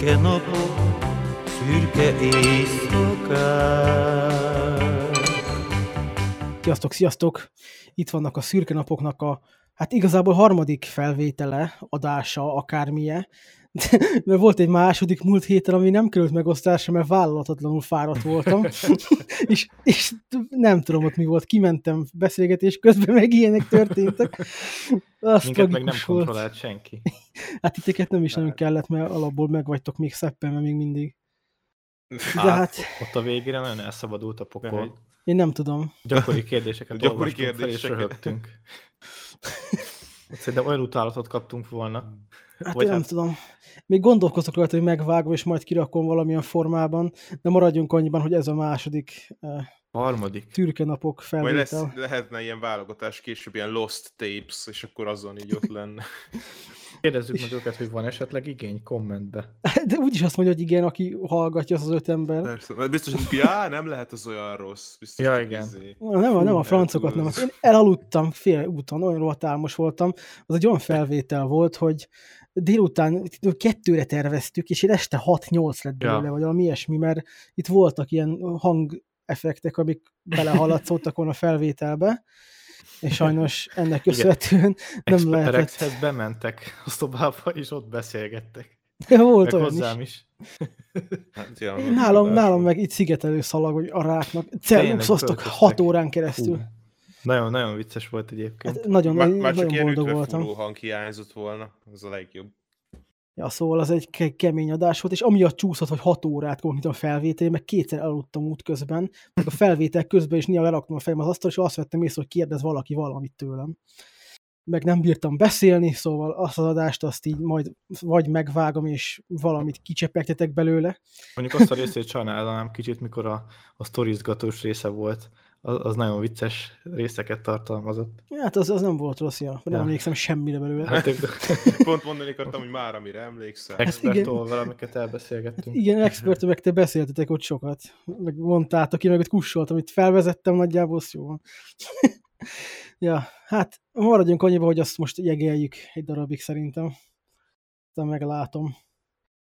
szürke napok, szürke éjszakák. Sziasztok, sziasztok! Itt vannak a szürke napoknak a, hát igazából harmadik felvétele, adása, akármilyen, mert volt egy második múlt héten, ami nem került megosztásra, mert vállalatatlanul fáradt voltam, és, és nem tudom ott mi volt, kimentem beszélgetés közben, meg ilyenek történtek. Azt Minket meg nem volt. kontrollált senki. Hát titeket nem is nagyon kellett, mert alapból meg vagytok még szeppen, még mindig. De hát, hát... Ott a végére nagyon elszabadult a pokol. Én nem tudom. Gyakori kérdéseket Gyakori kérdéseket. fel, és röhögtünk. Szerintem olyan utálatot kaptunk volna. Hát Vagy én hát... nem tudom. Még gondolkozok rajta, hogy megvágom, és majd kirakom valamilyen formában, de maradjunk annyiban, hogy ez a második harmadik napok felvétel. Vagy lesz, lehetne ilyen válogatás később, ilyen lost tapes, és akkor azon így ott lenne. Kérdezzük meg őket, hogy van esetleg igény kommentbe. De úgyis azt mondja, hogy igen, aki hallgatja, az az öt ember. Persze, biztos, hogy já, nem lehet az olyan rossz. Biztos, ja, igen. Izé. Nem, Fú, nem a francokat, nem. Én elaludtam fél úton, olyan rohadt álmos voltam. Az egy olyan felvétel volt, hogy délután kettőre terveztük, és én este 6-8 lett belőle, ja. vagy valami ilyesmi, mert itt voltak ilyen hang effektek, amik belehaladszottak volna a felvételbe, és sajnos ennek köszönhetően nem lehetett. bementek a szobába, és ott beszélgettek. Ja, volt meg olyan hozzám is. is. Hát, nálam, nálam meg itt szigetelő szalag, hogy a ráknak celluxoztak hat órán keresztül. Hú. Nagyon, nagyon vicces volt egyébként. Hát nagyon, már, már nagyon csak boldog voltam. hang hiányzott volna, az a legjobb. Ja, szóval az egy ke kemény adás volt, és amiatt csúszott, hogy 6 órát konkrétan felvétel, meg kétszer elaludtam út közben, meg a felvétel közben is néha leraktam a fejem az asztal, és azt vettem észre, hogy kérdez valaki valamit tőlem. Meg nem bírtam beszélni, szóval azt az adást azt így majd vagy megvágom, és valamit kicsepegtetek belőle. Mondjuk azt a részét sajnálom kicsit, mikor a, a sztorizgatós része volt, az, az nagyon vicces részeket tartalmazott. Hát az, az nem volt rossz, ja. Nem ja. emlékszem semmire belőle. Hát, pont mondani akartam, hogy már amire emlékszem. Hát Expertól valamiket elbeszélgettünk. Hát igen, expertől meg te beszéltetek ott sokat. Meg mondtátok, én meg ott kussoltam, amit felvezettem nagyjából, jó van. ja, hát maradjunk annyiba, hogy azt most jegeljük egy darabig szerintem. Aztán meglátom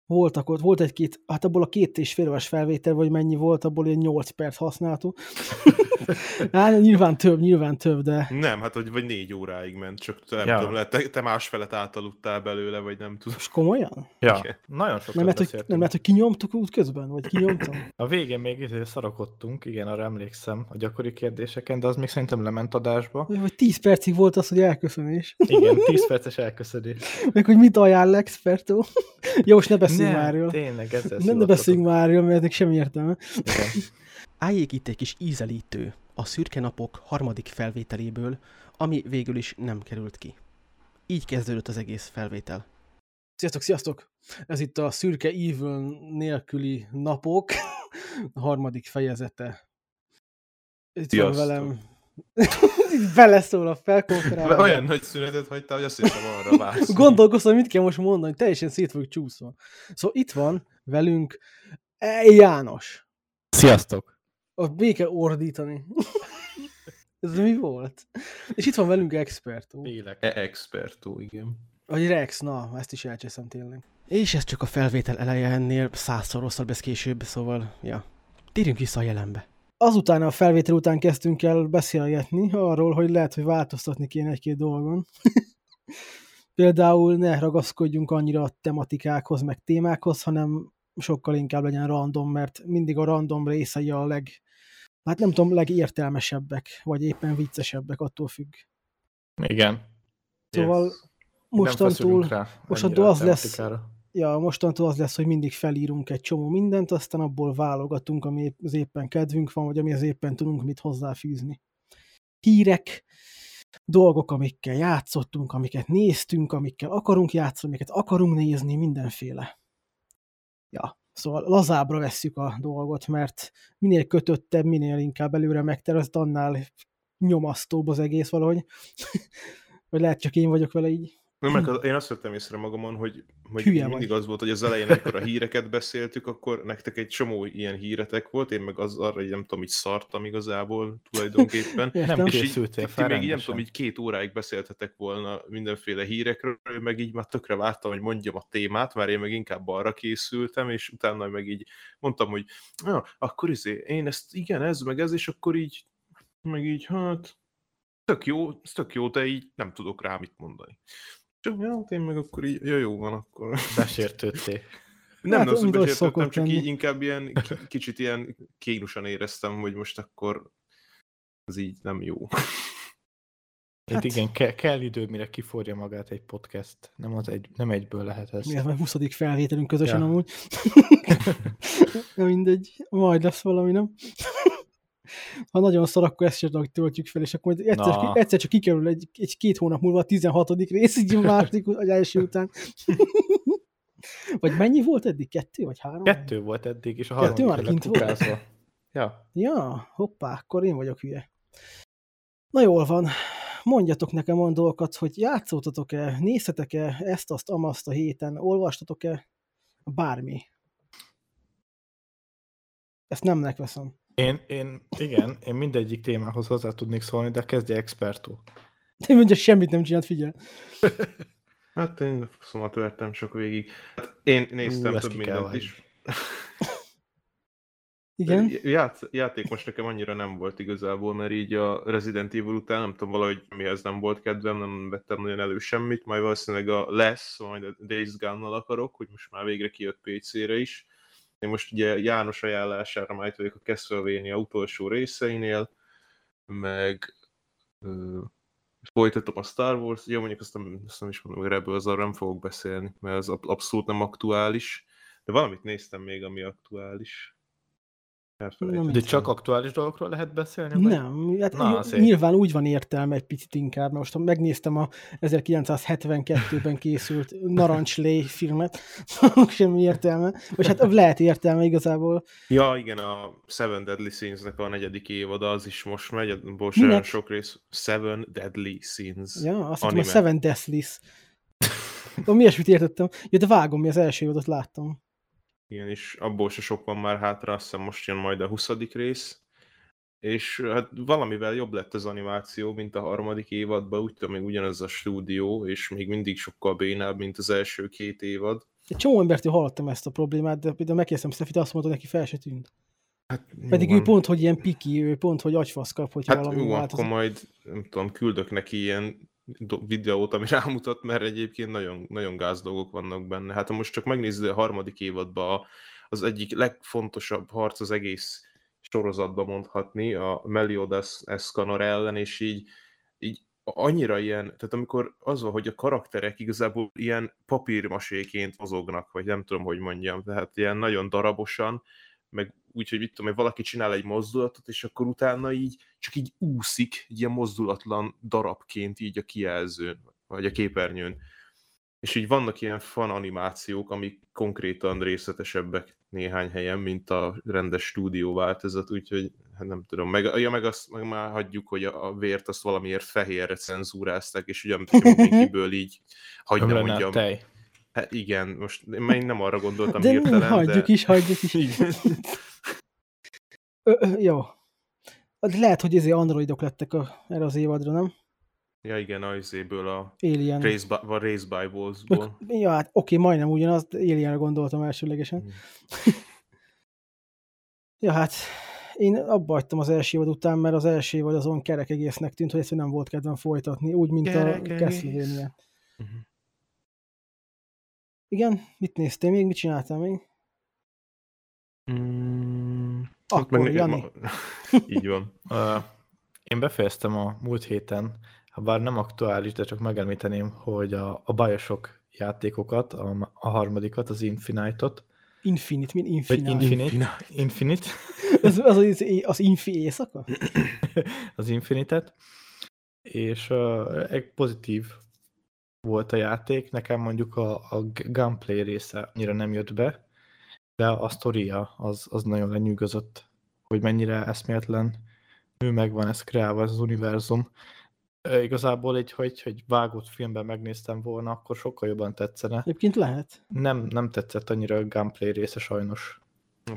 voltak ott, volt egy-két, hát abból a két és fél éves felvétel, vagy mennyi volt, abból ilyen 8 perc használtuk. hát nyilván több, nyilván több, de... Nem, hát hogy vagy négy óráig ment, csak nem ja. tudom, lehet, te, te másfelet átaludtál belőle, vagy nem tudom. És komolyan? Ja, Igen. nagyon sokat nem lehet, hogy, nem lehet, hogy kinyomtuk út közben, vagy kinyomtam? A végén még itt szarakodtunk, igen, arra emlékszem a gyakori kérdéseken, de az még szerintem lement adásba. Vagy 10 percig volt az, hogy elköszönés. Igen, 10 perces elköszönés. meg hogy mit ajánl expertó. Jó, most ne beszélj beszéljünk már. Tényleg, ezzel Nem, ne beszéljünk már mert ennek semmi értelme. Álljék itt egy kis ízelítő a szürke napok harmadik felvételéből, ami végül is nem került ki. Így kezdődött az egész felvétel. Sziasztok, sziasztok! Ez itt a szürke evil nélküli napok a harmadik fejezete. Itt sziasztok. van velem beleszól a felkonferálva. Olyan nagy szünetet hagytál, hogy azt hittem arra vársz. Gondolkoztam, mit kell most mondani, teljesen szét vagyok csúszva. Szóval itt van velünk e. János. Sziasztok! A béke ordítani. Ez mi volt? És itt van velünk Expertó. Élek. E Expertó, igen. Vagy Rex, na, ezt is elcseszem tényleg. És ez csak a felvétel eleje ennél százszor rosszabb ez később, szóval, ja. Térjünk vissza a jelenbe azután a felvétel után kezdtünk el beszélgetni arról, hogy lehet, hogy változtatni kéne egy-két dolgon. Például ne ragaszkodjunk annyira a tematikákhoz, meg témákhoz, hanem sokkal inkább legyen random, mert mindig a random részei a leg, hát nem tudom, legértelmesebbek, vagy éppen viccesebbek, attól függ. Igen. Szóval yes. mostantól, mostantól az lesz, ja, mostantól az lesz, hogy mindig felírunk egy csomó mindent, aztán abból válogatunk, ami az éppen kedvünk van, vagy ami az éppen tudunk mit hozzáfűzni. Hírek, dolgok, amikkel játszottunk, amiket néztünk, amikkel akarunk játszani, amiket akarunk nézni, mindenféle. Ja, szóval lazábra vesszük a dolgot, mert minél kötöttebb, minél inkább előre megtervezt, annál nyomasztóbb az egész valahogy. vagy lehet csak én vagyok vele így mert én azt vettem észre magamon, hogy, hogy mindig vagy. az volt, hogy az elején, amikor a híreket beszéltük, akkor nektek egy csomó ilyen híretek volt, én meg az arra, hogy nem tudom, így szartam igazából tulajdonképpen. nem és készültél fel. Ti még így nem tudom, így két óráig beszéltetek volna mindenféle hírekről, meg így már tökre vártam, hogy mondjam a témát, mert én meg inkább arra készültem, és utána meg így mondtam, hogy ja, akkor izé, én ezt igen, ez meg ez, és akkor így meg így, hát tök jó, tök jó, de így nem tudok rá mit mondani. Csak ja, én meg akkor így, ja, jó van, akkor. Besértődtél. Nem, hát, az, hogy besértődtem, csak így inkább ilyen kicsit ilyen kénusan éreztem, hogy most akkor ez így nem jó. Hát, igen, ke- kell idő, mire kiforja magát egy podcast. Nem, az egy, nem egyből lehet ez. Miért már 20. felvételünk közösen ja. amúgy. mindegy, majd lesz valami, nem? Ha nagyon szar, akkor ezt sem töltjük fel, és akkor egyszer, Na. egyszer csak kikerül egy, egy két hónap múlva a 16. rész, így a második, az első után. vagy mennyi volt eddig? Kettő vagy három? Kettő volt eddig, és a Kettő már kint volt? Ja. Ja, hoppá, akkor én vagyok hülye. Na jól van, mondjatok nekem olyan dolgokat, hogy játszótatok-e, néztetek-e ezt, azt, amazt a héten, olvastatok-e, bármi. Ezt nem megveszem. Én, én, igen, én mindegyik témához hozzá tudnék szólni, de kezdje expertó. Én mondja, semmit nem csinált, figyel. hát én szomat vertem sok végig. Hát én néztem Ú, több mindent is. Igen? Ját, játék most nekem annyira nem volt igazából, mert így a Resident Evil után nem tudom, valahogy mihez nem volt kedvem, nem vettem nagyon elő semmit, majd valószínűleg a lesz, majd a Days Gone-nal akarok, hogy most már végre kijött PC-re is, én most ugye János ajánlására majd vagyok a Castlevania utolsó részeinél, meg ö, folytatom a Star Wars, jó mondjuk azt nem, azt nem is mondom, hogy ebből arra nem fogok beszélni, mert az abszolút nem aktuális, de valamit néztem még, ami aktuális. Nem, de csak aktuális dolgokról lehet beszélni? Vagy? Nem, hát Na, nyilván úgy van értelme egy picit inkább, most megnéztem a 1972-ben készült Narancslé filmet, semmi értelme, vagy hát lehet értelme igazából. Ja, igen, a Seven Deadly Sins-nek a negyedik évada, az is most megy, abból sem sok rész. Seven Deadly Sins. Ja, azt hiszem a Seven Deathlies. Mi ilyesmit értettem. Ja, de vágom, mi az első évadot láttam. Igen, és abból se sok van már hátra, azt hiszem most jön majd a 20. rész. És hát valamivel jobb lett az animáció, mint a harmadik évadban, úgy tudom, még ugyanaz a stúdió, és még mindig sokkal bénább, mint az első két évad. Egy csomó embertől hallottam ezt a problémát, de például megkérdeztem Stefit, azt mondta, neki fel se tűnt. Hát, Pedig van. ő pont, hogy ilyen piki, ő pont, hogy agyfasz kap, hogyha hát valami jó, változik. akkor majd, nem tudom, küldök neki ilyen videót, ami rámutat, mert egyébként nagyon, nagyon gáz dolgok vannak benne. Hát ha most csak megnézed a harmadik évadban az egyik legfontosabb harc az egész sorozatban mondhatni, a Meliodas Escanor ellen, és így, így annyira ilyen, tehát amikor az van, hogy a karakterek igazából ilyen papírmaséként mozognak, vagy nem tudom, hogy mondjam, tehát ilyen nagyon darabosan, meg úgy, hogy mit tudom, hogy valaki csinál egy mozdulatot, és akkor utána így csak így úszik, egy ilyen mozdulatlan darabként így a kijelzőn, vagy a képernyőn. És így vannak ilyen fan animációk, amik konkrétan részletesebbek néhány helyen, mint a rendes stúdió változat, úgyhogy hát nem tudom. Meg, ja, meg azt meg már hagyjuk, hogy a, a vért azt valamiért fehérre cenzúrázták, és ugye mindenkiből így hagyja mondjam. Tej. Hát igen, most én nem arra gondoltam de hirtelen, hagyjuk de... is, hagyjuk is. Igen. Ö, ö, jó. Lehet, hogy ezért androidok lettek a, erre az évadra, nem? Ja igen, az izéből a Alien. Race by, a Race by Wolves-ból. Ja, hát oké, majdnem ugyanaz, Alienre gondoltam elsőlegesen. Mm. ja, hát én abba hagytam az első évad után, mert az első évad azon kerek egésznek tűnt, hogy ezt nem volt kedvem folytatni, úgy, mint kerek a Castlevania. Uh-huh. Igen, mit néztél még, mit csináltál még? Mm, Akkor, meg, Jani. Ma, így van. uh, én befejeztem a múlt héten, ha bár nem aktuális, de csak megemlíteném, hogy a, a Bioshock játékokat, a, a harmadikat, az Infinite-ot. Infinite, mint Infinite? Infinite. Infinite. az, az, az, az Infi éjszaka? az Infinite-et. És uh, egy pozitív volt a játék, nekem mondjuk a, a gunplay része annyira nem jött be, de a sztoria az, az nagyon lenyűgözött, hogy mennyire eszméletlen nő megvan ez kreálva, ez az univerzum, igazából egy, hogy, hogy vágott filmben megnéztem volna, akkor sokkal jobban tetszene. Egyébként lehet. Nem, nem tetszett annyira a gameplay része sajnos.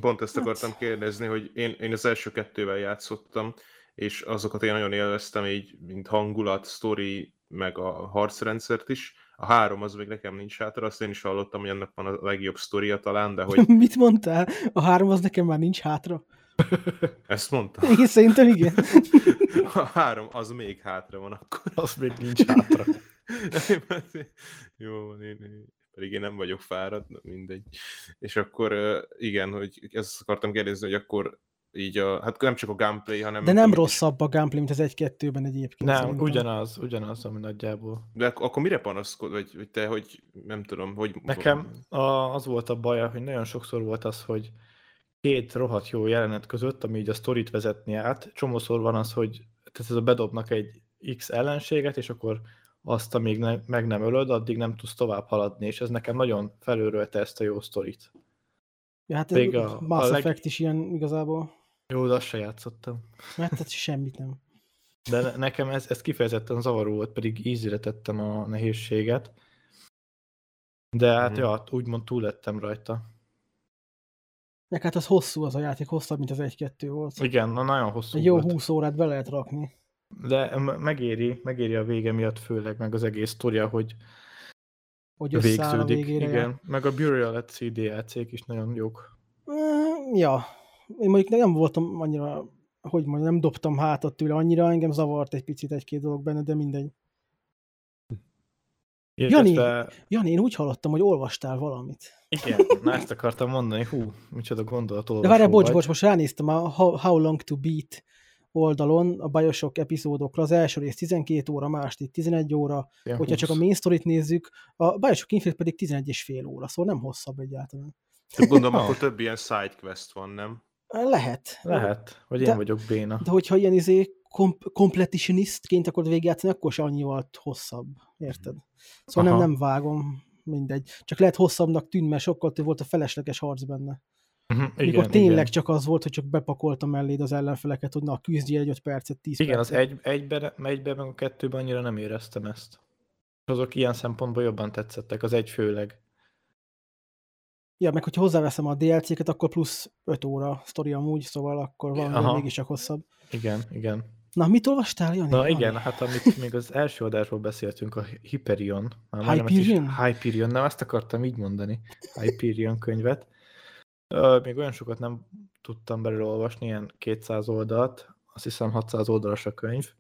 Pont ezt akartam hát... kérdezni, hogy én, én az első kettővel játszottam, és azokat én nagyon élveztem, így, mint hangulat, story, meg a harcrendszert is. A három az még nekem nincs hátra, azt én is hallottam, hogy ennek van a legjobb sztoria talán, de hogy... Mit mondtál? A három az nekem már nincs hátra? Ezt mondtam. Én szerintem igen. A három, az még hátra van akkor. Az még nincs hátra. Jó, én, én, pedig én nem vagyok fáradt, mindegy. És akkor igen, hogy ezt akartam kérdezni, hogy akkor így a, hát nem csak a gameplay, hanem... De nem rosszabb a gameplay, mint az egy-kettőben egyébként. Nem, szerintem. ugyanaz, ugyanaz, ami nagyjából. De ak- akkor mire panaszkod, vagy, vagy te, hogy nem tudom, hogy... Nekem a, az volt a baja, hogy nagyon sokszor volt az, hogy két rohadt jó jelenet között, ami így a sztorit vezetni át, csomószor van az, hogy tehát ez a bedobnak egy X ellenséget, és akkor azt, amíg ne, meg nem ölöd, addig nem tudsz tovább haladni, és ez nekem nagyon felőrölte ezt a jó sztorit. Ja, hát ez a, Mass a Effect leg... is ilyen igazából. Jó, de azt se játszottam. Mert tehát semmit nem. De nekem ez, ez kifejezetten zavaró volt, pedig ízire tettem a nehézséget. De hát mm. ja, úgymond túl lettem rajta. Meg hát az hosszú az a játék, hosszabb, mint az 1-2 volt. Igen, na nagyon hosszú Egy jó volt. 20 órát be lehet rakni. De megéri, megéri a vége miatt főleg, meg az egész sztoria, hogy hogy végződik. A végére, igen, meg a Burial at Sea DLC-k is nagyon jók. Ja, én mondjuk nem voltam annyira, hogy mondjam, nem dobtam hátat tőle annyira, engem zavart egy picit egy-két dolog benne, de mindegy. Jani, Jani, én úgy hallottam, hogy olvastál valamit. Igen, na ezt akartam mondani, hú, micsoda gondolat De várjál, bocs, bocs, most ránéztem a How, Long to Beat oldalon a Bioshock epizódokra, az első rész 12 óra, második 11 óra, Ilyen hogyha 20. csak a main story nézzük, a Bioshock Infinite pedig 11 és fél óra, szóval nem hosszabb egyáltalán. Gondolom, akkor több ilyen sidequest van, nem? Lehet. Lehet, hogy én de, vagyok béna. De hogyha ilyen izé komp- completionistként akarod végigjátszani, akkor se annyi volt hosszabb, érted? Szóval nem, nem vágom, mindegy. Csak lehet hosszabbnak tűn, mert sokkal több volt a felesleges harc benne. Uh-huh, Mikor igen, tényleg igen. csak az volt, hogy csak bepakoltam melléd az ellenfeleket, hogy na, küzdjél egy 5 percet, 10 Igen, percet. az egy, egyben, egyben, meg a kettőben annyira nem éreztem ezt. Azok ilyen szempontból jobban tetszettek, az egy főleg. Ja, meg hogyha hozzáveszem a DLC-ket, akkor plusz 5 óra sztori amúgy, szóval akkor valami mégis csak hosszabb. Igen, igen. Na, mit olvastál, Jani? Na igen, hát amit még az első adásból beszéltünk, a Hyperion. Hyperion? Hyperion, nem, azt akartam így mondani. Hyperion könyvet. Még olyan sokat nem tudtam belőle olvasni, ilyen 200 oldalt, azt hiszem 600 oldalas a könyv.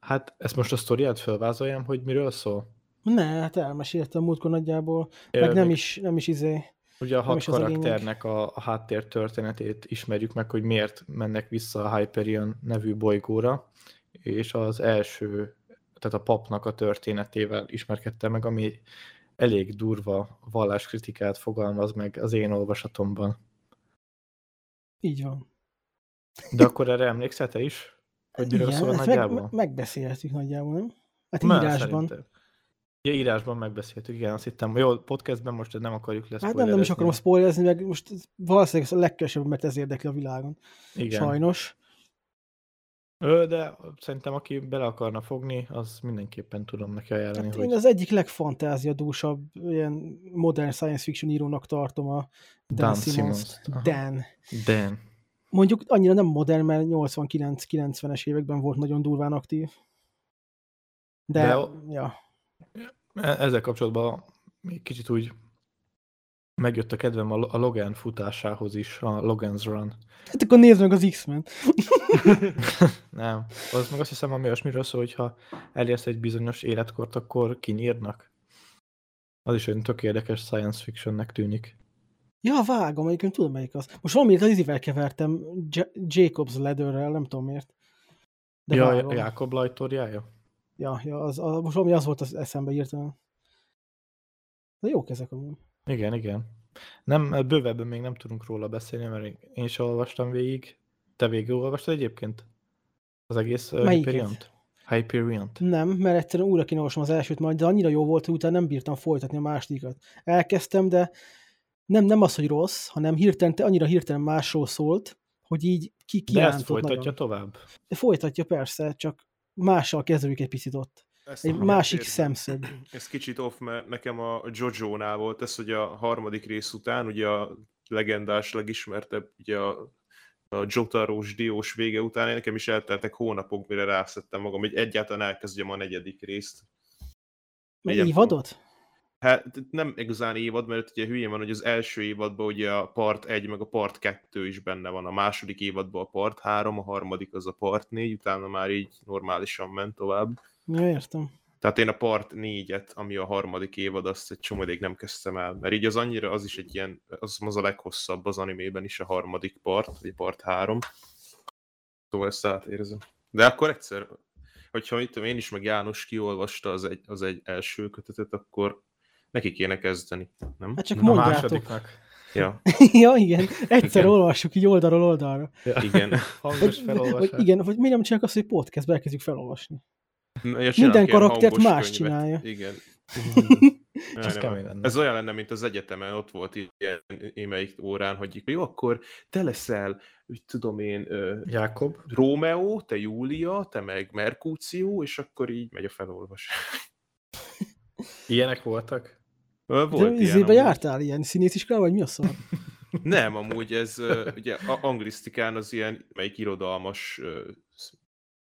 Hát ezt most a sztoriát felvázoljam, hogy miről szól? Ne, hát elmeséltem múltkor nagyjából, Én meg nem is, nem is izé. Ugye a hat karakternek a, a háttér történetét ismerjük meg, hogy miért mennek vissza a Hyperion nevű bolygóra, és az első, tehát a papnak a történetével ismerkedtem meg, ami elég durva valláskritikát fogalmaz meg az én olvasatomban. Így van. De akkor erre emlékszel te is? Hogy miről Igen, szól nagyjából? Meg, megbeszélhetjük nagyjából, nem? Hát Már írásban. Szerintem. Ja, írásban megbeszéltük, igen, azt hittem. Jó, podcastben most nem akarjuk lesz. Hát nem, nem is akarom spoilerezni, meg most valószínűleg a legkevesebb, mert ez érdekli a világon. Igen. Sajnos. Ö, de szerintem aki bele akarna fogni, az mindenképpen tudom neki ajánlani. Hát hogy... Én az egyik legfantáziadúsabb ilyen modern science fiction írónak tartom a Dan, Dan Simmons. Dan. Dan. Mondjuk annyira nem modern, mert 89-90-es években volt nagyon durván aktív. De, de ja. E, ezzel kapcsolatban még kicsit úgy megjött a kedvem a Logan futásához is, a Logan's Run. Hát akkor nézd meg az X-Men. nem. Az meg azt hiszem, ami olyasmiről szól, hogyha elérsz egy bizonyos életkort, akkor kinyírnak. Az is olyan tök érdekes science fictionnek tűnik. Ja, vágom, egyébként tudom melyik az. Most valamiért az izivel kevertem J- Jacob's Leatherrel, nem tudom miért. De ja, vágom. Jakob Lajtorjája? Ja, ja az, az, most valami az volt az eszembe írtam. De jók ezek amúgy. Igen, igen. Nem, bővebben még nem tudunk róla beszélni, mert én is olvastam végig. Te végig olvastad egyébként? Az egész Hyperion-t? hyperion Nem, mert egyszerűen újra kéne az elsőt majd, de annyira jó volt, hogy utána nem bírtam folytatni a másodikat. Elkezdtem, de nem, nem az, hogy rossz, hanem hirtelen, annyira hirtelen másról szólt, hogy így ki De ezt folytatja nagyon. tovább? Folytatja persze, csak mással kezdődik egy picit ott. Ezt egy másik értem. szemszög. Ez kicsit off, mert nekem a Jojo-nál volt ez, hogy a harmadik rész után, ugye a legendás, legismertebb, ugye a, a Jotaro-s diós vége után nekem is elteltek hónapok, mire rászettem magam, hogy egyáltalán elkezdjem a negyedik részt. Meg évadot? Hát nem igazán évad, mert ugye hülyén van, hogy az első évadban ugye a part 1, meg a part 2 is benne van, a második évadban a part 3, a harmadik az a part 4, utána már így normálisan ment tovább. Ja, értem. Tehát én a part 4-et, ami a harmadik évad, azt egy csomódék nem kezdtem el, mert így az annyira, az is egy ilyen, az, az a leghosszabb az animében is a harmadik part, vagy part 3. Szóval ezt átérzem. De akkor egyszer, hogyha itt én is, meg János kiolvasta az egy, az egy első kötetet, akkor neki kéne kezdeni, nem? Hát csak a mondjátok. Ja. ja, igen. Egyszer igen. olvassuk így oldalról oldalra. Ja. Igen. Hangos felolvasás. Vagy, igen, vagy mi nem csináljuk azt, hogy podcastbe elkezdjük felolvasni. Ja, Minden karaktert más könyvet. csinálja. Igen. Ez, Ez olyan lenne, mint az egyetemen, ott volt ilyen émeik órán, hogy jó, akkor te leszel, úgy tudom én, Jákob. Rómeó, te Júlia, te meg Merkúció, és akkor így megy a felolvasás. Ilyenek voltak? Volt De ilyen. Izébe jártál ilyen színésziskára, vagy mi a szó? Nem, amúgy ez ugye anglisztikán az ilyen, melyik irodalmas,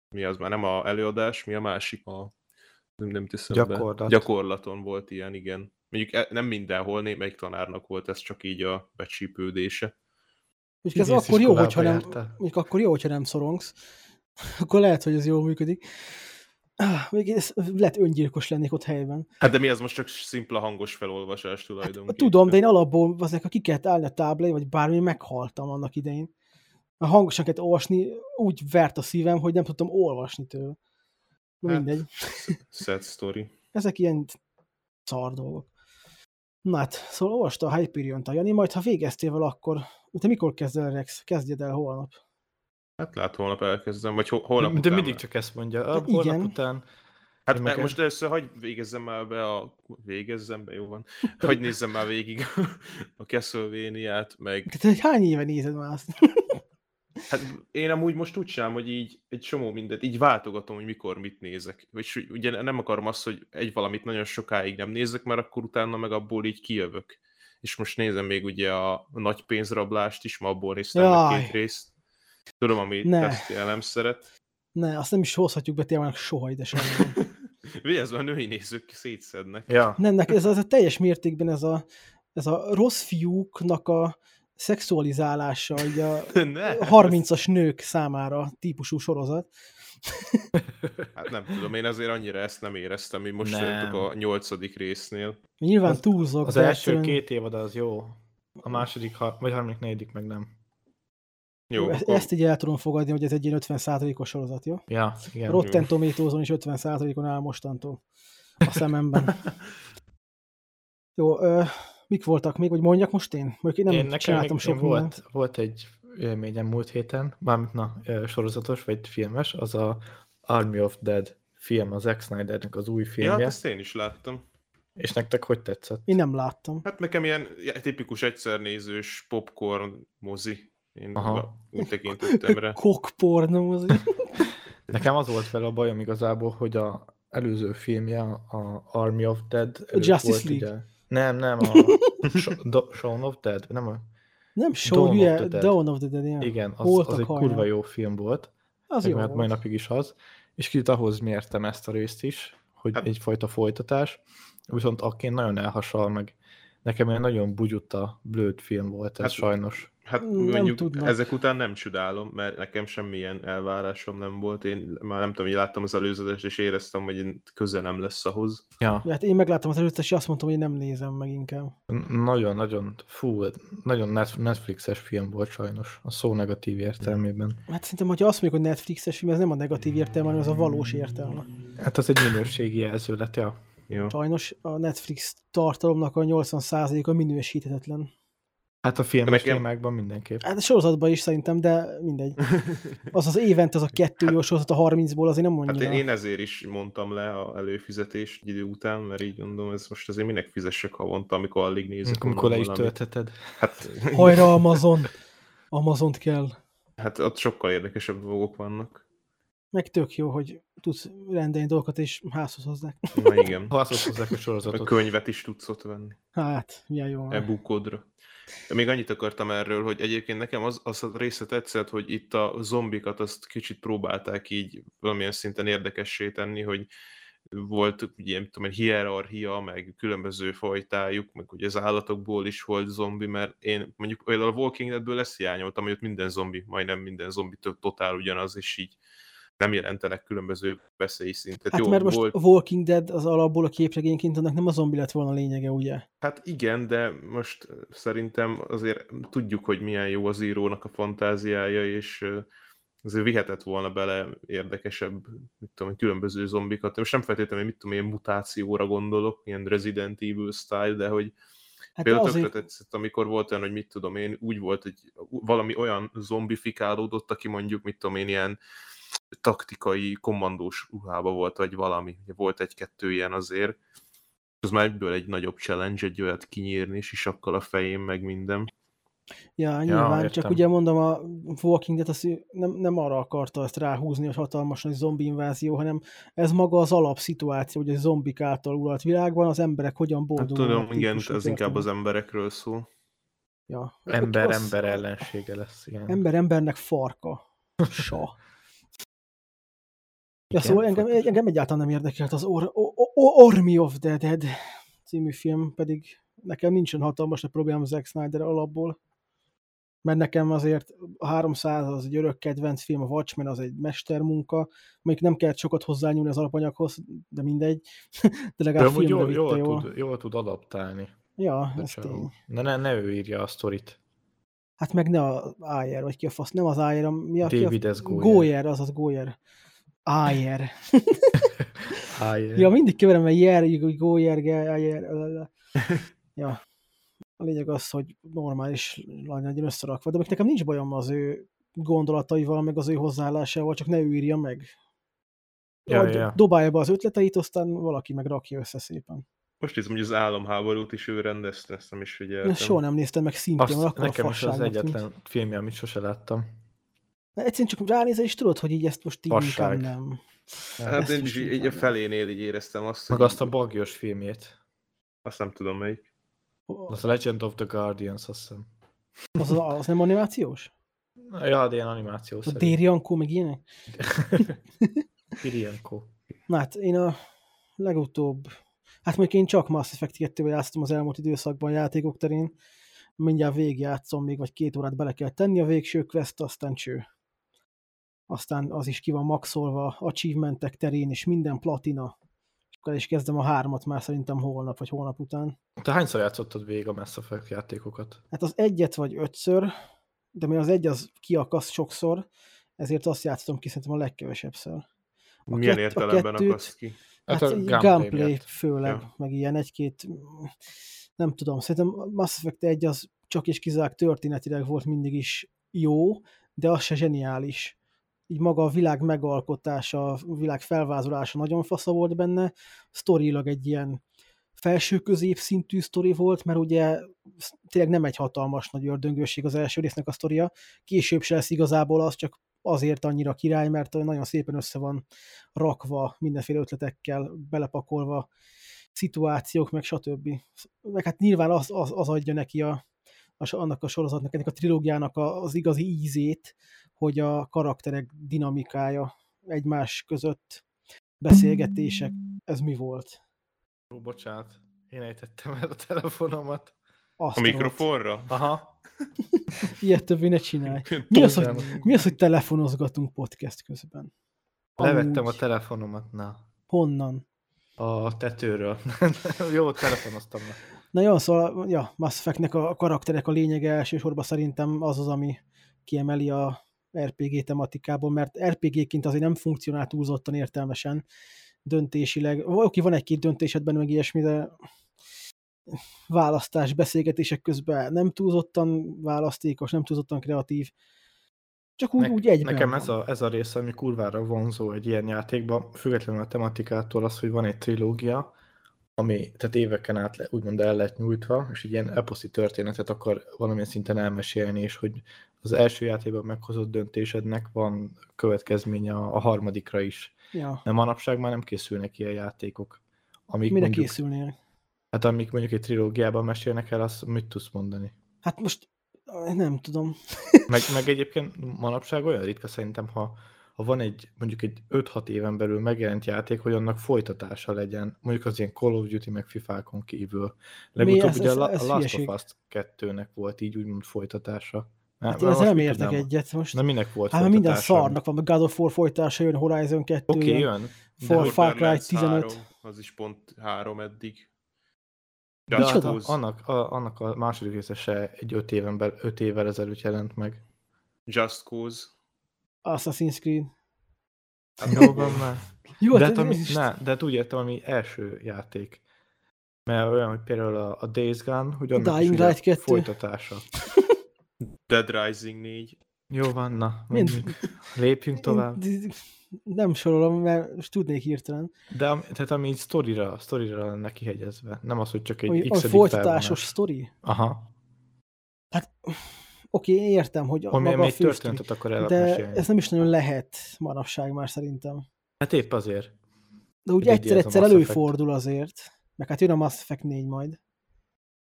mi az már nem a előadás, mi a másik, a nem, nem teszem Gyakorlat. Be. Gyakorlaton volt ilyen, igen. Mondjuk e, nem mindenhol, némelyik tanárnak volt ez csak így a becsípődése. Mondjuk ez akkor jó, hogyha nem, mondjuk akkor jó, hogyha nem szorongsz. Akkor lehet, hogy ez jól működik. Ah, még ez lehet öngyilkos lennék ott helyben. Hát de mi az most csak szimpla hangos felolvasás tulajdonképpen? Hát, tudom, de én alapból azért, ha ki kellett állni a táblai, vagy bármi, meghaltam annak idején. A hangosan kellett olvasni, úgy vert a szívem, hogy nem tudtam olvasni tőle. Na hát, mindegy. Sad story. Ezek ilyen szar dolgok. Na hát, szóval olvasta a Hyperion-t a Jani, majd ha végeztél vele, akkor te mikor kezded el, Rex? Kezdjed el holnap. Hát lehet holnap elkezdem, vagy holnap De után mindig csak ezt mondja. A, holnap igen. után... Hát meg most először hagyj végezzem már be a... Végezzem be, jó van. Hagyj nézzem már végig a castlevania meg... Tehát, hogy hány éve nézed már azt? Hát én amúgy most úgy csinálom, hogy így egy csomó mindent, így váltogatom, hogy mikor mit nézek. Vagy ugye nem akarom azt, hogy egy valamit nagyon sokáig nem nézek, mert akkor utána meg abból így kijövök. És most nézem még ugye a nagy pénzrablást is, ma abból néztem Jaj. két részt. Tudom, ami ezt nem szeret. Ne, azt nem is hozhatjuk be tényleg soha ide semmi. Mi ez a női nézők szétszednek? Ja. Nem, ez, ez a teljes mértékben ez a, ez a rossz fiúknak a szexualizálása így a 30-as nők számára típusú sorozat. Hát nem tudom, én azért annyira ezt nem éreztem, mi most nem. a nyolcadik résznél. Nyilván túlzok. Az első egyszerűen... két évad az jó, a második, vagy harmadik, negyedik meg nem. Jó, ezt, akkor... ezt így el tudom fogadni, hogy ez egy ilyen 50%-os sorozat, jó? Ja, igen. Rotten Tomatoes-on is 50%-on áll mostantól a szememben. jó, ö, mik voltak még, hogy mondjak most én? Mondjuk én nem én nekem csináltam sok volt, volt egy élményem múlt héten, mármint na, sorozatos vagy filmes, az a Army of Dead film, az Zack Snydernek az új filmje. Ja, hát ezt én is láttam. És nektek hogy tetszett? Én nem láttam. Hát nekem ilyen tipikus egyszernézős popcorn mozi. Én Aha. úgy tekintettem rá. Kokporn mozi. nekem az volt vele a bajom igazából, hogy a előző filmje, a Army of Dead Justice volt, League. Ugye, nem, nem, a Shaun of Dead, nem a... Nem Shaun, Dawn, of the Dead. Dawn of the Dead, ja. Igen, az, az egy kurva jó film volt. Az jó mert mai napig is az. És kicsit ahhoz mértem ezt a részt is, hogy hát. egyfajta folytatás. Viszont akként nagyon elhasal, meg nekem egy nagyon bugyutta, blöd film volt ez hát, sajnos. Hát nem mondjuk tudnak. ezek után nem csodálom, mert nekem semmilyen elvárásom nem volt. Én már nem tudom, hogy láttam az előzetes, és éreztem, hogy köze nem lesz ahhoz. Ja. Hát én megláttam az előzetes, és azt mondtam, hogy nem nézem meg inkább. Nagyon-nagyon, fú, nagyon Netflixes film volt sajnos, a szó negatív értelmében. Hát szerintem, hogyha azt mondjuk, hogy Netflixes film, ez nem a negatív értelme, hanem az a valós értelme. Hát az egy minőségi jelző lett, ja. Jó. Sajnos a Netflix tartalomnak a 80%-a minősíthetetlen. Hát a filmes nekem... filmákban mindenképp. Hát a sorozatban is szerintem, de mindegy. Az az évent, az a kettő hát, jó sorozat a 30-ból azért nem mondja. Hát én ezért is mondtam le a előfizetés idő után, mert így gondolom, ez most azért minek fizessek havonta, amikor alig nézek. Amikor le is töltheted. Hát... Hajra Amazon! Amazont kell. Hát ott sokkal érdekesebb dolgok vannak. Meg tök jó, hogy tudsz rendelni dolgokat, és házhoz hozzák. Na igen. Házhoz hozzák a sorozatot. A könyvet is tudsz ott venni. Hát, milyen jó. E-bookodra. Még annyit akartam erről, hogy egyébként nekem az, az a része tetszett, hogy itt a zombikat azt kicsit próbálták így valamilyen szinten érdekessé tenni, hogy volt ugye, tudom, egy hierarchia, meg különböző fajtájuk, meg ugye az állatokból is volt zombi, mert én mondjuk például a Walking Deadből lesz hiányoltam, hogy ott minden zombi, majdnem minden zombi totál ugyanaz, és így nem jelentenek különböző veszélyszintet. Hát Jó, mert most volt... Walking Dead az alapból a képregényként annak nem a zombi lett volna a lényege, ugye? Hát igen, de most szerintem azért tudjuk, hogy milyen jó az írónak a fantáziája, és azért vihetett volna bele érdekesebb, mit tudom, különböző zombikat. Most nem feltétlenül, mit tudom, ilyen mutációra gondolok, ilyen Resident Evil style, de hogy hát például azért... tetszett, amikor volt olyan, hogy mit tudom én, úgy volt, hogy valami olyan zombifikálódott, aki mondjuk, mit tudom én, ilyen taktikai, kommandós ruhába volt, vagy valami. Volt egy-kettő ilyen azért. Az már egyből egy nagyobb challenge, egy olyat kinyírni, és isakkal a fején, meg minden. Ja, nyilván, ja, csak ugye mondom, a Walking Dead az nem, nem arra akarta ezt ráhúzni, hogy hatalmas nagy zombi invázió, hanem ez maga az alapszituáció, hogy egy zombik által uralt világban az emberek hogyan boldogulnak. Hát tudom, igen, ez inkább az emberekről szól. Ja. Ember, az... ember ellensége lesz, igen. Ember, embernek farka. Sa. Ja, szóval engem, engem egyáltalán nem érdekelt az Or, Or, Army of the Dead című film, pedig nekem nincsen hatalmas a problémám Zack Snyder alapból, mert nekem azért a 300 az egy örök kedvenc film, a Watchmen az egy mestermunka, amelyik nem kellett sokat hozzányúlni az alapanyaghoz, de mindegy, de legalább de jól, jól, jól. Tud, jól tud adaptálni. Ja, ez tény. Ne, ne, ne ő írja a sztorit. Hát meg ne a Ayer, vagy ki a fasz, nem az Ayer, mi a David ki a... S. Goyer. Goyer, az az Goyer. Ayer. Ayer. ja, mindig keverem, mert Jer, Goyer, Ayer. ja. A lényeg az, hogy normális lány legyen összerakva, de nekem nincs bajom az ő gondolataival, meg az ő hozzáállásával, csak ne ő írja meg. Ja, ja. Dobálja be az ötleteit, aztán valaki meg rakja össze szépen. Most nézem, hogy az álomháborút is ő rendezte, ezt nem is figyeltem. Soha nem néztem meg szintén, Azt nekem is az egyetlen mint... filmje, amit sose láttam. Egyszerűen csak ránézel, és tudod, hogy így ezt most így Passág. nem. Hát én is így a felénél így éreztem azt. Meg azt a bagyos filmjét. Azt nem tudom melyik. Az a Legend of the Guardians, azt hiszem. Az, az, az nem animációs? Ja, de ilyen animációs. A Dériankó, meg ilyenek? Dériankó. Na hát én a legutóbb, hát mondjuk én csak Mass Effect 2 játszottam az elmúlt időszakban játékok terén, mindjárt végigjátszom még, vagy két órát bele kell tenni a végső quest, aztán cső aztán az is ki van maxolva achievementek terén, és minden platina. És akkor is kezdem a hármat már szerintem holnap, vagy holnap után. Te hányszor játszottad végig a Mass Effect játékokat? Hát az egyet vagy ötször, de mi az egy az kiakaszt sokszor, ezért azt játszottam ki szerintem a legkevesebbszer. A Milyen kett, értelemben a kettőt, akarsz ki? Hát, hát a gameplay, gameplay főleg, ja. meg ilyen egy-két, nem tudom, szerintem Mass Effect 1 az csak és kizárólag történetileg volt mindig is jó, de az se zseniális így maga a világ megalkotása, a világ felvázolása nagyon fasza volt benne, sztorilag egy ilyen felső középszintű sztori volt, mert ugye tényleg nem egy hatalmas nagy ördöngőség az első résznek a sztoria, később se lesz igazából az, csak azért annyira király, mert nagyon szépen össze van rakva mindenféle ötletekkel, belepakolva szituációk, meg stb. Meg hát nyilván az, az, az adja neki a, a, annak a sorozatnak, ennek a trilógiának az igazi ízét, hogy a karakterek dinamikája egymás között beszélgetések, ez mi volt? Ó, bocsánat, én ejtettem el a telefonomat. Azt a mikrofonra? Aha. Ilyet többé ne csinálj. Mi az, hogy, mi az, hogy telefonozgatunk podcast közben? Levettem Amúgy. a telefonomat, na. Honnan? A tetőről. Jó, telefonoztam. Na, na jó, szóval ja, Mass Effect-nek a karakterek a lényege elsősorban szerintem az az, ami kiemeli a RPG tematikából, mert RPG-ként azért nem funkcionál túlzottan értelmesen döntésileg. Oké, van egy-két döntésedben meg ilyesmi, de választás, beszélgetések közben nem túlzottan választékos, nem túlzottan kreatív. Csak úgy, ne, úgy egyben Nekem ez a, ez a része, ami kurvára vonzó egy ilyen játékban, függetlenül a tematikától az, hogy van egy trilógia, ami tehát éveken át úgymond el lett nyújtva, és egy ilyen eposzi történetet akar valamilyen szinten elmesélni, és hogy az első játékban meghozott döntésednek van következménye a, a harmadikra is. Ja. De manapság már nem készülnek ilyen játékok. Amik Mire mondjuk, készülnének? Hát amik mondjuk egy trilógiában mesélnek el, azt mit tudsz mondani? Hát most nem tudom. meg, meg egyébként manapság olyan ritka szerintem, ha, ha van egy mondjuk egy 5-6 éven belül megjelent játék, hogy annak folytatása legyen, mondjuk az ilyen Call of Duty meg FIFA-kon kívül. Legutóbb ugye ez, ez, a Last of Us 2-nek volt így úgymond folytatása. Hát én ezzel nem értek nem, egyet most. Na minek volt Hát minden szarnak van, God of War folytatása jön, Horizon 2 Oké, okay, jön. For Far Cry 15. 3, az is pont 3 eddig. De hát annak, a, annak a második része se egy öt, éven be, öt évvel ezelőtt jelent meg. Just Cause. Assassin's Creed. Hát jó van már. Jó, de, hát, ami, ne, de hát úgy értem, ami első játék. Mert olyan, hogy például a, a Days Gone, hogy annak Dying is Light 2. folytatása. Dead Rising 4. Jó van, na, lépjünk tovább. Nem sorolom, mert most tudnék hirtelen. De tehát ami így sztorira, sztorira lenne kihegyezve. Nem az, hogy csak egy x A folytatásos sztori? Aha. Hát oké, okay, értem, hogy a maga a történetet akar De ez nem is nagyon lehet manapság már szerintem. Hát épp azért. De úgy egyszer-egyszer előfordul azért. Meg hát jön a Mass Effect 4 majd.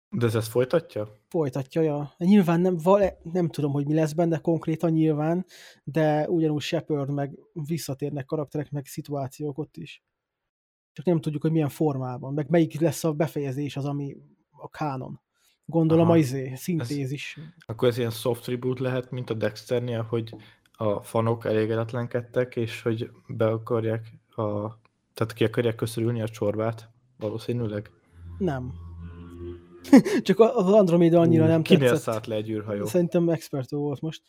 De ez ezt folytatja? Folytatja, ja. Nyilván nem, nem tudom, hogy mi lesz benne konkrétan nyilván, de ugyanúgy Shepard meg visszatérnek karakterek, meg szituációk ott is. Csak nem tudjuk, hogy milyen formában, meg melyik lesz a befejezés az, ami a kánon. Gondolom Aha. a izé, szintézis. Ez, akkor ez ilyen soft reboot lehet, mint a Dexternél, hogy a fanok elégedetlenkedtek, és hogy be akarják a... Tehát ki akarják köszörülni a csorbát, valószínűleg? Nem Csak az Andromeda annyira uh, nem kinél tetszett. szállt le egy űrhajó? Szerintem expertó volt most.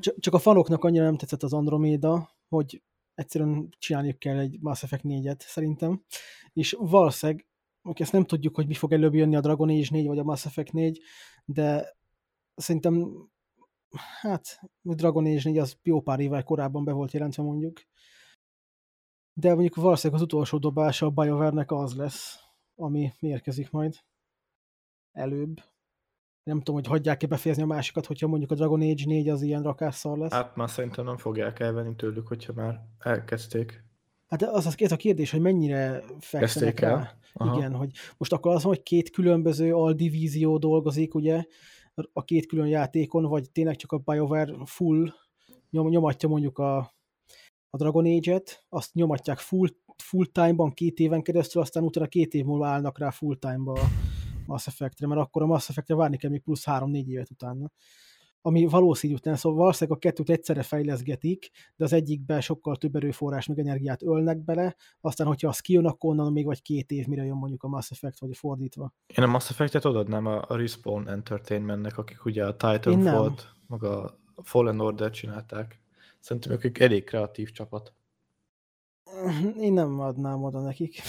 Csak a fanoknak annyira nem tetszett az Andromeda, hogy egyszerűen csinálniuk kell egy Mass Effect 4-et, szerintem. És valószínűleg, ezt nem tudjuk, hogy mi fog előbb jönni a Dragon Age 4 vagy a Mass Effect 4, de szerintem hát a Dragon Age 4 az jó pár évvel korábban be volt jelentve mondjuk. De mondjuk valószínűleg az utolsó dobása a BioWare-nek az lesz, ami érkezik majd előbb. Nem tudom, hogy hagyják-e befejezni a másikat, hogyha mondjuk a Dragon Age 4 az ilyen rakásszar lesz. Hát már szerintem nem fogják elvenni tőlük, hogyha már elkezdték. Hát az, az ez a kérdés, hogy mennyire fekszenek rá. El? Aha. Igen, hogy most akkor az van, hogy két különböző aldivízió dolgozik, ugye, a két külön játékon, vagy tényleg csak a BioWare full nyom, nyomatja mondjuk a, a Dragon Age-et, azt nyomatják full, full time-ban két éven keresztül, aztán utána két év múlva állnak rá full time-ba Mass Effect-re, mert akkor a Mass Effect-re várni kell még plusz 3-4 évet utána. Ami valószínűtlen, szóval valószínűleg a kettőt egyszerre fejleszgetik, de az egyikben sokkal több erőforrás meg energiát ölnek bele, aztán, hogyha az kijön, akkor onnan még vagy két év, mire jön mondjuk a Mass Effect, vagy fordítva. Én a Mass Effect-et odaadnám a, Respawn Entertainmentnek, akik ugye a Titanfall-t, meg a Fallen Order csinálták. Szerintem ők elég kreatív csapat. Én nem adnám oda nekik.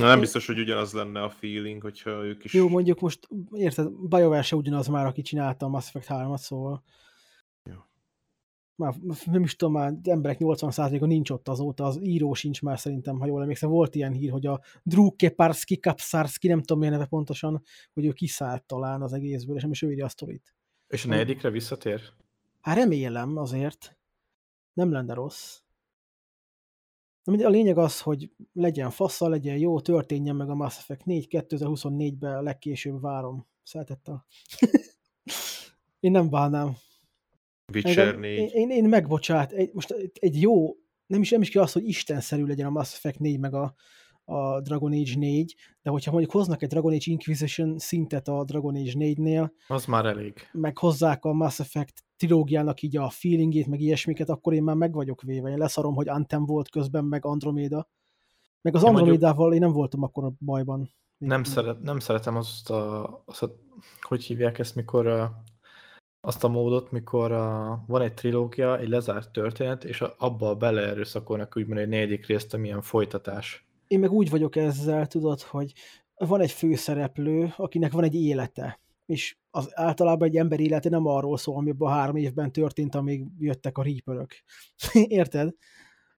Na, nem biztos, hogy ugyanaz lenne a feeling, hogyha ők is... Jó, mondjuk most, érted, BioWare se ugyanaz már, aki csinálta a Mass Effect 3-at, szóval... Jó. Már nem is tudom, már emberek 80%-a nincs ott azóta, az író sincs már szerintem, ha jól emlékszem. Volt ilyen hír, hogy a Drew Keparski, Kapsarski, nem tudom milyen neve pontosan, hogy ő kiszállt talán az egészből, és nem is ő írja a sztorit. És a negyedikre visszatér? Hát remélem azért. Nem lenne rossz. A lényeg az, hogy legyen fassa, legyen jó, történjen meg a Mass Effect 4 2024-ben legkésőbb várom. Szeretettel. én nem bánnám. Witcher 4. Én, én, én megbocsát, egy, most egy jó, nem is, nem is kell az, hogy istenszerű legyen a Mass Effect 4 meg a, a Dragon Age 4, de hogyha mondjuk hoznak egy Dragon Age Inquisition szintet a Dragon Age 4-nél, az már elég. Meg hozzák a Mass Effect trilógiának így a feelingét, meg ilyesmiket, akkor én már meg vagyok véve. Én leszarom, hogy Anthem volt közben, meg Andromeda. Meg az Andromédával én nem voltam akkor a bajban. Nem, szeret, nem szeretem azt a, azt a, hogy hívják ezt, mikor a, azt a módot, mikor a, van egy trilógia, egy lezárt történet, és abba beleerőszakolnak úgymond egy negyedik részt, amilyen folytatás én meg úgy vagyok ezzel, tudod, hogy van egy főszereplő, akinek van egy élete, és az általában egy ember élete nem arról szól, ami a három évben történt, amíg jöttek a rípörök. Érted?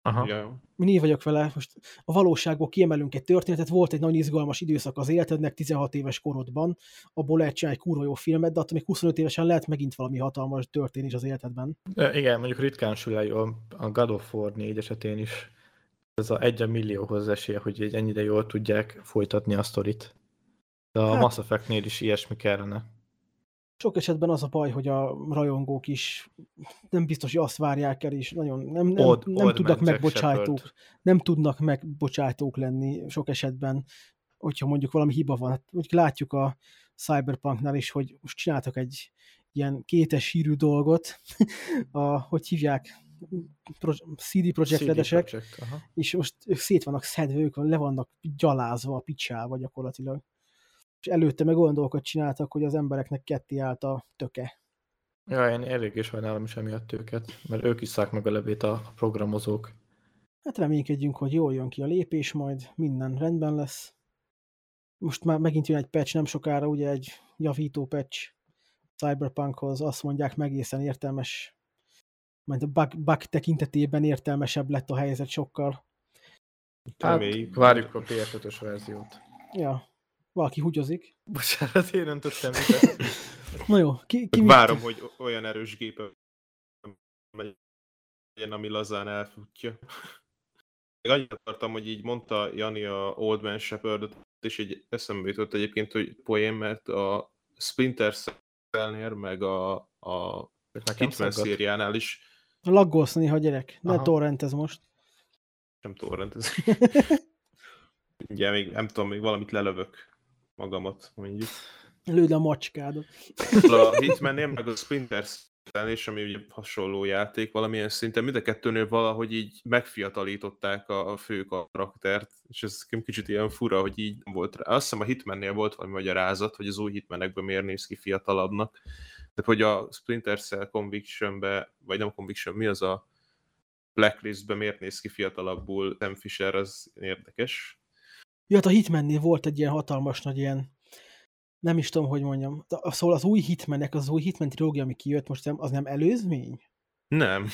Aha. Ja. Én vagyok vele, most a valóságból kiemelünk egy történetet, volt egy nagyon izgalmas időszak az életednek 16 éves korodban, abból lehet csinálni egy kurva jó filmet, de attól még 25 évesen lehet megint valami hatalmas történés az életedben. E, igen, mondjuk ritkán sül a God of War 4 esetén is. Ez a egy millióhoz esélye, hogy egy ennyire jól tudják folytatni a sztorit. De a hát, Mass Effect-nél is ilyesmi kellene. Sok esetben az a baj, hogy a rajongók is nem biztos, hogy azt várják el, és nagyon nem, nem, old, nem old tudnak megbocsájtók, nem tudnak megbocsájtók lenni sok esetben, hogyha mondjuk valami hiba van. Hát, úgy látjuk a Cyberpunknál is, hogy most csináltak egy ilyen kétes hírű dolgot, a, hogy hívják, Pro, CD Projekt Redesek, és most ők szét vannak szedve, ők le vannak gyalázva a picsával gyakorlatilag és előtte meg olyan dolgokat csináltak, hogy az embereknek ketté állt a töke. Ja, én elég is sajnálom is emiatt őket, mert ők isszák meg a levét a programozók. Hát reménykedjünk, hogy jól jön ki a lépés, majd minden rendben lesz. Most már megint jön egy patch, nem sokára ugye egy javító patch Cyberpunkhoz, azt mondják egészen értelmes, majd a bug, bug tekintetében értelmesebb lett a helyzet sokkal. Hát, várjuk a PS5-ös verziót. Ja, valaki húgyozik. Bocsánat, én öntöttem Na jó, ki, ki Várom, mit? hogy olyan erős gép legyen, ami lazán elfutja. Még annyit akartam, hogy így mondta Jani a Old Man Shepard-ot, és így eszembe jutott egyébként, hogy poén, mert a Splinter Cell-nél, meg a, a Hitman szériánál is Laggolsz néha, gyerek. Ne Aha. torrent ez most. Nem torrent ez. Ugye még nem tudom, még valamit lelövök magamat, mondjuk. Lőd a macskádat. A Hitman-nél, meg a Splinter és ami ugye hasonló játék valamilyen szinten, mind a kettőnél valahogy így megfiatalították a, a fő karaktert, és ez kicsit ilyen fura, hogy így volt rá. Azt hiszem a Hitmannél volt valami magyarázat, hogy az új Hitmanekben miért néz ki fiatalabbnak. Tehát, hogy a Splinter Cell Conviction-be, vagy nem Conviction, mi az a Blacklist-be miért néz ki fiatalabbul Sam Fisher, az érdekes. Ja, hát a Hitmannél volt egy ilyen hatalmas nagy ilyen, nem is tudom, hogy mondjam. Szóval az új Hitmanek, az új Hitman trilógia, ami kijött most, az nem előzmény? Nem.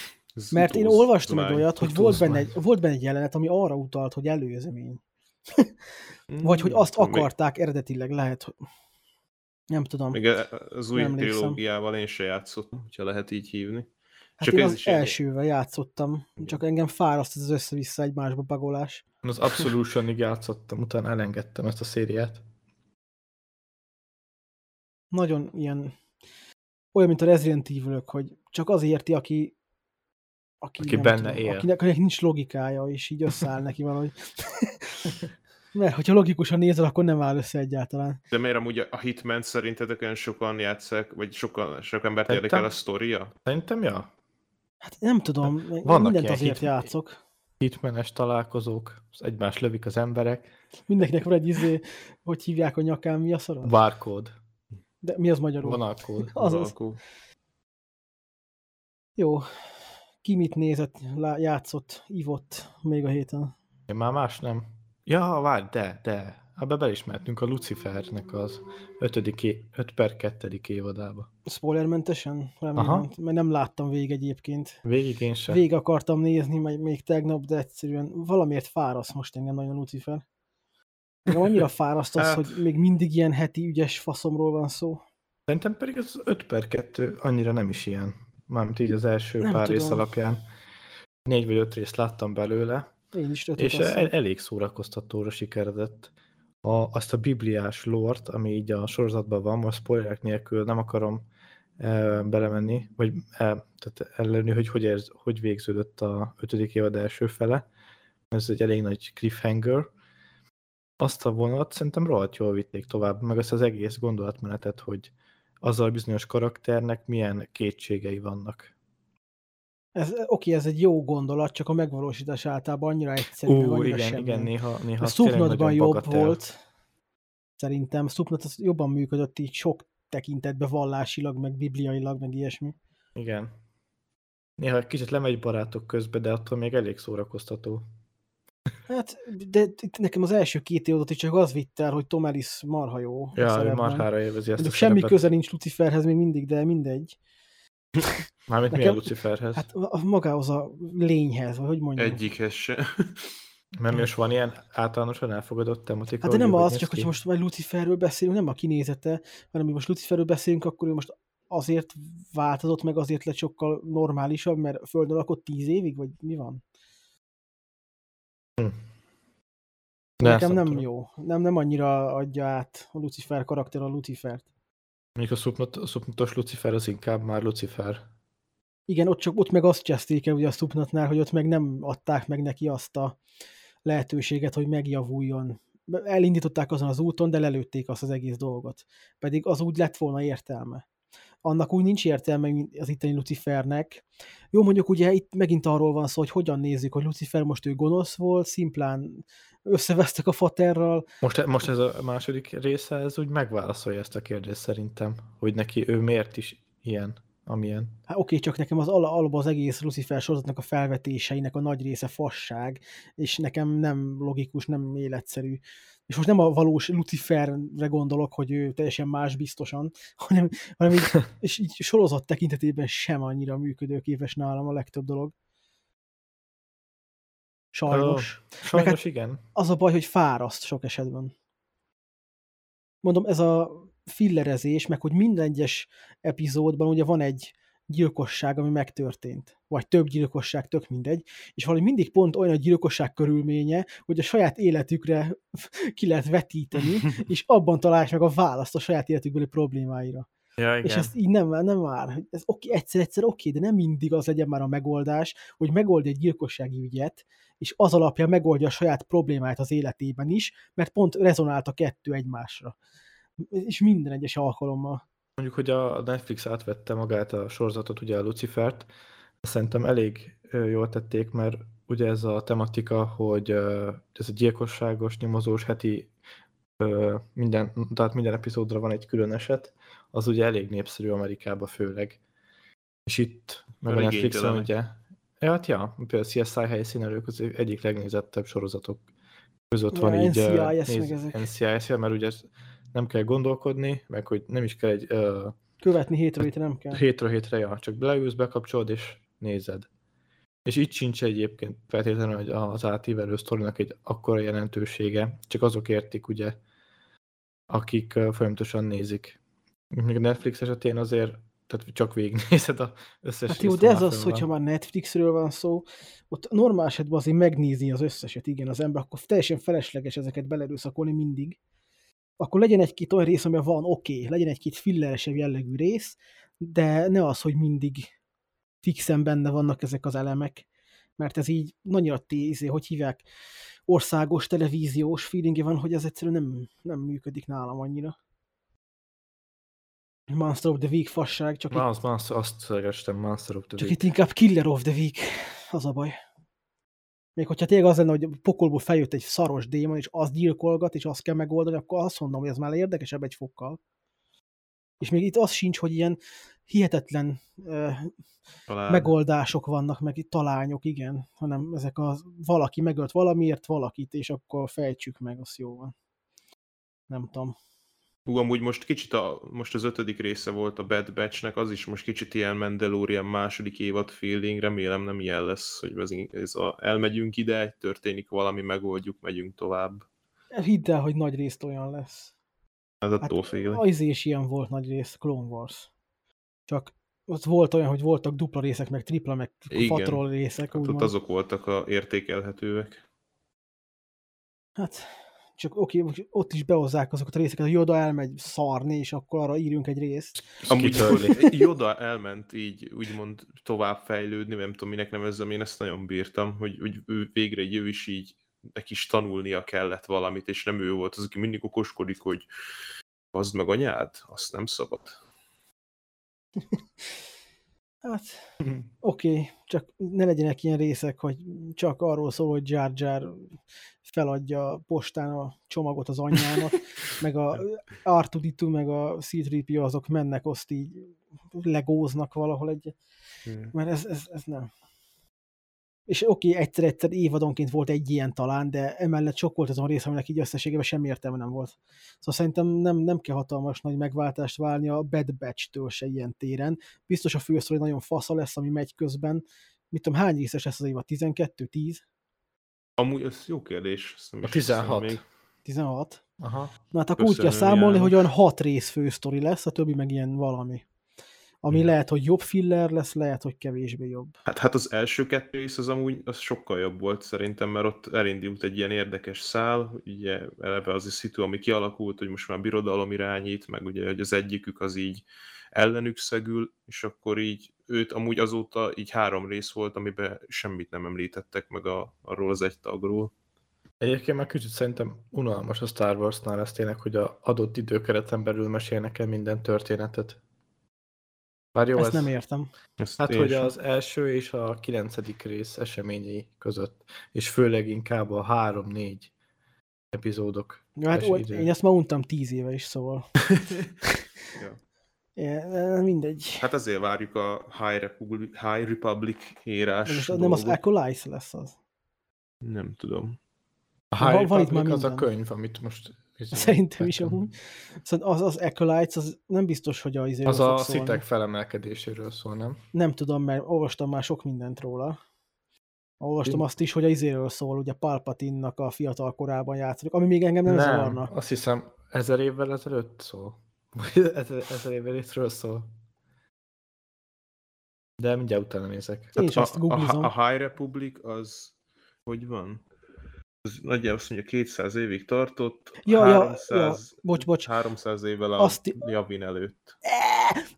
Mert én olvastam egy olyat, hogy volt benne, egy, volt benne egy jelenet, ami arra utalt, hogy előzmény. Vagy hogy azt akarták eredetileg, lehet, hogy... Nem tudom. Még az új trilógiával én se játszottam, hogyha lehet így hívni. Hát csak én az elsővel játszottam, csak engem fáraszt ez az össze-vissza egymásba bagolás. Az Absolutionig játszottam, utána elengedtem ezt a szériát. Nagyon ilyen, olyan, mint a Resident evil hogy csak az érti, aki aki, aki benne tudom, él. Akinek, akinek nincs logikája, és így összeáll neki valahogy. Mert hogyha logikusan nézel, akkor nem áll össze egyáltalán. De miért amúgy a Hitman szerintetek olyan sokan játszák, vagy sokan, sok embert érdekel a sztoria? Szerintem, ja. Hát nem tudom, Vannak mindent azért hit, játszok. Hitmenes találkozók, egymás lövik az emberek. Mindenkinek van egy izé, hogy hívják a nyakán, mi a szar? Barcode. De mi az magyarul? Vonalkód. az. Jó. Ki mit nézett, játszott, ivott még a héten? Én már más nem. Ja, várj, de, de. Abba belismertünk a Lucifernek az 5. 5 per 2. évadába. Spoilermentesen? Remélem, mert nem láttam végig egyébként. Végig én sem. Végig akartam nézni, majd még tegnap, de egyszerűen valamiért fáraszt most engem nagyon Lucifer. Engem annyira fáraszt az, hát... hogy még mindig ilyen heti ügyes faszomról van szó. Szerintem pedig az 5 per 2 annyira nem is ilyen. Mármint így az első nem pár tudom. rész alapján. Négy vagy öt részt láttam belőle. Én is És el, elég szórakoztatóra sikeredett a, azt a bibliás lort, ami így a sorozatban van, most spoilerek nélkül nem akarom e, belemenni, vagy e, tehát ellenni, hogy hogy, érz, hogy végződött a ötödik évad első fele. Ez egy elég nagy cliffhanger. Azt a vonat szerintem rohadt jól vitték tovább, meg azt az egész gondolatmenetet, hogy azzal bizonyos karakternek milyen kétségei vannak. Ez, oké, ez egy jó gondolat, csak a megvalósítás általában annyira egyszerű, Ú, annyira igen, semmi. igen, néha, néha a Supnotban jobb bagatel. volt. Szerintem Supnot az jobban működött így sok tekintetben vallásilag, meg bibliailag, meg ilyesmi. Igen. Néha kicsit lemegy barátok közbe, de attól még elég szórakoztató. Hát, de itt nekem az első két évadot is csak az vitt el, hogy Tom Ellis marha jó. Ja, marhára élvezi ezt a Semmi köze nincs Luciferhez még mindig, de mindegy. Mármint Nekem, mi a Luciferhez? Hát magához a lényhez, vagy hogy mondjam. Egyikhez se. Mert most van ilyen általánosan elfogadott tematika? Hát de nem az, csak hogy most vagy Luciferről beszélünk, nem a kinézete, hanem mi most Luciferről beszélünk, akkor ő most azért változott meg, azért lett sokkal normálisabb, mert Földön lakott tíz évig, vagy mi van? Hm. Nekem nem tudom. jó. Nem, nem annyira adja át a Lucifer karakter a Lucifert. Mondjuk a szupnot, szupnotos Lucifer az inkább már Lucifer. Igen, ott csak ott meg azt cseszték el ugye a szupnotnál, hogy ott meg nem adták meg neki azt a lehetőséget, hogy megjavuljon. Elindították azon az úton, de lelőtték azt az egész dolgot. Pedig az úgy lett volna értelme. Annak úgy nincs értelme, az itteni Lucifernek. Jó, mondjuk ugye itt megint arról van szó, hogy hogyan nézzük, hogy Lucifer most ő gonosz volt, szimplán összevesztek a faterral. Most, most ez a második része, ez úgy megválaszolja ezt a kérdést szerintem, hogy neki ő miért is ilyen amilyen. Hát oké, csak nekem az al az egész Lucifer sorozatnak a felvetéseinek a nagy része fasság, és nekem nem logikus, nem életszerű. És most nem a valós Luciferre gondolok, hogy ő teljesen más biztosan, hanem, hanem így, és így sorozat tekintetében sem annyira működőképes nálam a legtöbb dolog. Sajnos. Oh, sajnos hát igen. Az a baj, hogy fáraszt sok esetben. Mondom, ez a fillerezés, meg hogy minden egyes epizódban ugye van egy gyilkosság, ami megtörtént. Vagy több gyilkosság, tök mindegy. És valami mindig pont olyan a gyilkosság körülménye, hogy a saját életükre ki lehet vetíteni, és abban találják meg a választ a saját életükbeli problémáira. Ja, igen. És ez így nem, nem már. Ez oké, egyszer-egyszer oké, de nem mindig az legyen már a megoldás, hogy megoldja egy gyilkossági ügyet, és az alapja megoldja a saját problémáit az életében is, mert pont rezonált a kettő egymásra és minden egyes alkalommal. Mondjuk, hogy a Netflix átvette magát a sorozatot, ugye a Lucifert, szerintem elég jól tették, mert ugye ez a tematika, hogy ez a gyilkosságos, nyomozós heti minden, tehát minden epizódra van egy külön eset, az ugye elég népszerű Amerikában főleg. És itt, meg a Netflixen ugye, ja, hát ja, például a CSI helyszínelők az egyik legnézettebb sorozatok között ja, van így NCIS, néz, NCIS, mert ugye nem kell gondolkodni, meg hogy nem is kell egy... Uh, Követni hétről hétre nem kell. Hétről hétre, ja, csak beleülsz, bekapcsolod és nézed. És itt sincs egyébként feltétlenül hogy az átívelő sztorinak egy akkora jelentősége, csak azok értik ugye, akik folyamatosan nézik. Még a Netflix esetén azért tehát csak végignézed a összes Hát jó, de ez az, hogyha már Netflixről van szó, ott normál esetben azért megnézni az összeset, igen, az ember, akkor teljesen felesleges ezeket belerőszakolni mindig akkor legyen egy-két olyan rész, ami van oké, okay, legyen egy-két filleresebb jellegű rész, de ne az, hogy mindig fixen benne vannak ezek az elemek, mert ez így nagyon tízé, hogy hívják, országos, televíziós feelingje van, hogy ez egyszerűen nem, nem működik nálam annyira. Monster of the Week fasság, csak Monster, itt... Monster, azt szerestem, Monster of the Csak Week. itt inkább Killer of the Week, az a baj. Még hogyha tényleg az lenne, hogy pokolból feljött egy szaros démon, és az gyilkolgat, és azt kell megoldani, akkor azt mondom, hogy ez már érdekesebb egy fokkal. És még itt az sincs, hogy ilyen hihetetlen uh, megoldások vannak, meg itt talányok, igen, hanem ezek a valaki megölt valamiért valakit, és akkor fejtsük meg, az jó van. Nem tudom. Hú, amúgy most kicsit a, most az ötödik része volt a Bad Batchnek, az is most kicsit ilyen Mandalorian második évad feeling, remélem nem ilyen lesz, hogy ez, ez a, elmegyünk ide, történik valami, megoldjuk, megyünk tovább. Hidd el, hogy nagy részt olyan lesz. Ez attól hát, félek. Az is ilyen volt nagy rész, Clone Wars. Csak ott volt olyan, hogy voltak dupla részek, meg tripla, meg fatrol részek. Hát ott azok voltak a értékelhetőek. Hát csak oké, okay, ott is behozzák azokat a részeket, hogy Joda elmegy szarni, és akkor arra írjunk egy részt. Amúgy Joda elment így úgymond tovább fejlődni, nem tudom minek nevezzem, én ezt nagyon bírtam, hogy, hogy ő végre egy ő is így neki is tanulnia kellett valamit, és nem ő volt az, aki mindig okoskodik, hogy az meg anyád, azt nem szabad. Hát, oké, okay, csak ne legyenek ilyen részek, hogy csak arról szól, hogy Jar Jar feladja postán a csomagot az anyjának, meg a Artuditu, meg a C-3PO azok mennek, azt így legóznak valahol egy, hmm. mert ez, ez, ez nem. és oké, okay, egyszer-egyszer évadonként volt egy ilyen talán, de emellett sok volt azon rész, aminek így összességében semmi értelme nem volt. Szóval szerintem nem, nem kell hatalmas nagy megváltást válni a Bad Batch-től se ilyen téren. Biztos a fősztori nagyon fasza lesz, ami megy közben. Mit tudom, hány részes lesz az évad? 12? 10? Amúgy ez jó kérdés. A 16. Még. 16? Aha. Na hát akkor úgy kell számolni, hogy olyan 6 rész fősztori lesz, a többi meg ilyen valami. Ami lehet, hogy jobb filler lesz, lehet, hogy kevésbé jobb. Hát, hát az első kettő rész az amúgy az sokkal jobb volt szerintem, mert ott elindult egy ilyen érdekes szál, ugye eleve az a szitu, ami kialakult, hogy most már birodalom irányít, meg ugye, hogy az egyikük az így ellenük szegül, és akkor így őt amúgy azóta így három rész volt, amiben semmit nem említettek meg a, arról az egy tagról. Egyébként már kicsit szerintem unalmas a Star Wars-nál ez tényleg, hogy a adott időkereten belül mesélnek el minden történetet. Bár jó, Ezt ez, nem értem. Ezt hát, hogy sem. az első és a kilencedik rész eseményei között, és főleg inkább a három-négy epizódok. Ja, hát ó, én ezt ma untam tíz éve is, szóval. ja. Ja, mindegy. Hát azért várjuk a High Republic, High Republic írás. Nem, nem az Acolyte lesz az? Nem tudom. A High van, Republic az a könyv, amit most Szerintem is amúgy. Szóval az, az Acolytes, az nem biztos, hogy az Az a szitek felemelkedéséről szól, nem? Nem tudom, mert olvastam már sok mindent róla. Olvastam azt is, hogy a izéről szól, ugye Palpatinnak a fiatal korában játszik, ami még engem nem, nem zavarna. azt hiszem ezer évvel ezelőtt szól. Ezer, ezer évvel ezelőtt szól. De mindjárt utána nézek. Én is a, azt a, a High Republic az hogy van? az nagyjából azt mondja 200 évig tartott, ja, 300, ja, ja. Bocs, bocs. 300 évvel a azt, Javin előtt.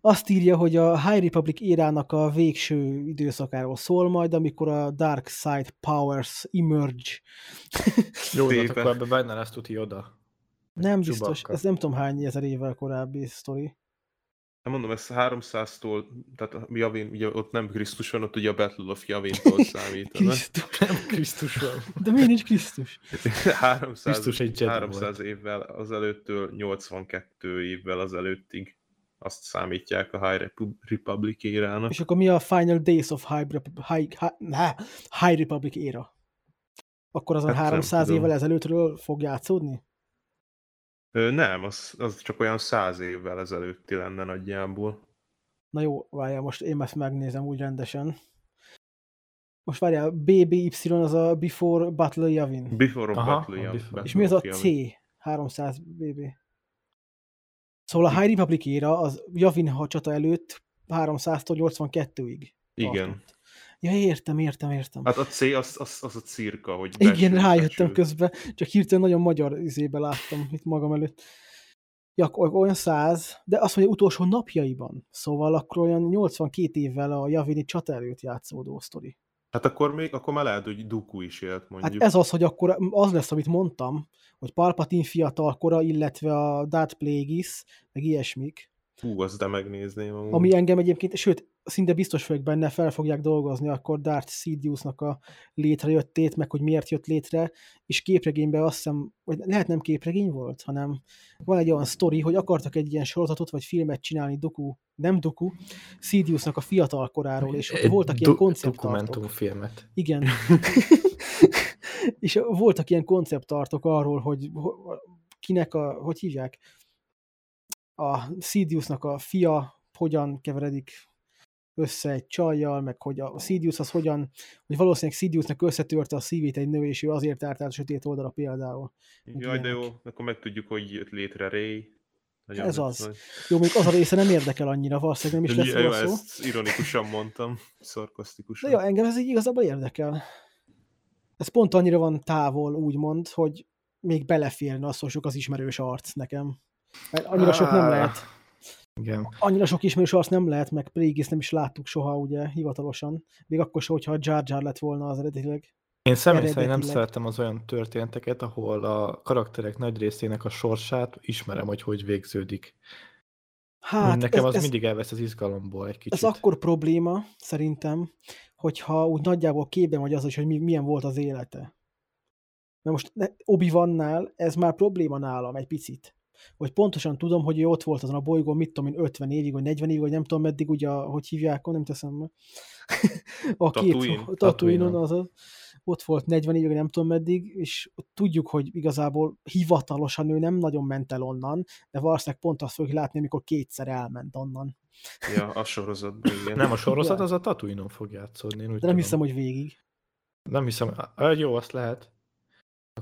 Azt írja, hogy a High Republic érának a végső időszakáról szól majd, amikor a Dark Side Powers emerge. Jó, de hát akkor ebben benne lesz tuti oda. Nem biztos, ez nem tudom hány ezer évvel korábbi sztori. Nem mondom, ez 300-tól, tehát Javin, ugye ott nem Krisztus van, ott ugye a Battle of Javintól számít. Krisztus, nem Krisztus van. De miért nincs Krisztus? 300, Krisztus egy 300 volt. évvel azelőttől 82 évvel azelőttig azt számítják a High Republic érának. És akkor mi a Final Days of High, High, High, High Republic éra? Akkor azon hát 300 évvel ezelőttről fog játszódni? Ö, nem, az, az csak olyan száz évvel ezelőtti lenne nagyjából. Na jó, várjál, most én ezt megnézem úgy rendesen. Most várjál, BBY az a Before Battle Yavin. Before Aha, Battle Yavin. És mi az a C? 300 BB. Szóval a High Republic éra az Yavin csata előtt 300-tól 82-ig. Igen. Tartott. Ja, értem, értem, értem. Hát a C az, az, az a cirka, hogy Igen, rájöttem besül. közben, csak hirtelen nagyon magyar izébe láttam itt magam előtt. Ja, olyan száz, de azt mondja, utolsó napjaiban. Szóval akkor olyan 82 évvel a Javini csata előtt játszódó sztori. Hát akkor még, akkor már lehet, hogy Duku is élt mondjuk. Hát ez az, hogy akkor az lesz, amit mondtam, hogy Palpatine fiatalkora, illetve a Darth Plagueis, meg ilyesmik. Hú, azt de megnézném. Amúgy. Ami engem egyébként, sőt, szinte biztos vagyok benne, fel fogják dolgozni akkor Darth Sidiousnak a létrejöttét, meg hogy miért jött létre, és képregényben azt hiszem, vagy lehet nem képregény volt, hanem van egy olyan sztori, hogy akartak egy ilyen sorozatot vagy filmet csinálni Doku, nem Doku, Sidiousnak a fiatal koráról, és ott voltak ilyen konceptartok. Dokumentumfilmet. Igen. és voltak ilyen konceptartok arról, hogy kinek a, hogy hívják, a Sidiousnak a fia hogyan keveredik össze egy csajjal, meg hogy a Sidious az hogyan, hogy valószínűleg Sidiousnak összetörte a szívét egy nő, és ő azért árt át a sötét oldala például. Jaj, de jó, akkor megtudjuk, hogy jött létre Ray. Nagyon Ez az. Nagy. Jó, még az a része nem érdekel annyira, valószínűleg nem is lesz jó, szó. Ezt ironikusan mondtam, szarkasztikusan. De jó, engem ez így igazából érdekel. Ez pont annyira van távol, úgymond, hogy még beleférne az, hogy sok az ismerős arc nekem. Mert annyira sok nem lehet. Igen. Annyira sok ismerős arc nem lehet, meg Plagueis nem is láttuk soha, ugye, hivatalosan. Még akkor sem, hogyha Jar Jar lett volna az eredetileg. Én személy szerint nem szeretem az olyan történeteket, ahol a karakterek nagy részének a sorsát ismerem, hogy hogy végződik. Hát, Nekem ez, az ez, mindig elvesz az izgalomból egy kicsit. Ez akkor probléma, szerintem, hogyha úgy nagyjából képben vagy az, hogy milyen volt az élete. Mert most obi vannál ez már probléma nálam egy picit hogy pontosan tudom, hogy ő ott volt azon a bolygón, mit tudom én, 50 évig, vagy 40 évig, vagy nem tudom meddig, ugye, hogy hívják, nem teszem meg. a Tatooine. két, Tatooine-on az, az ott volt 40 évig, nem tudom meddig, és tudjuk, hogy igazából hivatalosan ő nem nagyon ment el onnan, de valószínűleg pont azt fogjuk látni, amikor kétszer elment onnan. Ja, a sorozatban, igen. Nem, a sorozat az a Tatooine-on fog játszódni. Én úgy De nem tudom. hiszem, hogy végig. Nem hiszem. Jó, azt lehet.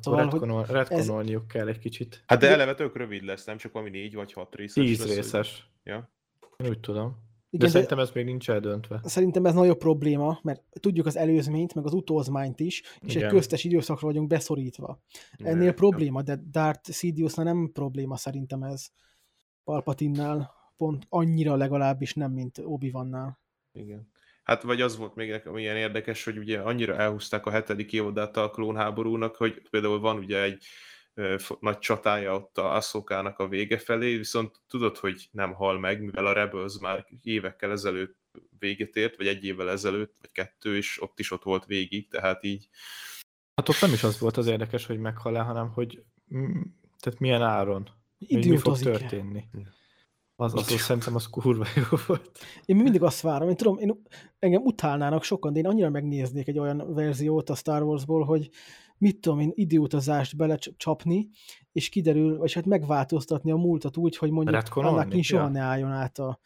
Akkor Szóval, hogy retkonolniuk ez... kell egy kicsit. Hát de eleve tök rövid lesz, nem csak valami négy vagy hat részes. Tíz lesz, hogy- részes. Ja. Én úgy tudom. De Igen, de szerintem ez még nincs eldöntve. szerintem ez nagyobb probléma, mert tudjuk az előzményt, meg az utózmányt is, és Igen. egy köztes időszakra vagyunk beszorítva. Ennél Ne, probléma, de Darth Sidiousnál nem probléma szerintem ez. Palpatinnál pont annyira legalábbis nem, mint obi -Wannál. Igen. Hát vagy az volt még nekem ilyen érdekes, hogy ugye annyira elhúzták a hetedik évadát a klónháborúnak, hogy például van ugye egy nagy csatája ott a Ahsokának a vége felé, viszont tudod, hogy nem hal meg, mivel a Rebels már évekkel ezelőtt véget ért, vagy egy évvel ezelőtt, vagy kettő, és ott is ott volt végig, tehát így Hát ott nem is az volt az érdekes, hogy meghal-e, hanem hogy tehát milyen áron. Hogy mi fog Idiótozik -e. Az, az, az szerintem az kurva jó volt. Én mindig azt várom, én tudom, én, engem utálnának sokan, de én annyira megnéznék egy olyan verziót a Star Warsból, hogy mit tudom én, időutazást belecsapni, és kiderül, vagy hát megváltoztatni a múltat úgy, hogy mondjuk Retkonolni? Anakin soha Ja. ne álljon át a,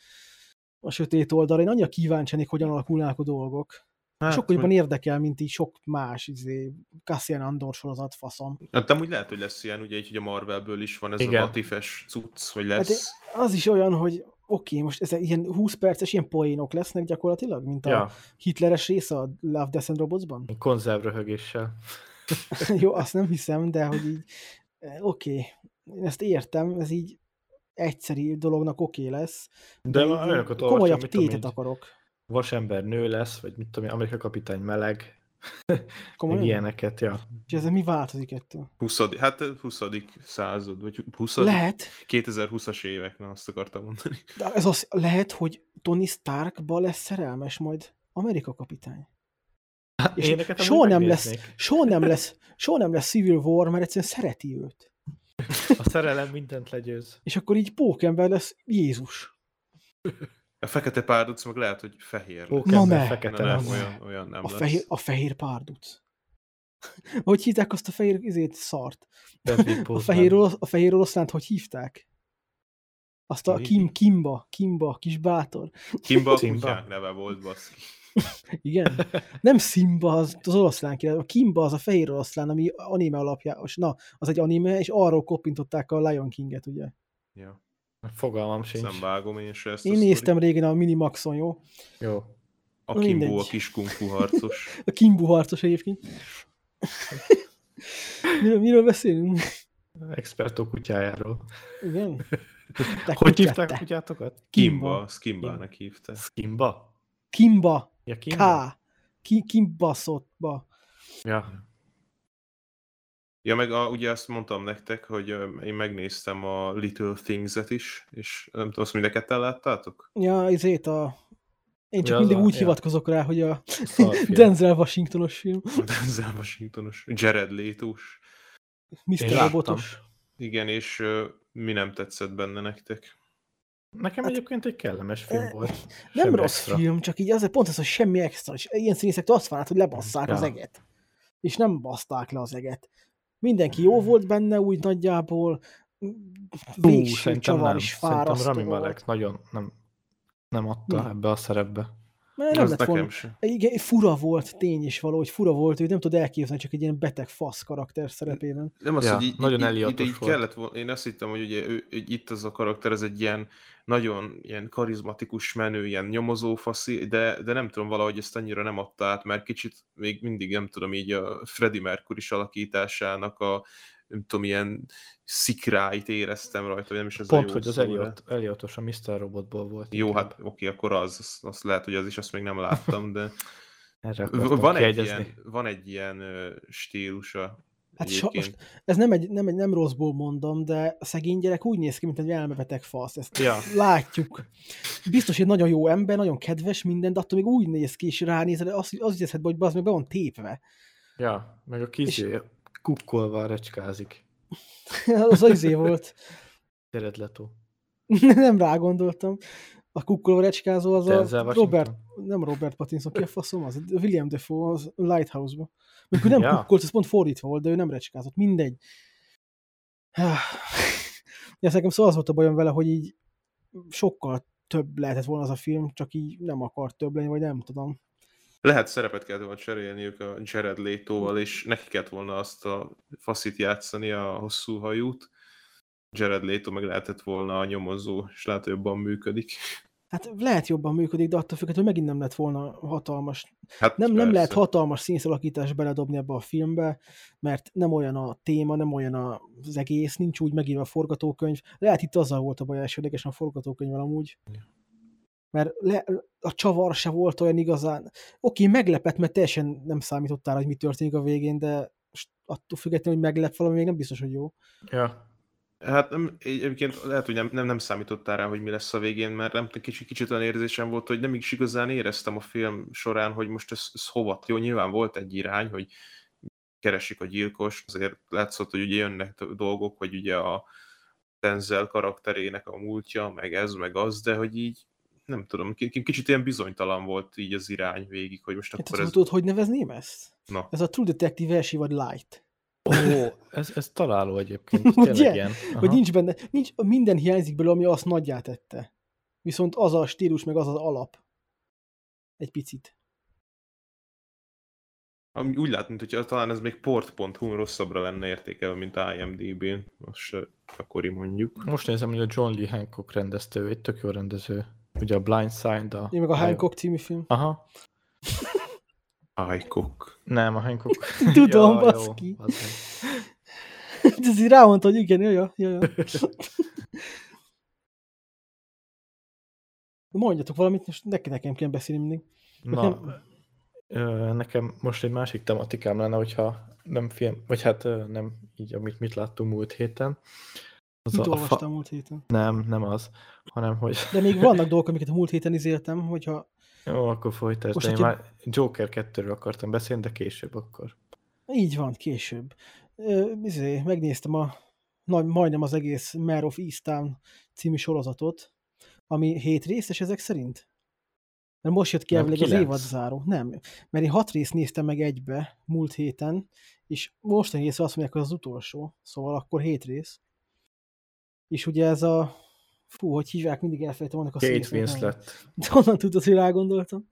a sötét oldalra. Én annyira kíváncsi lennék, hogyan alakulnának a dolgok. Hát, Sokkal jobban érdekel, mint így sok más izé, Cassian Andor sorozat faszom. Hát amúgy lehet, hogy lesz ilyen, ugye így, hogy a Marvelből is van ez Igen. a Batifes cucc, vagy Hát lesz. az is olyan, hogy oké, okay, most ezek ilyen 20 perces ilyen poénok lesznek gyakorlatilag, mint a Ja, Hitleres része a Love, Death and Robotsban? konzervröhögéssel. Jó, azt nem hiszem, de hogy így, eh, oké, okay, én ezt értem, ez így egyszerű dolognak oké okay lesz. De így olyanokat olvastam, komolyabb tétet így akarok. Vasember nő lesz, vagy mit tudom én, Amerika kapitány meleg, Komolyan? ilyeneket, ja. És ez mi változik ettől? 20. Hát 20. század, vagy 20. Lehet, 2020-as évek, na azt akartam mondani. de ez az, lehet, hogy Tony Starkba lesz szerelmes majd Amerika kapitány. És Éneket amúgy soha nem lesz, soha nem lesz, soha nem lesz Civil War, mert egyszerűen szereti őt. A szerelem mindent legyőz. És akkor így pókember lesz Jézus. A fekete párduc meg lehet, hogy fehér. Pókember fekete nem, lesz. olyan, olyan nem A lesz. fehér, a fehér párduc. Hogy hívták azt a fehér izét, szart? A fehér, orosz, a fehér oroszlánt hogy hívták? Azt a Mi? Kim, Kimba, Kimba, kis bátor. Kimba a Simba. kutyák neve volt, baszki. Igen. Nem Simba, az, az oroszlán király. A Kimba az a fehér oroszlán, ami anime alapja. És na, az egy anime, és arról koppintották a Lion King-et, ugye. Ja. Fogalmam sincs. Nem vágom én se ezt Én a néztem régen a Minimaxon, jó? Jó. A Na, Kimbo, a mindegy. kis kung fu harcos. A Kimbu harcos egyébként. miről, miről beszélünk? Expertó kutyájáról. Igen? Te Hogy hívták a kutyátokat? Kimba, azt Kimbának hívta. Skimba? Kimba. Ja, K. Kimba? Ki, Kimbaszottba. Ja. Ja, meg a, ugye azt mondtam nektek, hogy én megnéztem a Little Things-et is, és nem tudom, azt mind a ketten láttátok? Ja, izét a... Én csak Ja, mindig a- úgy ja. hivatkozok rá, hogy a. Denzel Washingtonos film. A Denzel Washingtonos, Jared Leto-s. Mr. Robotos. Igen, és mi nem tetszett benne nektek? Nekem egyébként egy kellemes film volt. Hát, eh, Nem Semmi rossz extra. film, csak így azért pont az, hogy semmi extra. És ilyen színészektől azt várnád, hogy lebasszák Ja. az eget. És nem baszták le az eget. Mindenki jó volt benne, úgy nagyjából. Végső csavar is Szerintem fárasztó Rami. Malek nagyon nem, nem adta Mi? ebbe a szerepbe. Mert nem lett volna. sem. Igen, fura volt, tény is valahogy fura volt, hogy nem tud elképzelni csak egy ilyen beteg fasz karakter szerepében. Nem az, Ja, hogy így, nagyon így, így, így volt. kellett volna, én azt hittem, hogy ugye ő, hogy itt az a karakter, ez egy ilyen nagyon ilyen karizmatikus menő, ilyen nyomozó faszi, de, de nem tudom, valahogy ezt annyira nem adta át, mert kicsit még mindig nem tudom, így a Freddie Mercury is alakításának a nem tudom, ilyen szikráit éreztem rajta, vagy nem is ez Pont, a jó hogy az Elliot, Elliotos a Mr. Robotból volt. Jó, inkább. hát oké, akkor az, azt, azt lehet, hogy az is, azt még nem láttam, de van egy, ilyen, van egy ilyen stílusa Hát so, egyébként. most ez nem, egy, nem, egy, nem rosszból mondom, de a szegény gyerek úgy néz ki, mint egy elmebeteg fasz. Ezt Ja. látjuk. Biztos, hogy nagyon jó ember, nagyon kedves minden, de attól még úgy néz ki, és ránézel, azt, azt hiszed, hogy az meg be van tépve. Ja, meg a kizé kukkolva recskázik. az az izé volt. Jared Leto. nem rá gondoltam. A kukkoló recskázó az a Robert, nem Robert Pattinson, ki a faszom az? William Defoe az Lighthouse-ba. Mikor nem ja. kukkolt, ez pont fordítva volt, de ő nem recskázott. Mindegy. Ja, nekem szóval az volt a bajom vele, hogy így sokkal több lehetett volna az a film, csak így nem akart több lenni, vagy nem tudom. Lehet szerepet kellett volna cserélniük a Jared Leto-val, és neki kellett volna azt a faszit játszani, a hosszú hajút. Jared Leto meg lehetett volna a nyomozó, és lehet, hogy jobban működik. Hát lehet jobban működik, de attól függetlenül megint nem lett volna hatalmas. Hát nem, nem lehet hatalmas színszalakítást beledobni ebbe a filmbe, mert nem olyan a téma, nem olyan az egész, nincs úgy megírva a forgatókönyv. Lehet itt azzal volt a baj elsődlegesen a forgatókönyvvel amúgy. Mert le, a csavar se volt olyan igazán. Oké, meglepett, mert teljesen nem számítottál, hogy mi történik a végén, de attól függetlenül, hogy meglep valami, még nem biztos, hogy jó. Ja. Hát nem, egyébként lehet, hogy nem, nem, nem számítottál rá, hogy mi lesz a végén, mert nem kicsit, kicsit olyan érzésem volt, hogy nem is igazán éreztem a film során, hogy most ez, ez hova. Jó, nyilván volt egy irány, hogy keresik a gyilkos, azért látszott, hogy ugye jönnek dolgok, hogy ugye a Denzel karakterének a múltja, meg ez, meg az, de hogy így nem tudom, kicsit ilyen bizonytalan volt így az irány végig, hogy most hát akkor ez... Tudod, hogy nevezném ezt? Na. Ez a True Detective versi vagy Light. Ó, ez, ez találó egyébként. Ugye? Ilyen. Hogy nincs benne, nincs, minden hiányzik belőle, ami azt nagyját tette. Viszont az a stílus, meg az az alap. Egy picit. Ami úgy látni, hogy talán ez még port.hu rosszabbra lenne értékelve, mint IMDb-n. Most akkori mondjuk. Most nézem, hogy a John Lee Hancock rendezte, egy tök jó rendező. Ugye a Blind Side, a... Én meg a Hancock című film. Aha. Hancock. Nem, a Hancock. Tudom, ja, baszki. Jó, Ez így rámondta, hogy igen, jaj, jaj, jaj. Mondjatok valamit, és neki nekem kell beszélni mindig. Nekem... Na, nekem most egy másik tematikám lenne, hogyha nem film, vagy hát nem így, amit mit láttunk múlt héten. Az mit a, olvastam fa... múlt héten? Nem, nem az, hanem hogy... De még vannak dolgok, amiket a múlt héten izéltem, hogyha jó, akkor folytasd. Most, én már Joker 2-ről akartam beszélni, de később akkor. Így van, később. Izé, megnéztem a majdnem az egész Mare of Easttown című sorozatot, ami hét részes ezek szerint? Mert most jött ki elvileg az évad záró. Nem, mert én hat részt néztem meg egybe múlt héten, és most rész azt mondják, hogy az utolsó, szóval akkor hét rész. És ugye ez a Fú, hogy hívják, mindig elfelejtem annak a Kate Winslet. De honnan tudod, hogy rágondoltam?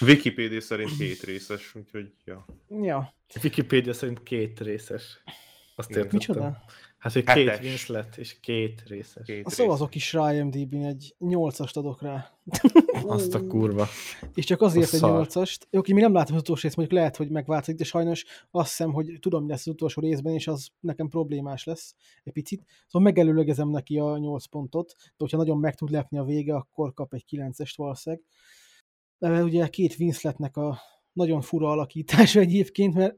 Wikipedia szerint két részes, úgyhogy ja. Ja. Wikipedia szerint két részes. Azt értettem. Micsoda? Hát, hogy két Hetes. Winslet és két részes. Két a szavazok is rá IMDb-n egy nyolcast adok rá. Azt a kurva. És csak azért egy nyolcast. Oké, mi nem látom az utolsó részt, mondjuk lehet, hogy megváltozik, de sajnos azt hiszem, hogy tudom, mi lesz az utolsó részben, és az nekem problémás lesz egy picit. Szóval megelőlegezem neki a 8 pontot, de hogyha nagyon meg tud lepni a vége, akkor kap egy 9-est valószínűleg. De ugye két Winsletnek a nagyon fura alakítása egyébként, mert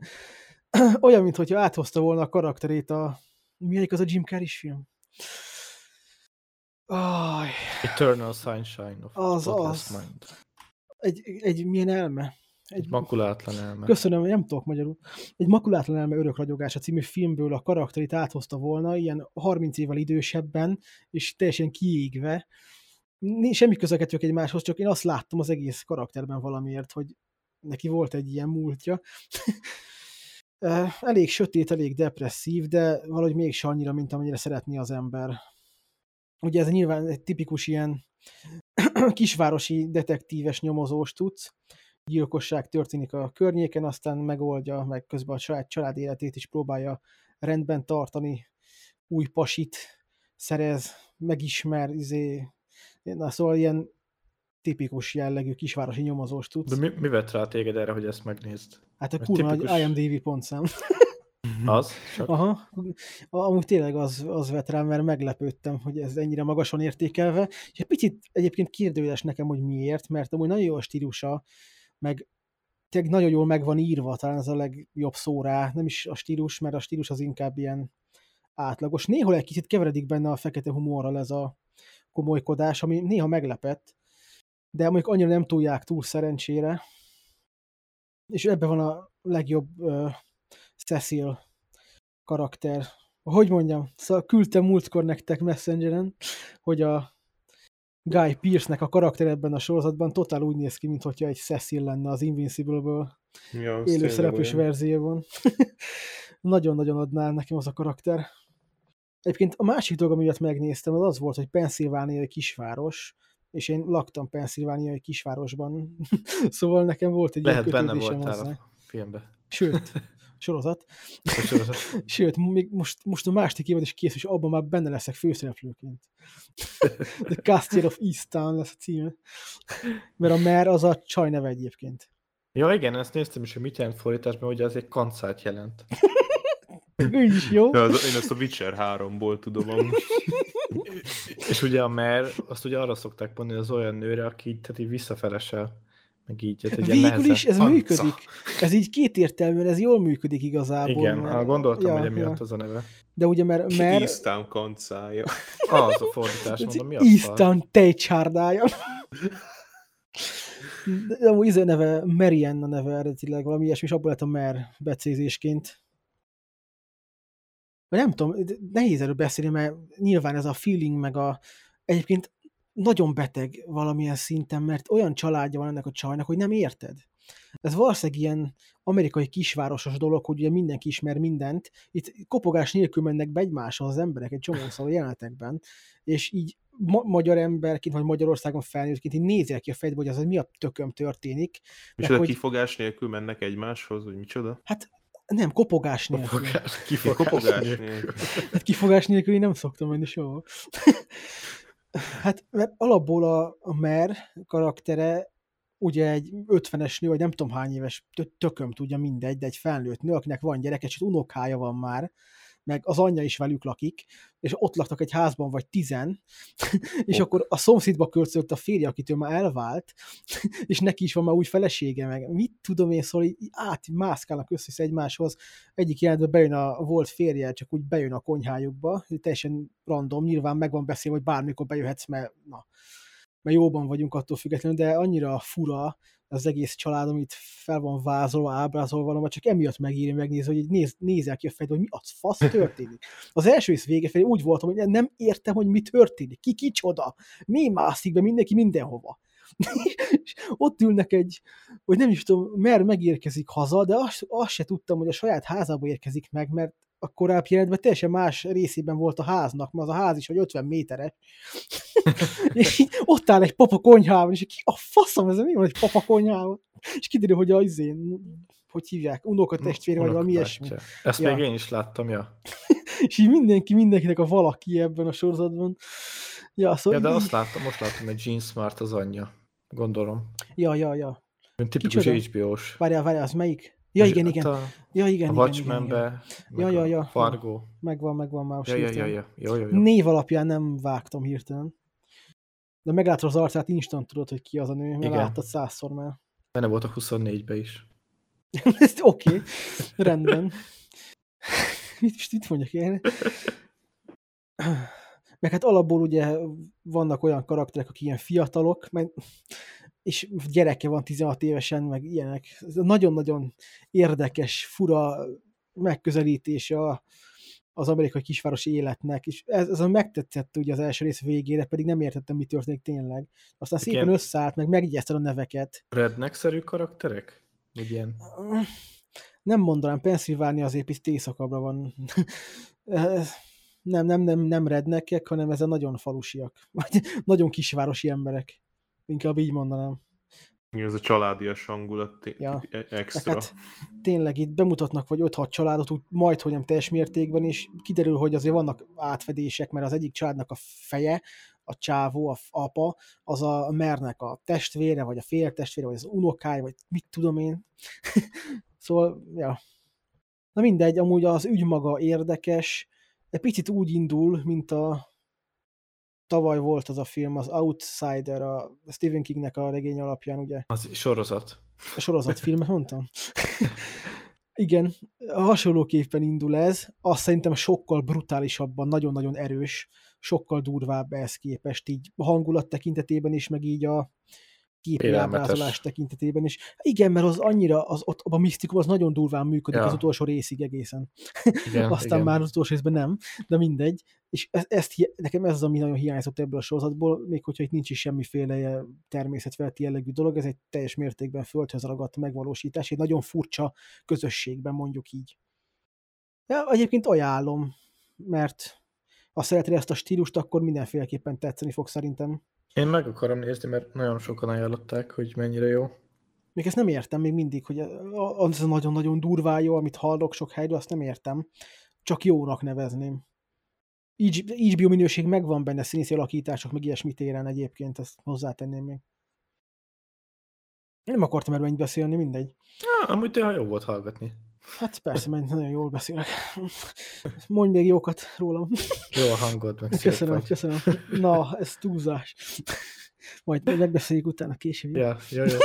olyan, mintha áthozta volna a karakterét a Melyik az a Jim Carrey film? Aj. Eternal Sunshine of az, az. Mind. Egy, egy milyen elme? Egy, egy makulátlan elme. Köszönöm, nem tudok magyarul. Egy makulátlan elme örökragyogása című filmből a karakterét áthozta volna, ilyen 30 évvel idősebben, és teljesen kiégve. Semmi közelgetők egymáshoz, csak én azt láttam az egész karakterben valamiért, hogy neki volt egy ilyen múltja. elég sötét, elég depresszív, de valahogy mégse annyira, mint amennyire szeretné az ember. Ugye ez nyilván egy tipikus ilyen kisvárosi detektíves nyomozós tudsz, gyilkosság történik a környéken, aztán megoldja, meg közben a saját család életét is próbálja rendben tartani, új pasit szerez, megismer, izé, na szóval ilyen tipikus jellegű kisvárosi nyomozós tudsz. De mi, mi vett rá téged erre, hogy ezt megnézd? Hát a kurva tipikus... nagy IMDb pontszám. Az? Csak... Aha. Amúgy tényleg az, az vett rám, mert meglepődtem, hogy ez ennyire magasan értékelve. És egy picit egyébként kérdőjeles nekem, hogy miért, mert amúgy nagyon jó a stílusa, meg tényleg nagyon jól meg van írva, talán ez a legjobb szó rá. Nem is a stílus, mert a stílus az inkább ilyen átlagos. Néhol egy kicsit keveredik benne a fekete humorral ez a komolykodás, ami néha meglepett, de mondjuk annyira nem túlják túl szerencsére. És ebben van a legjobb uh, Cecil karakter, hogy mondjam, szóval küldtem múltkor nektek Messengeren, hogy a Guy Pearce-nek a karakter ebben a sorozatban totál úgy néz ki, mintha egy Cecil lenne az Invincible-ből ja, élőszereplős verzióban. Nagyon-nagyon adná nekem az a karakter. Egyébként a másik dolog, amiatt megnéztem, az az volt, hogy Pennsylvania egy kisváros, és én laktam Pennsylvania egy kisvárosban, szóval nekem volt egy Lehet benne voltál hozzá. a filmben. Sőt, sorozat. sorozat. Sőt, még most, most a másik évad is kész, és abban már benne leszek főszereplőként. The Castle of Easttown lesz a címe. Mert a mer az a csaj neve egyébként. Ja, igen, ezt néztem is, hogy mit jelent fordításban, hogy az egy kancát jelent. Ő is jó. Ja, az, én ezt a Witcher 3-ból tudom. És ugye a mer, azt ugye arra szokták mondani, az olyan nőre, aki így, tehát így visszafelesel. Meg így, tehát Végül is ez Anca. működik. Ez így kétértelműen, ez jól működik igazából. Igen, mert... gondoltam, ja, hogy emiatt ja. az a neve. De ugye, mert... mert... Easttown kancája. Az a fordítás, mondom, mi az Easttown tejcsárdája. De amúgy izé neve, Marianne a neve eredetileg, valami ilyesmi, és abból lett a Mer becézésként. Vagy nem tudom, nehéz erről beszélni, mert nyilván ez a feeling, meg a... Egyébként nagyon beteg valamilyen szinten, mert olyan családja van ennek a csajnak, hogy nem érted. Ez valószínűleg ilyen amerikai kisvárosos dolog, hogy ugye mindenki ismer mindent. Itt kopogás nélkül mennek be egymáshoz az emberek egy csomószor a jelenetekben, és így ma- magyar emberként, vagy Magyarországon felnőttként így nézel ki a fejedbe, hogy az, hogy mi a tököm történik. És hogy... kifogás nélkül mennek egymáshoz, vagy micsoda? Hát nem, kopogás nélkül. Kopogás, kifogás, kopogás nélkül. Hát kifogás nélkül én nem szoktam menni soha. hát mert alapból a, a Mer karaktere ugye egy 50-es nő, vagy nem tudom hány éves, tököm tudja mindegy, de egy felnőtt nő, akinek van gyereke, és unokája van már, meg az anyja is velük lakik, és ott laktak egy házban, vagy tizen, és oh. akkor a szomszédba költözött a férje, akitől már elvált, és neki is van már új felesége, meg mit tudom én, szóval így átmászkálnak össze egymáshoz. Egyik jelentben bejön a volt férje, csak úgy bejön a konyhájukba, teljesen random, nyilván meg van beszélve, hogy bármikor bejöhetsz, mert na, mert jóban vagyunk attól függetlenül, de annyira fura, az egész család, amit fel van vázolva, ábrázolva, vagy csak emiatt megírja, megnézni, hogy néz, nézel ki a fejed, hogy mi az fasz történik. Az első rész vége felé úgy voltam, hogy nem értem, hogy mi történik, ki kicsoda, mi mászik be mindenki mindenhova. és ott ülnek egy, hogy nem is tudom, mert megérkezik haza, de azt, azt se tudtam, hogy a saját házába érkezik meg, mert a korábbi jelentben teljesen más részében volt a háznak, mert az a ház is, hogy 50 méteres. és így ott áll egy papa konyhában, és ki a faszom, ez mi van egy papa konyhában? És kiderül, hogy az izén, hogy hívják, unokatestvére, vagy valami ilyesmi. Ezt ja. még én is láttam, ja. és így mindenki, mindenkinek a valaki ebben a sorozatban. Ja, szóval ja de így... azt láttam, most láttam, hogy Jean Smart az anyja, gondolom. Ja, ja, ja. Mint tipikus HBO-s. Várjál, várjál, az melyik? Ja, igen, igen. A, ja, igen, a Watchmenbe, ja, ja, ja. Fargo. Megvan, megvan már ja, ja, ja, ja. Jó, jó, jó. Név alapján nem vágtam hirtelen. De meglátod az arcát, instant tudod, hogy ki az a nő, mert igen. láttad százszor már. Benne volt a 24-be is. Oké, okay. rendben. mit is itt mondjak én? Meg hát alapból ugye vannak olyan karakterek, akik ilyen fiatalok, mert és gyereke van 16 évesen, meg ilyenek. Ez nagyon-nagyon érdekes, fura megközelítése a, az amerikai kisvárosi életnek, és ez, ez a megtetszett ugye az első rész végére, pedig nem értettem, mi történik tényleg. Aztán Igen. szépen összeállt, meg megjegyezted a neveket. Redneck-szerű karakterek? Ilyen? Nem mondanám, Pennsylvania azért itt éjszakabbra van. nem, nem, nem, nem redneckek, hanem ez a nagyon falusiak. Vagy nagyon kisvárosi emberek. Inkább így mondanám. Ez a családias hangulat ja. E- extra. Hát, tényleg itt bemutatnak vagy 5-6 családot, úgy majd, hogy nem teljes mértékben, és kiderül, hogy azért vannak átfedések, mert az egyik családnak a feje, a csávó, a apa, az a mernek a testvére, vagy a féltestvére, vagy az unokája, vagy mit tudom én. szóval, ja. Na mindegy, amúgy az ügy maga érdekes, egy picit úgy indul, mint a tavaly volt az a film, az Outsider, a Stephen Kingnek a regény alapján, ugye? Az sorozat. A sorozat filmet mondtam? Igen, hasonlóképpen indul ez, azt szerintem sokkal brutálisabban, nagyon-nagyon erős, sokkal durvább ehhez képest, így a hangulat tekintetében is, meg így a, képi ábrázolás tekintetében is. Igen, mert az annyira, az, ott, a misztikum az nagyon durván működik ja. az utolsó részig egészen. Igen, Aztán igen. már az utolsó részben nem, de mindegy. És ezt, ezt, nekem ez az, ami nagyon hiányzott ebből a sorozatból, még hogyha itt nincs is semmiféle természetvelti jellegű dolog, ez egy teljes mértékben földhöz ragadt megvalósítás, egy nagyon furcsa közösségben mondjuk így. Ja, egyébként ajánlom, mert ha szeretnél ezt a stílust, akkor mindenféleképpen tetszeni fog szerintem. Én meg akarom nézni, mert nagyon sokan ajánlották, hogy mennyire jó. Még ezt nem értem még mindig, hogy az nagyon-nagyon durvá jó, amit hallok sok helyről, azt nem értem. Csak jónak nevezném. HBO minőség megvan benne, színészi alakítások, meg ilyesmit téren egyébként, ezt hozzátenném még. Én nem akartam erről beszélni, mindegy. Ja, amúgy tényleg jó volt hallgatni. Hát persze, mert nagyon jól beszélek. Mondj még jókat rólam. Jó a hangod, meg Köszönöm, vagy. köszönöm. Na, ez túlzás. Majd megbeszéljük utána később. Ja, jó, jó.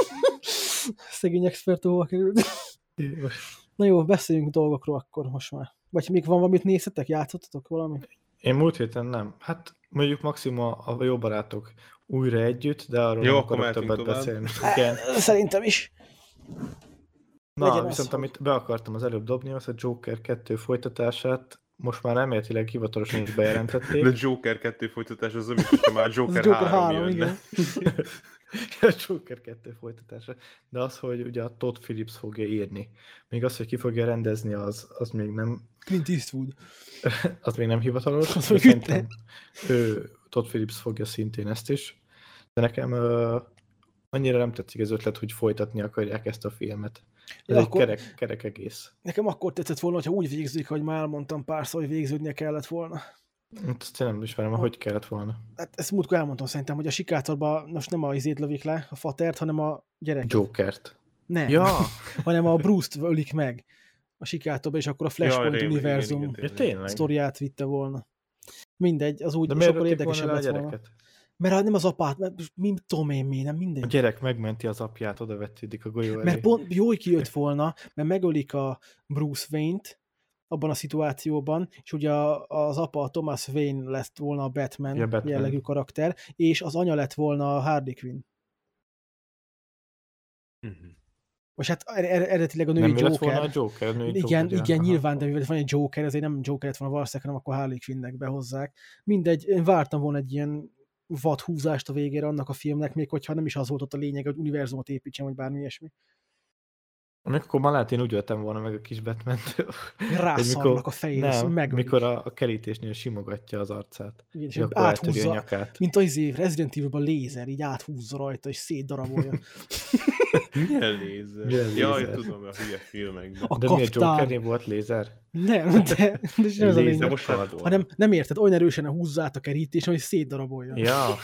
Szegény expertóval került. Na jó, beszéljünk dolgokról akkor most már. Vagy még van valamit nézhetek? Játszottatok valami? Én múlt héten nem. Hát mondjuk maximum a jó barátok újra együtt, de arról jó, nem akarok többet tovább. beszélni. Igen. Szerintem is. Na, Legyen viszont az, amit be akartam az előbb dobni, az a Joker 2 folytatását, most már elméletileg hivatalosan is bejelentették. De Joker 2 folytatás az, hogyha már Joker, Joker 3, 3 igen. a Joker 2 folytatása. De az, hogy ugye a Todd Phillips fogja írni. Még az, hogy ki fogja rendezni, az, az még nem... Clint Eastwood. az még nem hivatalos. Az szerintem ő, Todd Phillips fogja szintén ezt is. De nekem uh, annyira nem tetszik az ötlet, hogy folytatni akarják ezt a filmet. Ez egy akkor, kerek, kerek egész. Nekem akkor tetszett volna, hogyha úgy végzik, hogy már mondtam párszor, hogy végződnie kellett volna. Hát ezt nem ismerem, ha. hogy kellett volna. Hát ezt múltkor elmondtam szerintem, hogy a sikátorban most nem a izét lövik le, a fatert, hanem a gyereket. Jokert. Nem. Ja. hanem a Bruce-t ölik meg a sikátorba, és akkor a Flashpoint ja, univerzum ja, sztoriát vitte volna. Mindegy, az úgy sokkal érdekesebb lett volna. Mert nem az apát, mert mi tudom én mi, nem minden. A gyerek megmenti az apját, oda vetődik a golyó elé. Mert pont jó, hogy kijött volna, mert megölik a Bruce Wayne-t abban a szituációban, és ugye az apa a Thomas Wayne lesz volna a Batman, ja, Batman jellegű karakter, és az anya lett volna a Harley Quinn. Uh-huh. Most hát er-, er- eredetileg a női nem Joker. volna a Joker, a női igen, Joker, igen, nyilván, de mivel van egy Joker, ezért nem Joker lett volna valószínűleg, hanem akkor Harley Quinnnek behozzák. Mindegy, én vártam volna egy ilyen vad húzást a végére annak a filmnek, még hogyha nem is az volt ott a lényeg, hogy univerzumot építsen, vagy bármi ilyesmi. Amikor már lehet, én úgy jöttem volna meg a kis batman Rászarnak a fejére, nem, meg mikor a, a kerítésnél simogatja az arcát. Igen, és áthúzza, a nyakát. mint az év Resident Evil-ben lézer, így áthúzza rajta, és szétdarabolja. Milyen lézer? Milyen lézer? Jaj, tudom, a hülye filmekben. A de miért Jokernél volt lézer? Nem, de, de nem az a lényeg. Most hanem nem érted, olyan erősen húzza át a kerítés, hogy szétdarabolja. Ja.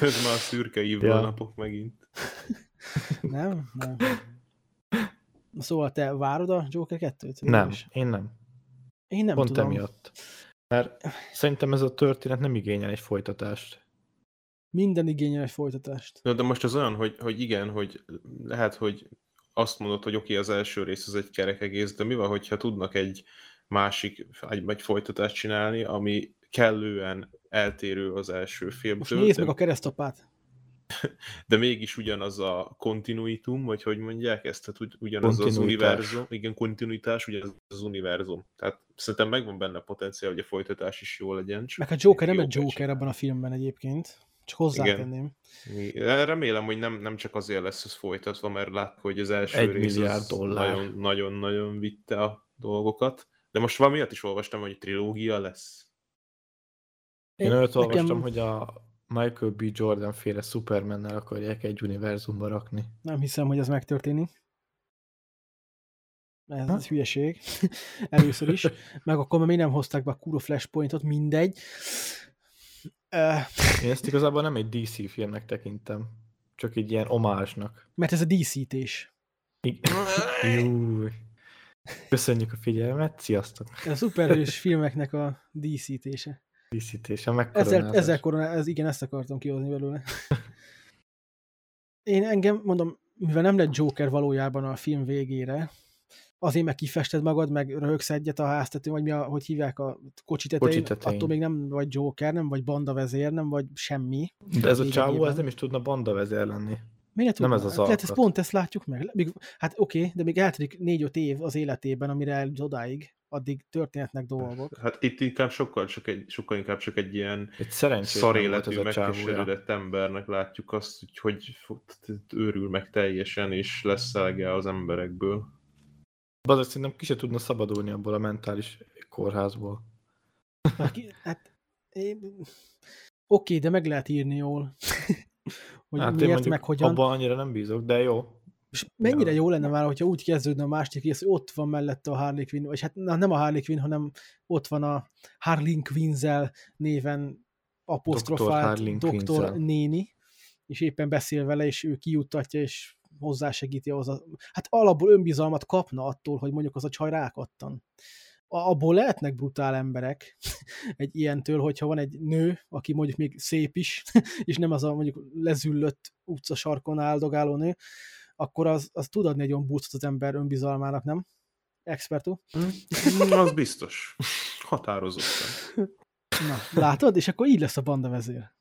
Ez már a szürke ívva ja. napok megint. Nem? Nem. Szóval te várod a Joker 2-t? Nem, én nem. Én nem Pont tudom. emiatt. Mert szerintem ez a történet nem igényel egy folytatást. Minden igényel egy folytatást. No, de most az olyan, hogy, hogy igen, hogy lehet, hogy azt mondod, hogy oké, okay, az első rész az egy kerek egész, de mi van, hogyha tudnak egy másik, egy, egy folytatást csinálni, ami kellően eltérő az első filmtől. Most nézd meg a keresztapát de mégis ugyanaz a kontinuitum, vagy hogy mondják ezt, tehát ugyanaz az univerzum, igen, kontinuitás, ugyanaz az univerzum. Tehát szerintem megvan benne a potenciál, hogy a folytatás is jó legyen. Csak Meg a Joker nem egy Joker ebben a filmben egyébként. Csak hozzátenném. Igen. Remélem, hogy nem, nem csak azért lesz ez folytatva, mert lát, hogy az első egy rész nagyon-nagyon vitte a dolgokat. De most valamiatt is olvastam, hogy trilógia lesz. Én olyat olvastam, hogy a Michael B. Jordan féle Supermannel akarják egy univerzumba rakni. Nem hiszem, hogy ez megtörténik. Ez, ez hülyeség. Először is. Meg akkor még nem hozták be a kuro flashpointot, mindegy. Én ezt igazából nem egy DC filmnek tekintem. Csak egy ilyen omásnak. Mert ez a DC-tés. Köszönjük a figyelmet, sziasztok! A szuperhős filmeknek a díszítése. Díszítése, meg ezzel, ezzel korona, ez, igen, ezt akartam kihozni belőle. Én engem, mondom, mivel nem lett Joker valójában a film végére, azért meg kifested magad, meg röhögsz egyet a háztetőn, vagy mi a, hogy hívják a kocsi tetején, attól még nem vagy Joker, nem vagy banda vezér, nem vagy semmi. De ez a csávó, ez nem is tudna banda vezér lenni. Miért nem ez az Lehet, ez pont ezt látjuk meg. Még, hát oké, okay, de még eltelik négy-öt év az életében, amire eljut odáig, addig történetnek dolgok. Hát itt inkább sokkal, csak egy, sokkal inkább csak egy ilyen egy szar életű, megkeseredett embernek látjuk azt, hogy, hogy őrül meg teljesen, és lesz szelge az emberekből. Bazd, szerintem ki se tudna szabadulni abból a mentális kórházból. Hát, én... Oké, de meg lehet írni jól. hogy hát miért, meg hogyan. Abban annyira nem bízok, de jó. És mennyire ja. jó lenne már, hogyha úgy kezdődne a másik rész, hogy ott van mellette a Harley Quinn, vagy hát na, nem a Harley Quinn, hanem ott van a Harley Quinzel néven apostrofált doktor néni, és éppen beszél vele, és ő kijuttatja, és hozzásegíti ahhoz a... Hát alapból önbizalmat kapna attól, hogy mondjuk az a csaj rákattan. Abból lehetnek brutál emberek egy ilyentől, hogyha van egy nő, aki mondjuk még szép is, és nem az a mondjuk lezüllött utcasarkon áldogáló nő, akkor az, az tud adni egy olyan boostot az ember önbizalmának, nem? Expertó? Mm, az biztos. Határozottan. Na, látod? És akkor így lesz a banda vezér.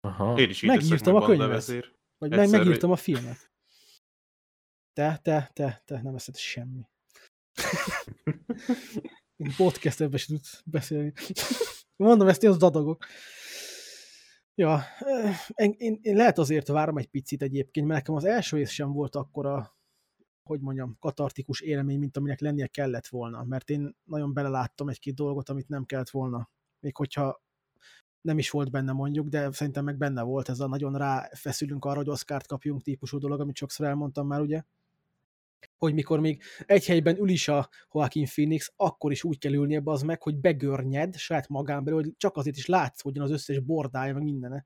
Aha. Én is így megírtam a könyvet. Vagy meg, megírtam a filmet. Te, te, te, te nem eszed semmi. Podcast ebben sem tudsz beszélni. Mondom, ezt én az dadagok. Ja, én, én, én lehet azért várom egy picit egyébként, mert nekem az első rész sem volt akkora, hogy mondjam, katartikus élmény, mint aminek lennie kellett volna, mert én nagyon beleláttam egy-két dolgot, amit nem kellett volna. Még hogyha nem is volt benne mondjuk, de szerintem meg benne volt ez a nagyon ráfeszülünk arra, hogy Oscar-t kapjunk típusú dolog, amit sokszor elmondtam már, ugye? Hogy mikor még egy helyben ül is a Joaquin Phoenix, akkor is úgy kell ülnie az meg, hogy begörnyed saját magán belül, hogy csak azért is látszódjon az összes bordája, meg mindene.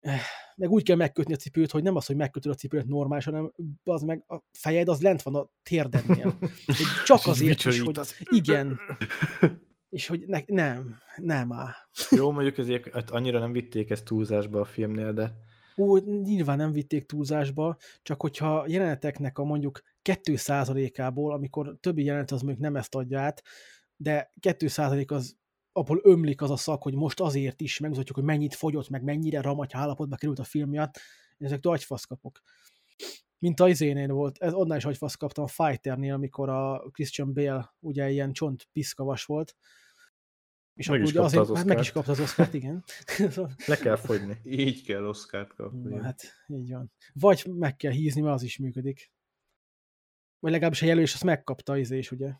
Eh, meg úgy kell megkötni a cipőt, hogy nem az, hogy megkötöd a cipőt normális, hanem az meg a fejed az lent van a térdednél. Hogy csak azért is, hogy igen. És hogy ne, nem, nem áll. Jó, mondjuk ezért annyira nem vitték ezt túlzásba a filmnél, de Ó, nyilván nem vitték túlzásba, csak hogyha jeleneteknek a mondjuk 2%-ából, amikor többi jelenet az mondjuk nem ezt adja át, de 2% az abból ömlik az a szak, hogy most azért is megmutatjuk, hogy mennyit fogyott, meg mennyire ramaty állapotba került a film miatt, ezek agyfasz kapok. Mint a izénél volt, ez onnan is agyfasz kaptam a Fighternél, amikor a Christian Bale ugye ilyen csont piszkavas volt, és meg akkor ugye azért, az hát meg is kapta az Oscárt, igen. Le kell fogyni. Így kell Oscárt kapni. Na, hát így van. Vagy meg kell hízni, mert az is működik. Vagy legalábbis a jelölés azt megkapta az is, ugye?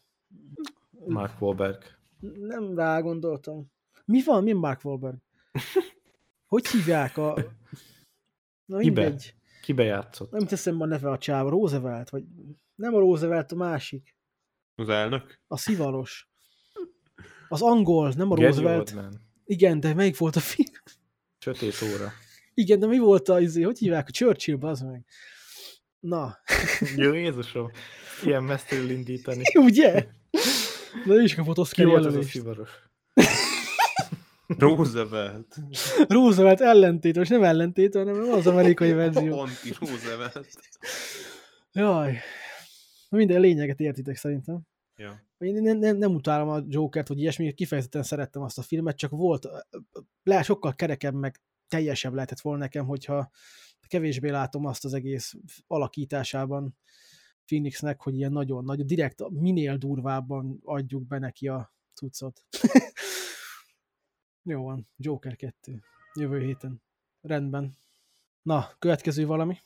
Mark Wahlberg. Nem rá gondoltam. Mi van? Mi Mark Wahlberg? Hogy hívják a... Na, Kibe? Mindegy. Kibe játszott? Nem teszem a neve a csáv. Roosevelt? Vagy... Nem a Roosevelt, a másik. Az elnök? A szivaros. Az angol, nem a Gary Roosevelt. Oldman. Igen, de melyik volt a film? Sötét óra. Igen, de mi volt a, izé, hogy hívják? A Churchill, az meg. Na. Jó, Jézusom. Ilyen messziről indítani. Ugye? De ő is kapott Oscar Ki volt az a szivaros? Roosevelt. Roosevelt ellentét, most nem ellentét, hanem az amerikai verzió. Ponti Roosevelt. Jaj. Minden lényeget értitek szerintem. Ja. Én nem, nem, nem utálom a Jokert, hogy ilyesmi, kifejezetten szerettem azt a filmet, csak volt, le sokkal kerekebb, meg teljesebb lehetett volna nekem, hogyha kevésbé látom azt az egész alakításában Phoenixnek, hogy ilyen nagyon nagy, direkt minél durvábban adjuk be neki a cuccot. Jó van, Joker 2. Jövő héten. Rendben. Na, következő valami?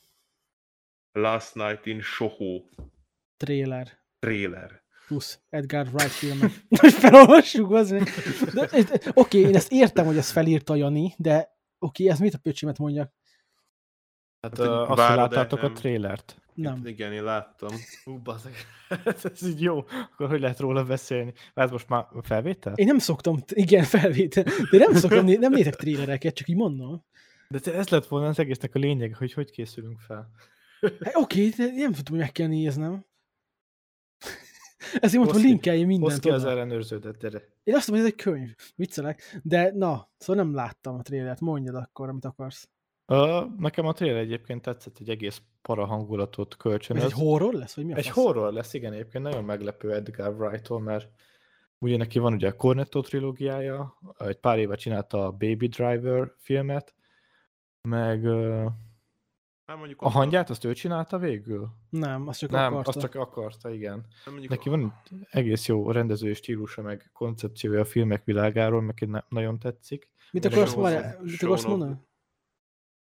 Last Night in Soho. Trailer. Trailer plusz Edgar Wright filmek. Most felolvassuk, az Oké, okay, én ezt értem, hogy ezt felírta Jani, de oké, okay, ez mit a pöcsimet mondjak? Hát, hát uh, azt, láttátok a trélert? Nem. Igen, én láttam. Ú, ez így jó. Akkor hogy lehet róla beszélni? Ez most már felvétel? Én nem szoktam, igen, felvétel. De nem szoktam, nem nézek trélereket, csak így mondom. De ez lett volna az egésznek a lényeg, hogy hogy készülünk fel. Hát, oké, okay, nem tudom, hogy meg kell néznem. Ezért mondtam, linkelj mindent. Hozd ki az ellenőrződet, gyere. Én azt mondom, hogy ez egy könyv. Viccelek. De na, szóval nem láttam a trélert. Mondjad akkor, amit akarsz. Uh, nekem a trailer egyébként tetszett, egy egész para hangulatot kölcsönöz. Ez egy horror lesz, vagy mi a Egy fasz? horror lesz, igen, egyébként nagyon meglepő Edgar Wright-tól, mert ugye neki van ugye a Cornetto trilógiája, egy pár éve csinálta a Baby Driver filmet, meg uh, Hát mondjuk a hangját azt ő csinálta végül? Nem, azt csak Nem, akarta. azt csak akarta, igen. Neki van egész jó rendezői stílusa, meg koncepciója a filmek világáról, meg nagyon tetszik. Mit akarsz? Mit akarsz mondani?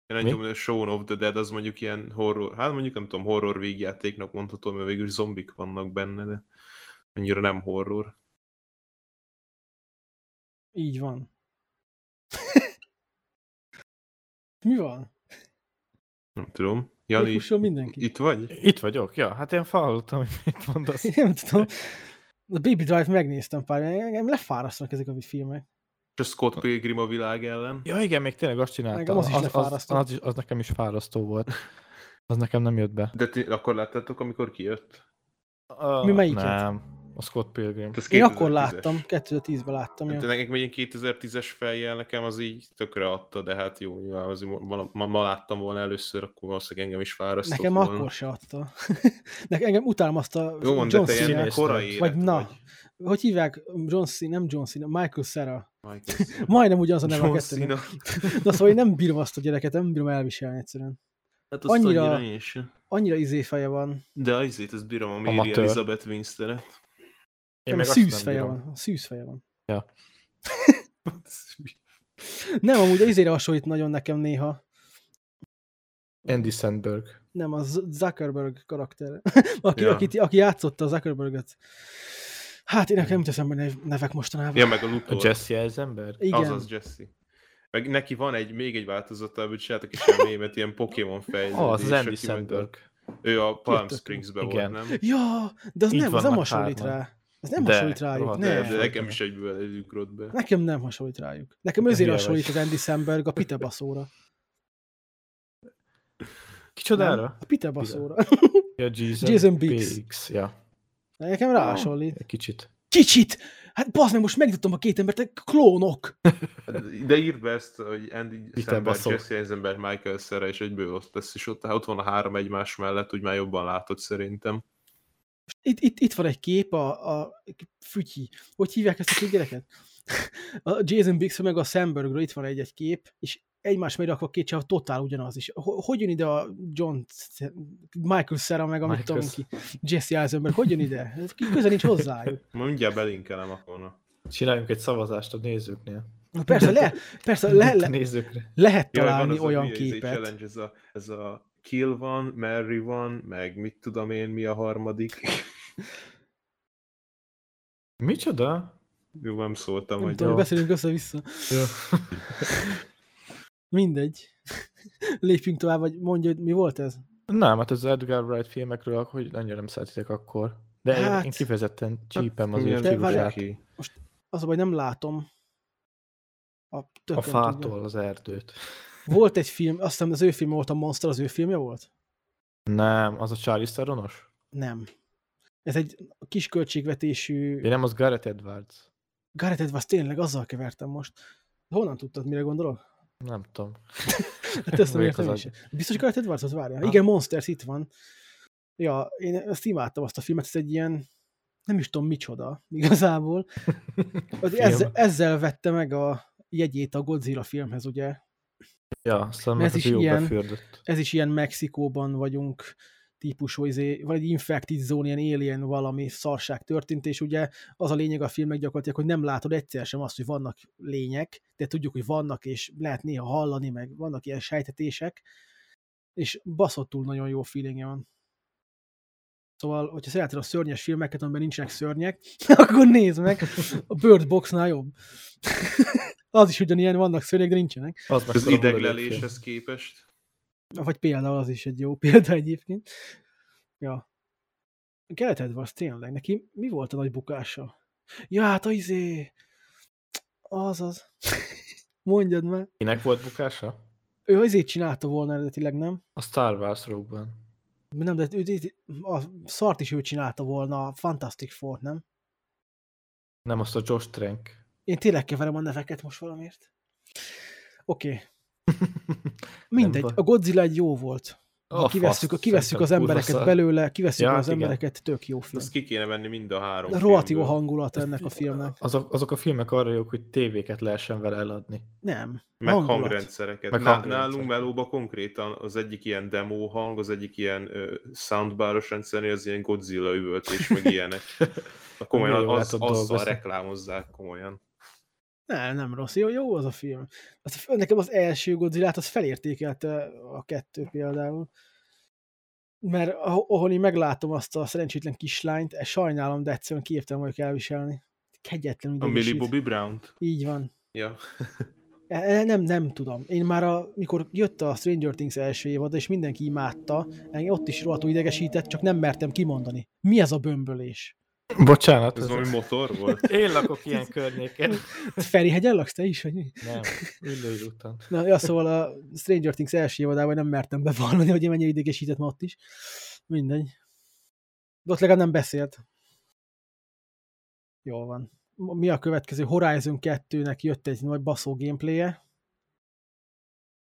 Én annyira mondom, Shaun of the Dead az mondjuk ilyen horror, hát mondjuk nem tudom, horror végjátéknak mondható, mert végül zombik vannak benne, de annyira nem horror. Így van. Mi van? Nem tudom. Jani, mindenki. itt vagy? Itt vagyok, ja. Hát én hallottam, hogy mit mondasz. Én nem tudom. A Baby Drive megnéztem pár, engem lefárasztanak ezek a filmek. És a Scott Pilgrim a világ ellen. Ja igen, még tényleg azt csinálta. az, az, az, az, az, nekem is fárasztó volt. Az nekem nem jött be. De ti akkor láttátok, amikor kijött? Uh, Mi melyiket? Nem a Scott Pilgrim. Én akkor láttam, 2010-ben láttam. Hát, nekem még egy 2010-es fejjel nekem az így tökre adta, de hát jó, az ma, ma, ma, láttam volna először, akkor valószínűleg engem is fárasztott Nekem volna. akkor se adta. nekem engem utálom azt a jó, John de Cena, korai vagy na, vagy. hogy hívják John Cena, nem John Cena, Michael Cera. Michael Cera. Majdnem ugyanaz a neve a kettőnek. De szóval én nem bírom azt a gyereket, nem bírom elviselni egyszerűen. Hát annyira, annyira, annyira izéfeje van. De az izét, ezt bírom a Mary Elizabeth Winsteret. Én meg szűz feje van. Szűz feje van. Ja. nem, amúgy izére hasonlít nagyon nekem néha. Andy Sandberg. Nem, a Zuckerberg karakter. aki, ja. aki, aki játszotta a Zuckerberget. Hát én nekem nem teszem be nevek mostanában. Ja, meg a Luthor. A Jesse Eisenberg? Igen. Azaz Jesse. Meg neki van egy, még egy változata, hogy csináltak is a mémet, ilyen Pokémon fejlődés. Oh, az Andy Sandberg. Ő a Palm Springs-be volt, nem? Ja, de az Itt nem, az nem hasonlít rá. Ez nem de, hasonlít rájuk. Nem. De nekem is egyből előugrott be. Nekem nem hasonlít rájuk. Nekem azért hasonlít az Andy Samberg a Peter Baszóra. Kicsodára? A Peter Baszóra. Ja, Jason, Jason Biggs. Biggs. Ja. Nekem rá hasonlít. Egy kicsit. Kicsit! Hát bazd meg, most megnyitottam a két embert, klónok! De írd be ezt, hogy Andy Samberg, Jesse Eisenberg, Michael Cera, és egyből ott lesz, és ott, ott van a három egymás mellett, úgy már jobban látod szerintem. Itt, itt, itt van egy kép, a, a fütyi. Hogy hívják ezt a két gyereket? A Jason Biggs meg a Sandbergről itt van egy-egy kép, és egymás mellé rakva két csavar totál ugyanaz is. Hogy jön ide a John, Michael Cera meg, amit tudom ki, Jesse Eisenberg, hogy jön ide? Közel nincs hozzájuk. Mindjárt belinkelem akkor. Csináljunk egy szavazást a nézőknél. Persze, le, persze le, le, lehet találni Jaj, olyan képet. Ez a, ez a Kill van, Mary van, meg mit tudom én, mi a harmadik. Micsoda? Jó, nem szóltam, nem hogy... Tudom, beszélünk össze-vissza. Mindegy. Lépjünk tovább, vagy mondja, hogy mi volt ez? Nem, hát az Edgar Wright filmekről, hogy annyira nem szeretitek akkor. De hát, én kifejezetten csípem az ő stílusát. Most az baj, nem látom. A, a fától tudja. az erdőt. Volt egy film, azt hiszem az ő film volt, a Monster az ő filmje volt? Nem, az a Charlie Theronos? Nem. Ez egy kis költségvetésű... Én nem, az Gareth Edwards. Gareth Edwards, tényleg, azzal kevertem most. Honnan tudtad, mire gondolok? Nem tudom. hát ezt nem értem is. Biztos Gareth Edwards az várja. Igen, Monsters itt van. Ja, én ezt imádtam azt a filmet, ez egy ilyen, nem is tudom micsoda igazából. ezzel, ezzel vette meg a jegyét a Godzilla filmhez, ugye? Ja, aztán ez is, ilyen, befürdött. ez is ilyen Mexikóban vagyunk típusú, izé, vagy egy infected zone, ilyen alien valami szarság történt, és ugye az a lényeg a filmek gyakorlatilag, hogy nem látod egyszer sem azt, hogy vannak lények, de tudjuk, hogy vannak, és lehet néha hallani, meg vannak ilyen sejtetések, és baszottul nagyon jó feelingje van. Szóval, hogyha szereted a szörnyes filmeket, amiben nincsenek szörnyek, akkor nézd meg, a Bird Boxnál jobb. Az is ugyanilyen, vannak szörnyek, de nincsenek. Az, az idegleléshez képest. Vagy például az is egy jó példa egyébként. Ja. Kelet az tényleg, neki mi volt a nagy bukása? Ja, hát az izé... Azaz. Mondjad meg. Kinek volt bukása? Ő azért csinálta volna eredetileg, nem? A Star Wars Rogue-ban. Nem, de ő, a szart is ő csinálta volna a Fantastic Four, nem? Nem, azt a Josh Trank. Én tényleg keverem a neveket most valamiért. Oké. Okay. Mindegy, a Godzilla egy jó volt. Ha kivesszük, kivesszük az embereket belőle, kivesszük ja, az igen. embereket, tök jó film. Azt ki kéne venni mind a három Rohadt jó hangulat ennek a filmnek. Azok, azok a filmek arra jók, hogy tévéket lehessen vele eladni. Nem. Meg hangulat. hangrendszereket. Meg hangrendszerek. Nálunk melóba konkrétan az egyik ilyen demo hang, az egyik ilyen uh, soundbaros rendszer, az ilyen Godzilla üvöltés, meg ilyenek. Komolyan az, azzal reklámozzák komolyan. Nem, nem rossz. Jó, jó az a film. Az, nekem az első godzilla az felértékelte a kettő például. Mert ahol én meglátom azt a szerencsétlen kislányt, ezt sajnálom, de egyszerűen kiéptem vagyok elviselni. Kegyetlen A Millie Bobby brown -t. Így van. Ja. E, e, nem, nem tudom. Én már, a, mikor jött a Stranger Things első évad, és mindenki imádta, engem ott is rohadtul idegesített, csak nem mertem kimondani. Mi ez a bömbölés? Bocsánat. Ez valami motor volt? Én lakok ilyen környéken. Ferihegyen laksz te is? Vagy mi? Nem, Üllői után. Na, ja, szóval a Stranger Things első évadában nem mertem bevallani, hogy én mennyire idegesített ma ott is. Mindegy. De ott legalább nem beszélt. Jól van. Mi a következő? Horizon 2-nek jött egy nagy baszó gameplay-je.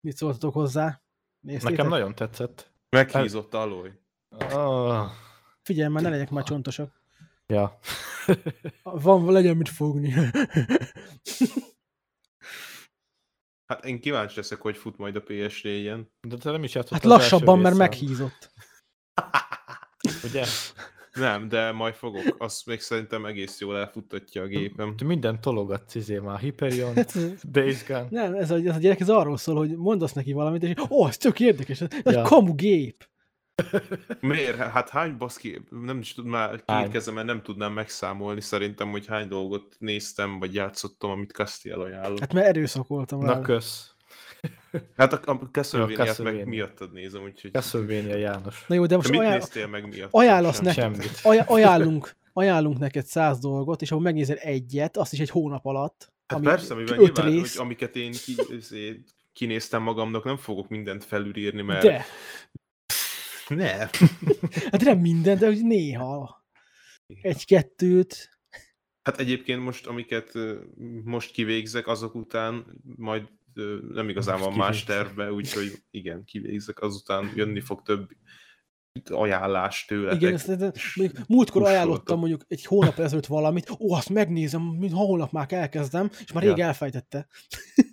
Mit szóltatok hozzá? Néztétek? Nekem nagyon tetszett. Meghízott alój. Oh. Figyelj, már ne legyek már csontosak. Ja. Van, legyen mit fogni. hát én kíváncsi leszek, hogy fut majd a PS4-en. De te nem is Hát lassabban, mert meghízott. Ugye? Nem, de majd fogok. Azt még szerintem egész jól elfuttatja a gépem. Te minden tologatsz izé már. Hyperion, Days Gone. Nem, ez a, ez a gyerek ez arról szól, hogy mondasz neki valamit, és ó, oh, ez tök érdekes, ez ja. egy kamu gép. Miért? Hát hány baszki, nem is tud már két kezemen nem tudnám megszámolni szerintem, hogy hány dolgot néztem, vagy játszottam, amit Castiel ajánlott. Hát mert erőszakoltam rá. Na kösz. Hát a, a castlevania meg miattad nézem, úgyhogy... Castlevania János. Na jó, de most de mit ajánl... néztél meg miatt? Ajánlasz neked, aj ajánlunk, ajánlunk neked száz dolgot, és ahol megnézel egyet, azt is egy hónap alatt. Hát ami persze, mivel nyilván, rész. hogy amiket én ki, izé, kinéztem magamnak, nem fogok mindent felülírni, mert de. Nem. hát nem minden, de hogy néha. Egy-kettőt. Hát egyébként most, amiket most kivégzek, azok után majd nem igazán van más tervbe, úgyhogy igen, kivégzek, azután jönni fog több ajánlás tőle. Igen, ezt, ezt, múltkor ajánlottam mondjuk egy hónap ezelőtt valamit, ó, azt megnézem, mint holnap már elkezdem, és már rég ja. elfejtette.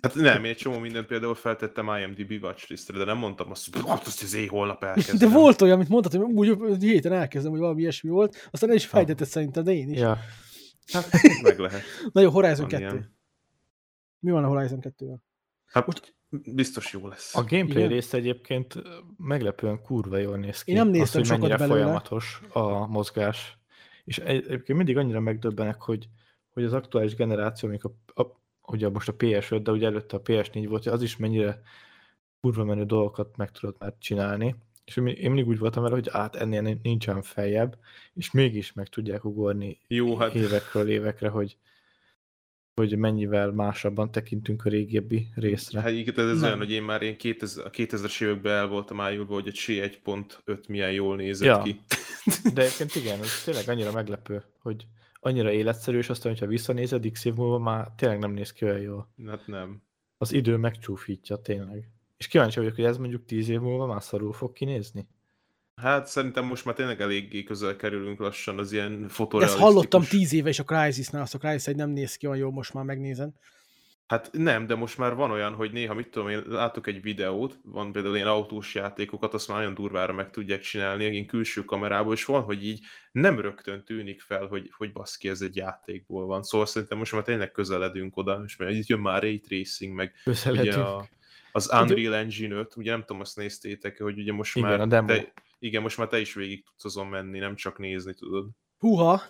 Hát nem, én egy csomó mindent például feltettem IMDb watchlistre, de nem mondtam azt, hogy azt az én holnap elkezdem. De volt olyan, amit mondtad, hogy úgy héten elkezdem, hogy valami ilyesmi volt, aztán el is fejtetted szerintem, de én is. Ja. Hát, meg lehet. Na jó, Horizon 2. Ilyen. Mi van a Horizon 2-vel? Hát Most biztos jó lesz. A gameplay Igen. rész egyébként meglepően kurva jól néz ki. Én nem néztem Azt, hogy mennyire belőle. folyamatos a mozgás. És egyébként mindig annyira megdöbbenek, hogy, hogy az aktuális generáció, amikor a, a, ugye most a PS5, de ugye előtte a PS4 volt, az is mennyire kurva menő dolgokat meg tudod már csinálni. És én mindig úgy voltam vele, hogy át ennél nincsen feljebb, és mégis meg tudják ugorni Jó, hát... évekről évekre, hogy hogy mennyivel másabban tekintünk a régebbi részre. Hát igen, ez, ez olyan, hogy én már én 2000, a 2000-es években el voltam ájulva, hogy a C 1.5 milyen jól nézett ja. ki. De egyébként igen, ez tényleg annyira meglepő, hogy annyira életszerű, és aztán, hogyha visszanézed, x év múlva már tényleg nem néz ki olyan jól. Hát nem. Az idő megcsúfítja, tényleg. És kíváncsi vagyok, hogy ez mondjuk tíz év múlva már szarul fog kinézni. Hát szerintem most már tényleg eléggé közel kerülünk lassan az ilyen fotorealisztikus... Ezt hallottam tíz éve is a Crysis-nál, azt a Crysis egy nem néz ki olyan jó, most már megnézem. Hát nem, de most már van olyan, hogy néha, mit tudom én, látok egy videót, van például ilyen autós játékokat, azt már nagyon durvára meg tudják csinálni, ilyen külső kamerából, és van, hogy így nem rögtön tűnik fel, hogy, hogy baszki, ez egy játékból van. Szóval szerintem most már tényleg közeledünk oda, és mert itt jön már Ray Tracing, meg ugye a, az Unreal Engine 5, ugye nem tudom, azt néztétek, hogy ugye most Igen, már... A demo. Te, igen, most már te is végig tudsz azon menni, nem csak nézni tudod. Húha!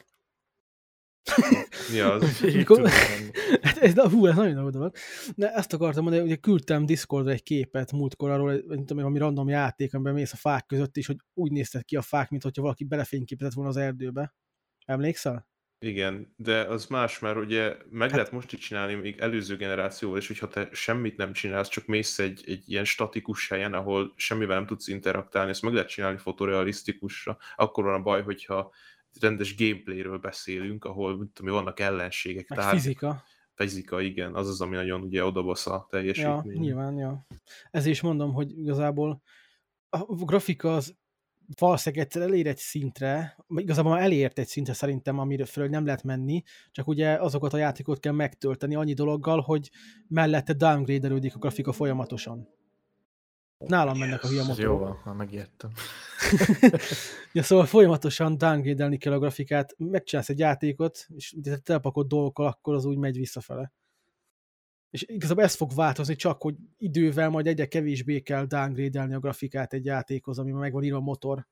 Mi az? Mikor... hát ez, hú, ez nagyon oda van. De ezt akartam mondani, hogy küldtem Discordra egy képet múltkor arról, mint tudom, valami random játék, amiben mész a fák között, és hogy úgy néztek ki a fák, mint hogyha valaki belefényképezett volna az erdőbe. Emlékszel? Igen, de az más, mert ugye meg hát... lehet most is csinálni még előző generációval, és hogyha te semmit nem csinálsz, csak mész egy, egy ilyen statikus helyen, ahol semmivel nem tudsz interaktálni, ezt meg lehet csinálni fotorealisztikusra, akkor van a baj, hogyha rendes gameplayről beszélünk, ahol tudom, vannak ellenségek. Meg tehát, fizika. fizika, igen, az az, ami nagyon ugye odabasz a teljesítmény. Ja, nyilván, ja. Ezért is mondom, hogy igazából a grafika az valószínűleg egyszer elér egy szintre, igazából már elért egy szintre szerintem, amire föl nem lehet menni, csak ugye azokat a játékot kell megtölteni annyi dologgal, hogy mellette downgrade a grafika folyamatosan. Nálam mennek a hülye motorok. Jó van, már megijedtem. ja, szóval folyamatosan downgrade kell a grafikát, megcsinálsz egy játékot, és telpakod dolgokkal, akkor az úgy megy visszafele. És igazából ez fog változni, csak hogy idővel majd egyre kevésbé kell downgrade a grafikát egy játékhoz, amiben megvan írva a motor.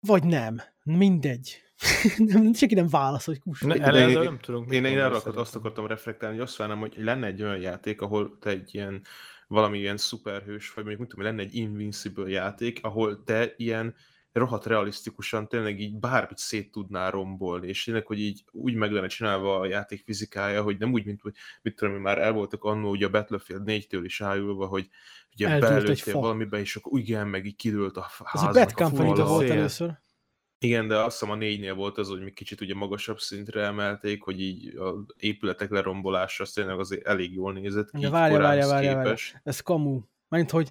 Vagy nem. Mindegy. nem, senki nem válasz, hogy kus. Ne, én, én, nem tudunk. Én, én arra azt akartam reflektálni, hogy azt várnám, hogy lenne egy olyan játék, ahol te egy ilyen valami ilyen szuperhős, vagy mondjuk tudom, lenne egy Invincible játék, ahol te ilyen rohadt realisztikusan tényleg így bármit szét tudná rombolni, és tényleg, hogy így úgy meg lenne csinálva a játék fizikája, hogy nem úgy, mint hogy mit tudom, már el voltak annó ugye a Battlefield 4-től is ájulva, hogy ugye belőttél valamibe, és akkor igen, meg így kidőlt a ház. Ez a Bad company volt először. Igen, de azt hiszem a négynél volt az, hogy mi kicsit ugye magasabb szintre emelték, hogy így a épületek lerombolása az tényleg azért elég jól nézett ki. Ja, várja, várja, várja, várja, ez kamu. Mert hogy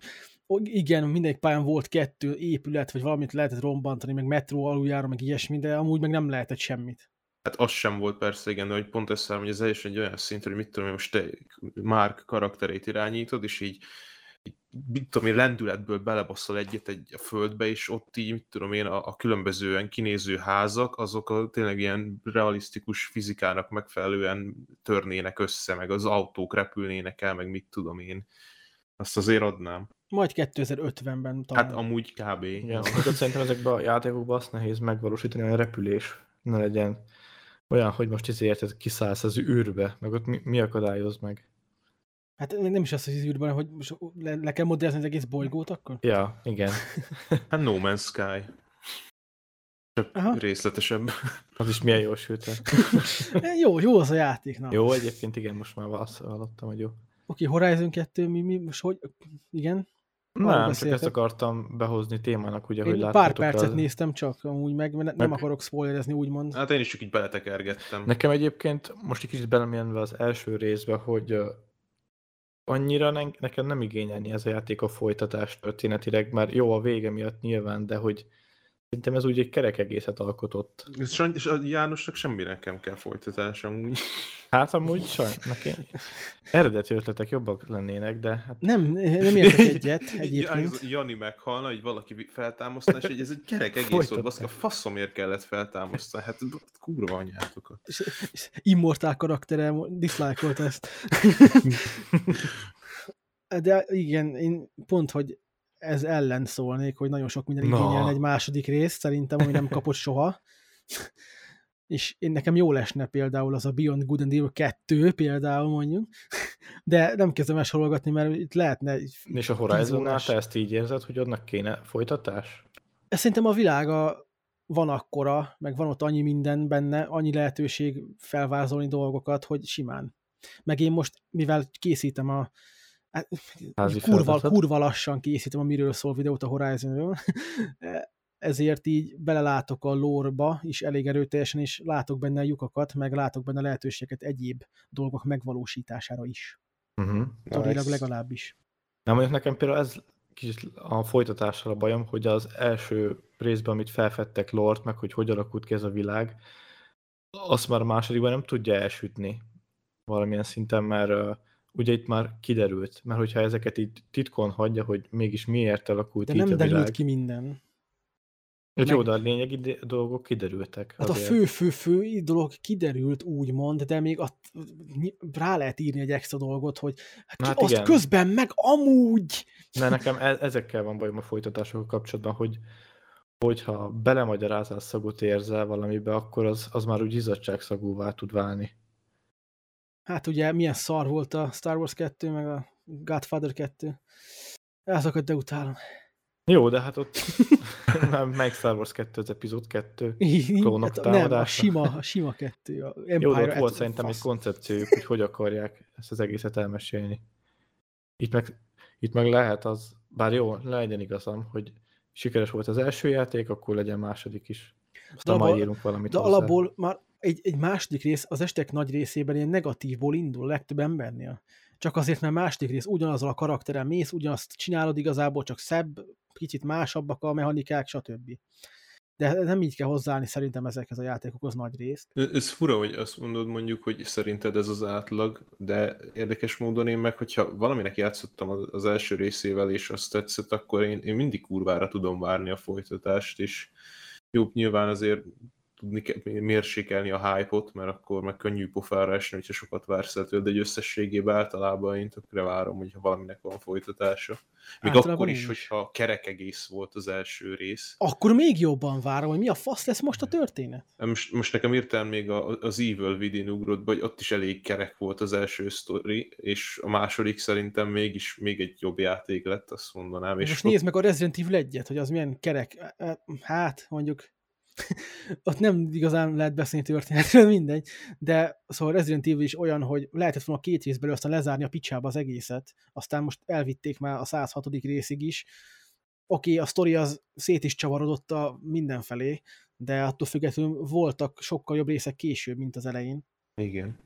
igen, mindegy pályán volt kettő épület, vagy valamit lehetett rombantani, meg metró aluljáró, meg ilyesmi, de amúgy meg nem lehetett semmit. Hát az sem volt persze, igen, de hogy pont ezt hogy ez is egy olyan szint, hogy mit tudom, hogy most te Mark karakterét irányítod, és így mit tudom én, lendületből belebasszol egyet egy a földbe, és ott így, mit tudom én, a, a különbözően kinéző házak, azok a tényleg ilyen realisztikus fizikának megfelelően törnének össze, meg az autók repülnének el, meg mit tudom én. Azt azért adnám. Majd 2050-ben talán. Hát amúgy kb. Ja, szerintem ezekben a játékokban azt nehéz megvalósítani, hogy a repülés ne legyen olyan, hogy most ezért kiszállsz az űrbe, meg ott mi, mi akadályoz meg. Hát nem is az, hogy az űrben, hogy most le, le kell modellezni az egész bolygót akkor? Ja, igen. hát No Man's Sky. Csak Aha. részletesebb. Az is milyen jó shooter. jó, jó az a játék. Na. Jó, egyébként igen, most már hallottam, hogy jó. Oké, okay, Horizon 2, mi, mi, most hogy, igen? Nem, csak ezt akartam behozni témának, ugye, én hogy pár percet az... néztem csak amúgy meg, mert nem meg... akarok spoilerezni, úgymond. Hát én is csak így beletekergettem. Nekem egyébként most egy kicsit belemjenve az első részbe, hogy annyira ne, nekem nem igényelni ez a játék a folytatást történetileg, mert jó a vége miatt nyilván, de hogy Szerintem ez úgy egy kerek egészet alkotott. És a Jánosnak semmi nekem kell folytatás amúgy. Hát amúgy sajnos, neki eredeti ötletek jobbak lennének, de... Hát... Nem, nem értek egyet egyébként. Jani meghalna, hogy valaki feltámasztana, és hogy ez egy kerek egész volt, baszka, faszomért kellett feltámasztani, hát kurva anyátokat. Immortál karaktere dislike ezt. De igen, én pont, hogy ez ellen szólnék, hogy nagyon sok minden igényel egy második részt, szerintem, ami nem kapott soha. És én nekem jó lesne például az a Beyond Good and Evil 2 például mondjuk, de nem kezdem el sorolgatni, mert itt lehetne... És a Horizon-nál te ezt így érzed, hogy annak kéne folytatás? Ez szerintem a világa van akkora, meg van ott annyi minden benne, annyi lehetőség felvázolni dolgokat, hogy simán. Meg én most, mivel készítem a Hát, kurva, kurva lassan készítem a miről szól videót a Horizonről, ezért így belelátok a lórba is elég erőteljesen, és látok benne a lyukakat, meg látok benne lehetőséget egyéb dolgok megvalósítására is. Uh-huh. Torilag legalábbis. Nem, mondjuk nekem például ez kicsit a folytatással a bajom, hogy az első részben, amit felfedtek Lord, meg hogy hogy alakult ki ez a világ, azt már a másodikban nem tudja elsütni valamilyen szinten, mert ugye itt már kiderült, mert hogyha ezeket így titkon hagyja, hogy mégis miért alakult De így nem derült ki minden. Meg... Jó, de a lényegi dolgok kiderültek. Hát azért. a fő-fő-fő dolog kiderült, úgymond, de még a, rá lehet írni egy extra dolgot, hogy hát, hát azt igen. közben meg amúgy. Ne, nekem e- ezekkel van bajom a folytatásokkal kapcsolatban, hogy hogyha belemagyarázás szagot érzel valamibe, akkor az, az már úgy izzadságszagúvá tud válni. Hát ugye milyen szar volt a Star Wars 2, meg a Godfather 2. Azokat de utálom. Jó, de hát ott meg Star Wars 2 az epizód 2 klónok hát, Nem, a sima, a sima 2. A Empire Jó, de ott volt szerintem fasz. egy koncepciójuk, hogy hogy akarják ezt az egészet elmesélni. Itt meg, itt meg lehet az, bár jó, legyen igazam, hogy sikeres volt az első játék, akkor legyen második is. Aztán majd írunk valamit De hozzá. alapból már egy, egy második rész az estek nagy részében ilyen negatívból indul legtöbb embernél. Csak azért, mert második rész ugyanazzal a karakterem mész, ugyanazt csinálod igazából, csak szebb, kicsit másabbak a mechanikák, stb. De nem így kell hozzáállni szerintem ezekhez a játékokhoz nagy részt. Ez fura, hogy azt mondod mondjuk, hogy szerinted ez az átlag, de érdekes módon én meg, hogyha valaminek játszottam az első részével, és azt tetszett, akkor én, én mindig kurvára tudom várni a folytatást, és jó, nyilván azért tudni mérsékelni a hype-ot, mert akkor meg könnyű pofára esni, hogyha sokat vársz el de egy összességében általában én tökre várom, hogyha valaminek van folytatása. Még általában akkor is, is, hogyha kerek egész volt az első rész. Akkor még jobban várom, hogy mi a fasz lesz most a történet. Most, most nekem írtál még a, az Evil Within ugrott, vagy ott is elég kerek volt az első sztori, és a második szerintem mégis még egy jobb játék lett, azt mondanám. És most ott... nézd meg a Resident Evil 1 hogy az milyen kerek, hát mondjuk ott nem igazán lehet beszélni történetről, mindegy, de szóval Resident Evil is olyan, hogy lehetett volna két részből aztán lezárni a picsába az egészet, aztán most elvitték már a 106. részig is. Oké, okay, a sztori az szét is csavarodott a mindenfelé, de attól függetlenül voltak sokkal jobb részek később, mint az elején. Igen.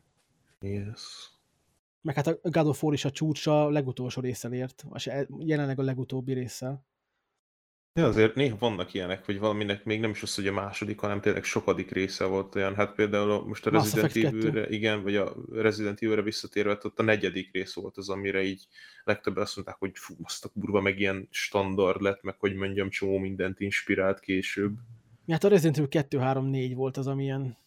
Yes. Meg hát a God of War is a csúcsa legutolsó részsel ért, jelenleg a legutóbbi résszel. Ja, azért néha vannak ilyenek, hogy valaminek még nem is az, hogy a második, hanem tényleg sokadik része volt olyan. Hát például most a Resident Evil-re, igen, vagy a Resident Evil-re visszatérve, ott a negyedik rész volt az, amire így legtöbben azt mondták, hogy fú, azt a kurva meg ilyen standard lett, meg hogy mondjam, csomó mindent inspirált később. Hát a Resident Evil 2, 3, 4 volt az, amilyen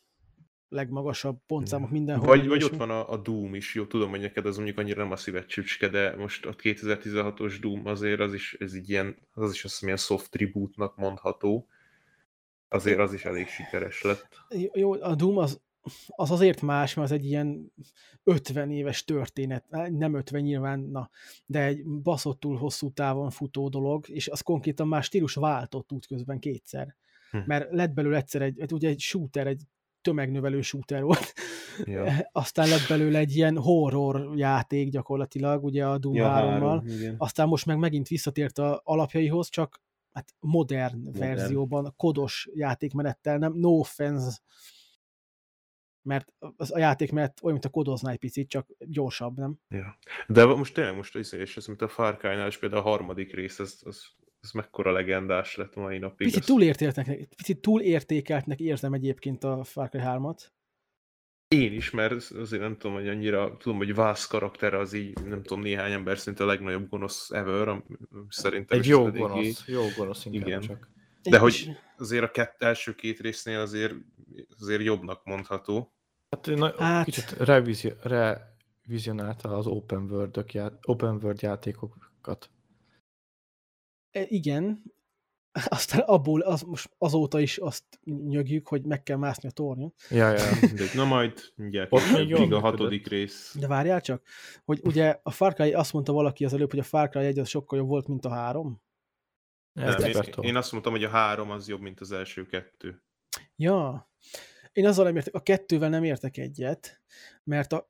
legmagasabb pontszámok mindenhol. Vagy, vagy ott van a, a Doom is, jó, tudom, hogy neked az mondjuk annyira nem a szíved csücske, de most a 2016-os Doom azért az is, ez így ilyen, az is azt hiszem, ilyen soft tribute-nak mondható. Azért az is elég sikeres lett. Jó, a Doom az, az azért más, mert az egy ilyen 50 éves történet, nem 50 nyilván, na, de egy baszottul hosszú távon futó dolog, és az konkrétan már stílus váltott útközben kétszer. Hm. Mert lett belőle egyszer egy, egy, ugye egy shooter, egy tömegnövelő shooter volt. Ja. Aztán lett belőle egy ilyen horror játék gyakorlatilag, ugye a Doom ja, 3-mal. Aztán most meg megint visszatért a alapjaihoz, csak hát modern, modern. verzióban, kodos játékmenettel, nem no offense, mert az a játékmenet olyan, mint a kodoznál egy picit, csak gyorsabb, nem? Ja. De most tényleg most is, és ez, mint a Far Cry-nál is például a harmadik rész, az, az ez mekkora legendás lett mai napig. Picit, túlértékeltnek, picit túlértékeltnek érzem egyébként a Far Cry 3-at. Én is, mert azért nem tudom, hogy annyira, tudom, hogy Vász karakter az így, nem tudom, néhány ember szinte a legnagyobb gonosz ever, szerintem. Egy jó gonosz, így, jó gonosz igen. csak. De Én hogy is. azért a kett, első két résznél azért, azért jobbnak mondható. Hát, na, hát... kicsit revizionálta az open world, open world játékokat. E, igen, aztán abból az, most azóta is azt nyögjük, hogy meg kell mászni a tornyon. Ja, ja, mindegy. Na majd mindjárt Ott még a hatodik rész. De várjál csak, hogy ugye a Far Cry, azt mondta valaki az előbb, hogy a Far Cry 1 az sokkal jobb volt, mint a három. Nem, én, én azt mondtam, hogy a három az jobb, mint az első kettő. Ja. Én azzal nem értek, a kettővel nem értek egyet, mert a,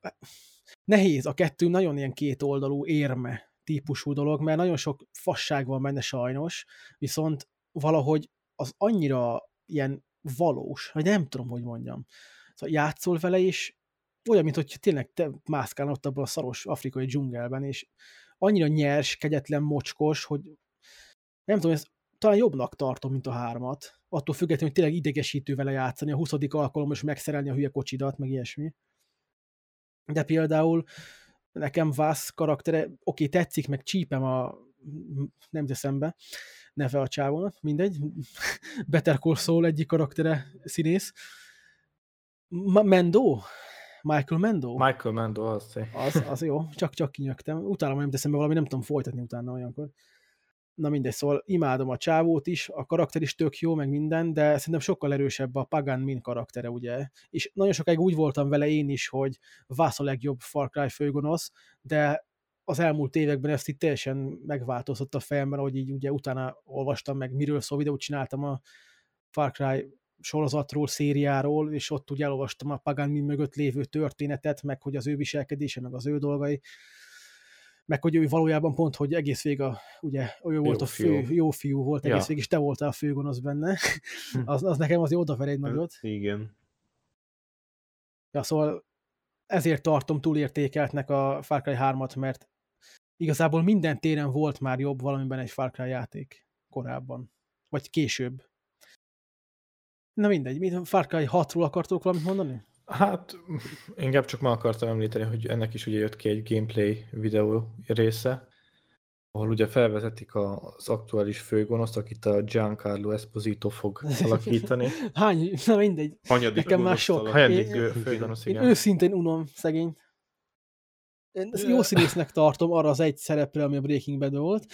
nehéz, a kettő nagyon ilyen kétoldalú érme típusú dolog, mert nagyon sok fasság van benne sajnos, viszont valahogy az annyira ilyen valós, vagy nem tudom, hogy mondjam. Szóval játszol vele, és olyan, mint hogy tényleg te mászkál ott abban a szaros afrikai dzsungelben, és annyira nyers, kegyetlen, mocskos, hogy nem tudom, ez talán jobbnak tartom, mint a hármat. Attól függetlenül, hogy tényleg idegesítő vele játszani, a 20. alkalom is megszerelni a hülye kocsidat, meg ilyesmi. De például nekem Vász karaktere, oké, tetszik, meg csípem a nem be, neve a csávónak, mindegy. Better Call Saul egyik karaktere színész. Ma Mendo? Michael Mendo? Michael Mendo, az. Az, az jó, csak, csak kinyögtem. Utána nem teszem be valami, nem tudom folytatni utána olyankor. Na mindegy, szóval imádom a csávót is, a karakter is tök jó, meg minden, de szerintem sokkal erősebb a Pagan Min karaktere, ugye. És nagyon sokáig úgy voltam vele én is, hogy Vász a legjobb Far Cry főgonosz, de az elmúlt években ezt itt teljesen megváltozott a fejemben, hogy így ugye utána olvastam meg, miről szó videót csináltam a Far Cry sorozatról, szériáról, és ott ugye elolvastam a Pagan Min mögött lévő történetet, meg hogy az ő viselkedése, meg az ő dolgai meg hogy ő valójában pont, hogy egész vég a, ugye, ő volt jó a fő, fiú. jó fiú volt, egész ja. vég, és te voltál a főgonosz benne, hm. az, az nekem azért odaver egy nagyot. Igen. Ja, szóval ezért tartom túlértékeltnek a Far Cry 3-at, mert igazából minden téren volt már jobb valamiben egy Far Cry játék korábban. Vagy később. Na mindegy, Far Cry 6-ról akartok valamit mondani? Hát, inkább csak ma akartam említeni, hogy ennek is ugye jött ki egy gameplay videó része, ahol ugye felvezetik az aktuális főgonoszt, akit a Giancarlo Esposito fog alakítani. Hány? Na mindegy. Hanyadik Nekem már sok. Hanyadik főgonosz, igen. Én őszintén unom szegény. Én ezt jó színésznek tartom arra az egy szerepre, ami a Breaking Bad volt.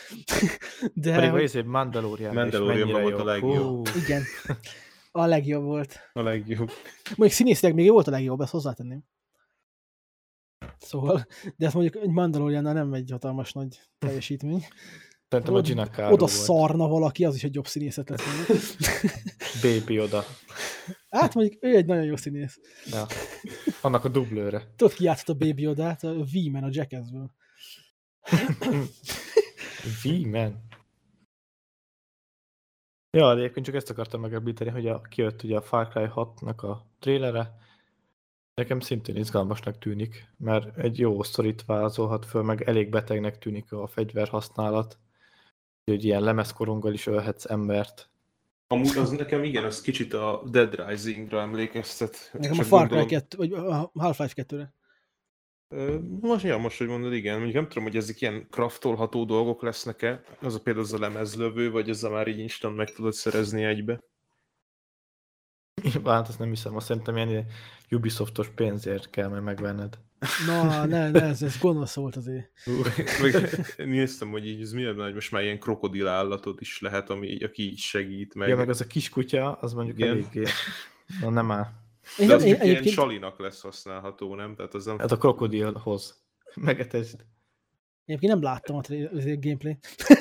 De Pedig hogy... a Mandalorian Mandalorian volt a legjobb. Igen. A legjobb volt. A legjobb. Mondjuk színészileg még volt a legjobb, ezt hozzátenném. Szóval, de ezt mondjuk egy Mandaloriannál nem egy hatalmas nagy teljesítmény. Szerintem a Gina Oda volt. szarna valaki, az is egy jobb színészet lesz. Baby oda. Hát mondjuk ő egy nagyon jó színész. Ja. Annak a dublőre. Tudod, ki játszott a Baby Odát? A V-Man a Jackassből. V-Man? Ja, de egyébként csak ezt akartam megemlíteni, hogy a, kijött ugye a Far Cry 6-nak a trélere. Nekem szintén izgalmasnak tűnik, mert egy jó sztorit vázolhat föl, meg elég betegnek tűnik a fegyverhasználat. Hogy ilyen lemezkoronggal is ölhetsz embert. Amúgy az nekem igen, az kicsit a Dead Rising-ra emlékeztet. Nekem a Far Cry 2, vagy a Half-Life 2-re. Most, ja, most, hogy mondod, igen. Mondjuk nem tudom, hogy ezek ilyen kraftolható dolgok lesznek-e. Az a például az a lemezlövő, vagy ez a már így instant meg tudod szerezni egybe. Hát azt nem hiszem, azt szerintem ilyen Ubisoftos pénzért kell meg megvenned. Na, ne, ne, ez, ez gonosz volt azért. néztem, hogy így ez milyen, hogy most már ilyen krokodil állatot is lehet, ami, aki így segít meg. Ja, meg az a kiskutya, az mondjuk Igen. eléggé... Na, nem áll. De az én, ilyen egyébként... salinak lesz használható, nem? Tehát az nem... Hát a krokodilhoz. Megetesd. Egyébként nem láttam a gameplay.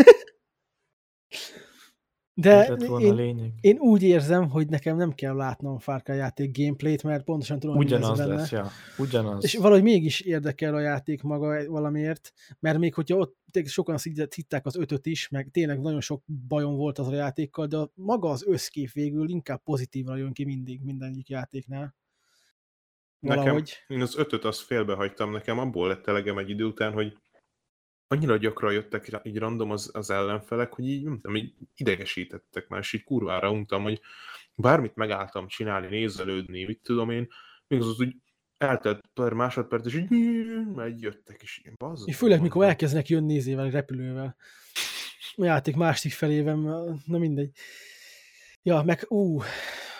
De én, én úgy érzem, hogy nekem nem kell látnom Far Cry játék gameplayt, mert pontosan tudom, Ugyanaz lesz, lesz, ja. Ugyanaz. És valahogy mégis érdekel a játék maga valamiért, mert még hogyha ott sokan hitták az ötöt is, meg tényleg nagyon sok bajom volt az a játékkal, de maga az összkép végül inkább pozitívan jön ki mindig mindenik játéknál. Valahogy. Nekem, én az ötöt azt félbehagytam, nekem abból lett elegem egy idő után, hogy annyira gyakran jöttek így random az, az ellenfelek, hogy így, nem tudom, így idegesítettek már, és így kurvára untam, hogy bármit megálltam csinálni, nézelődni, mit tudom én, még az, úgy eltelt pár másodperc, és így, így jöttek, és ilyen bazzak. Főleg, mikor elkezdenek jönni nézével, repülővel. A játék másik felében, na mindegy. Ja, meg ú,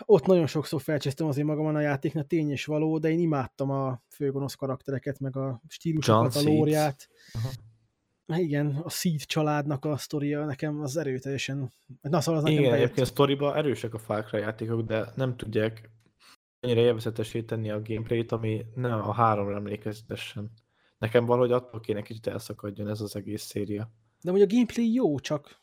ott nagyon sokszor felcsesztem azért magamon a játéknak, tény és való, de én imádtam a főgonosz karaktereket, meg a stílusokat, John a lóriát. Aha. Igen, a Seed családnak a sztoria nekem az erőteljesen... Na, szóval az Igen, egyébként a sztoriba erősek a Far Cry játékok, de nem tudják ennyire élvezetesé tenni a gameplayt, ami nem a három emlékezetesen. Nekem valahogy attól kéne kicsit elszakadjon ez az egész széria. De hogy a gameplay jó, csak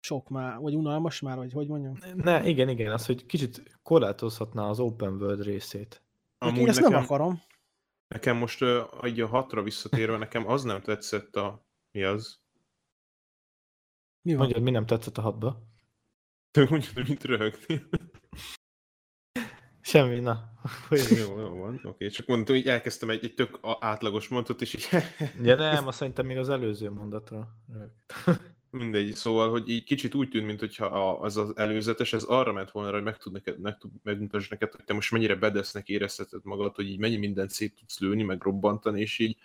sok már, vagy unalmas már, vagy hogy mondjam? Ne, igen, igen, az, hogy kicsit korlátozhatná az open world részét. Amúgy én ezt nekem, nem akarom. Nekem most uh, a hatra visszatérve, nekem az nem tetszett a mi az? Mi van? Mondjad, mi nem tetszett a hatba? Te mondjad, mint röhögni. Semmi, na. jó, jó van, oké. Okay. Csak mondtam, hogy elkezdtem egy, egy tök átlagos mondatot, és így... ja nem, azt szerintem még az előző mondatra. Mindegy, szóval, hogy így kicsit úgy tűnt, mintha az az előzetes, ez arra ment volna, hogy meg tud neked, meg tud, neked, hogy te most mennyire bedesznek érezheted magad, hogy így mennyi mindent szét tudsz lőni, meg robbantani, és így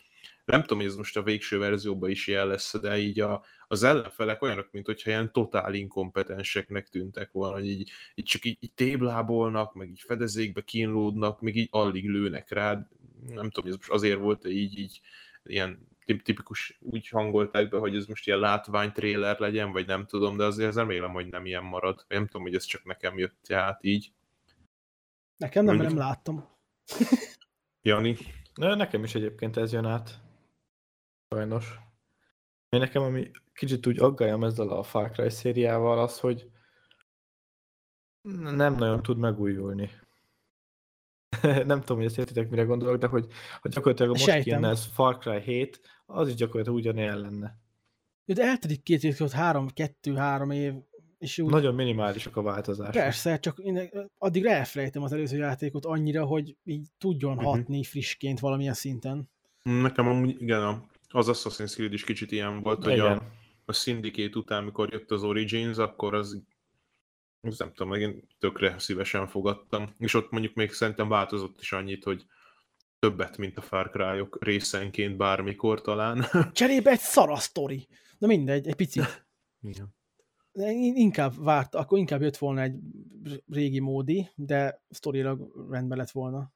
nem tudom, hogy ez most a végső verzióban is ilyen lesz, de így a, az ellenfelek olyanok, mint hogyha ilyen totál inkompetenseknek tűntek volna, hogy így, így csak így, így téblábolnak, meg így fedezékbe kínlódnak, meg így alig lőnek rád. Nem tudom, hogy ez most azért volt, hogy így, így ilyen tipikus úgy hangolták be, hogy ez most ilyen látvány trailer legyen, vagy nem tudom, de azért remélem, hogy nem ilyen marad. Nem tudom, hogy ez csak nekem jött át így. Nekem nem, Mondjuk... nem láttam. Jani? Nekem is egyébként ez jön át. Sajnos. Én nekem, ami kicsit úgy aggályom ezzel a Far Cry szériával, az, hogy nem nagyon tud megújulni. nem tudom, hogy ezt értitek, mire gondolok, de hogy, hogy gyakorlatilag most Sejtem. kijönne ez Far Cry 7, az is gyakorlatilag ugyanilyen lenne. De eltedik két év, három, kettő, három év, És úgy, Nagyon minimálisak a változások. Persze, csak én addig elfelejtem az előző játékot annyira, hogy így tudjon uh-huh. hatni frissként valamilyen szinten. Nekem amúgy, igen, az Assassin's Creed is kicsit ilyen volt, igen. hogy a, a Syndicate után, mikor jött az Origins, akkor az az nem tudom, én tökre szívesen fogadtam. És ott mondjuk még szerintem változott is annyit, hogy többet, mint a Far cry részenként bármikor talán. Cserébe egy szara sztori. Na mindegy, egy picit. Igen. Inkább várt, akkor inkább jött volna egy régi módi, de sztorilag rendben lett volna.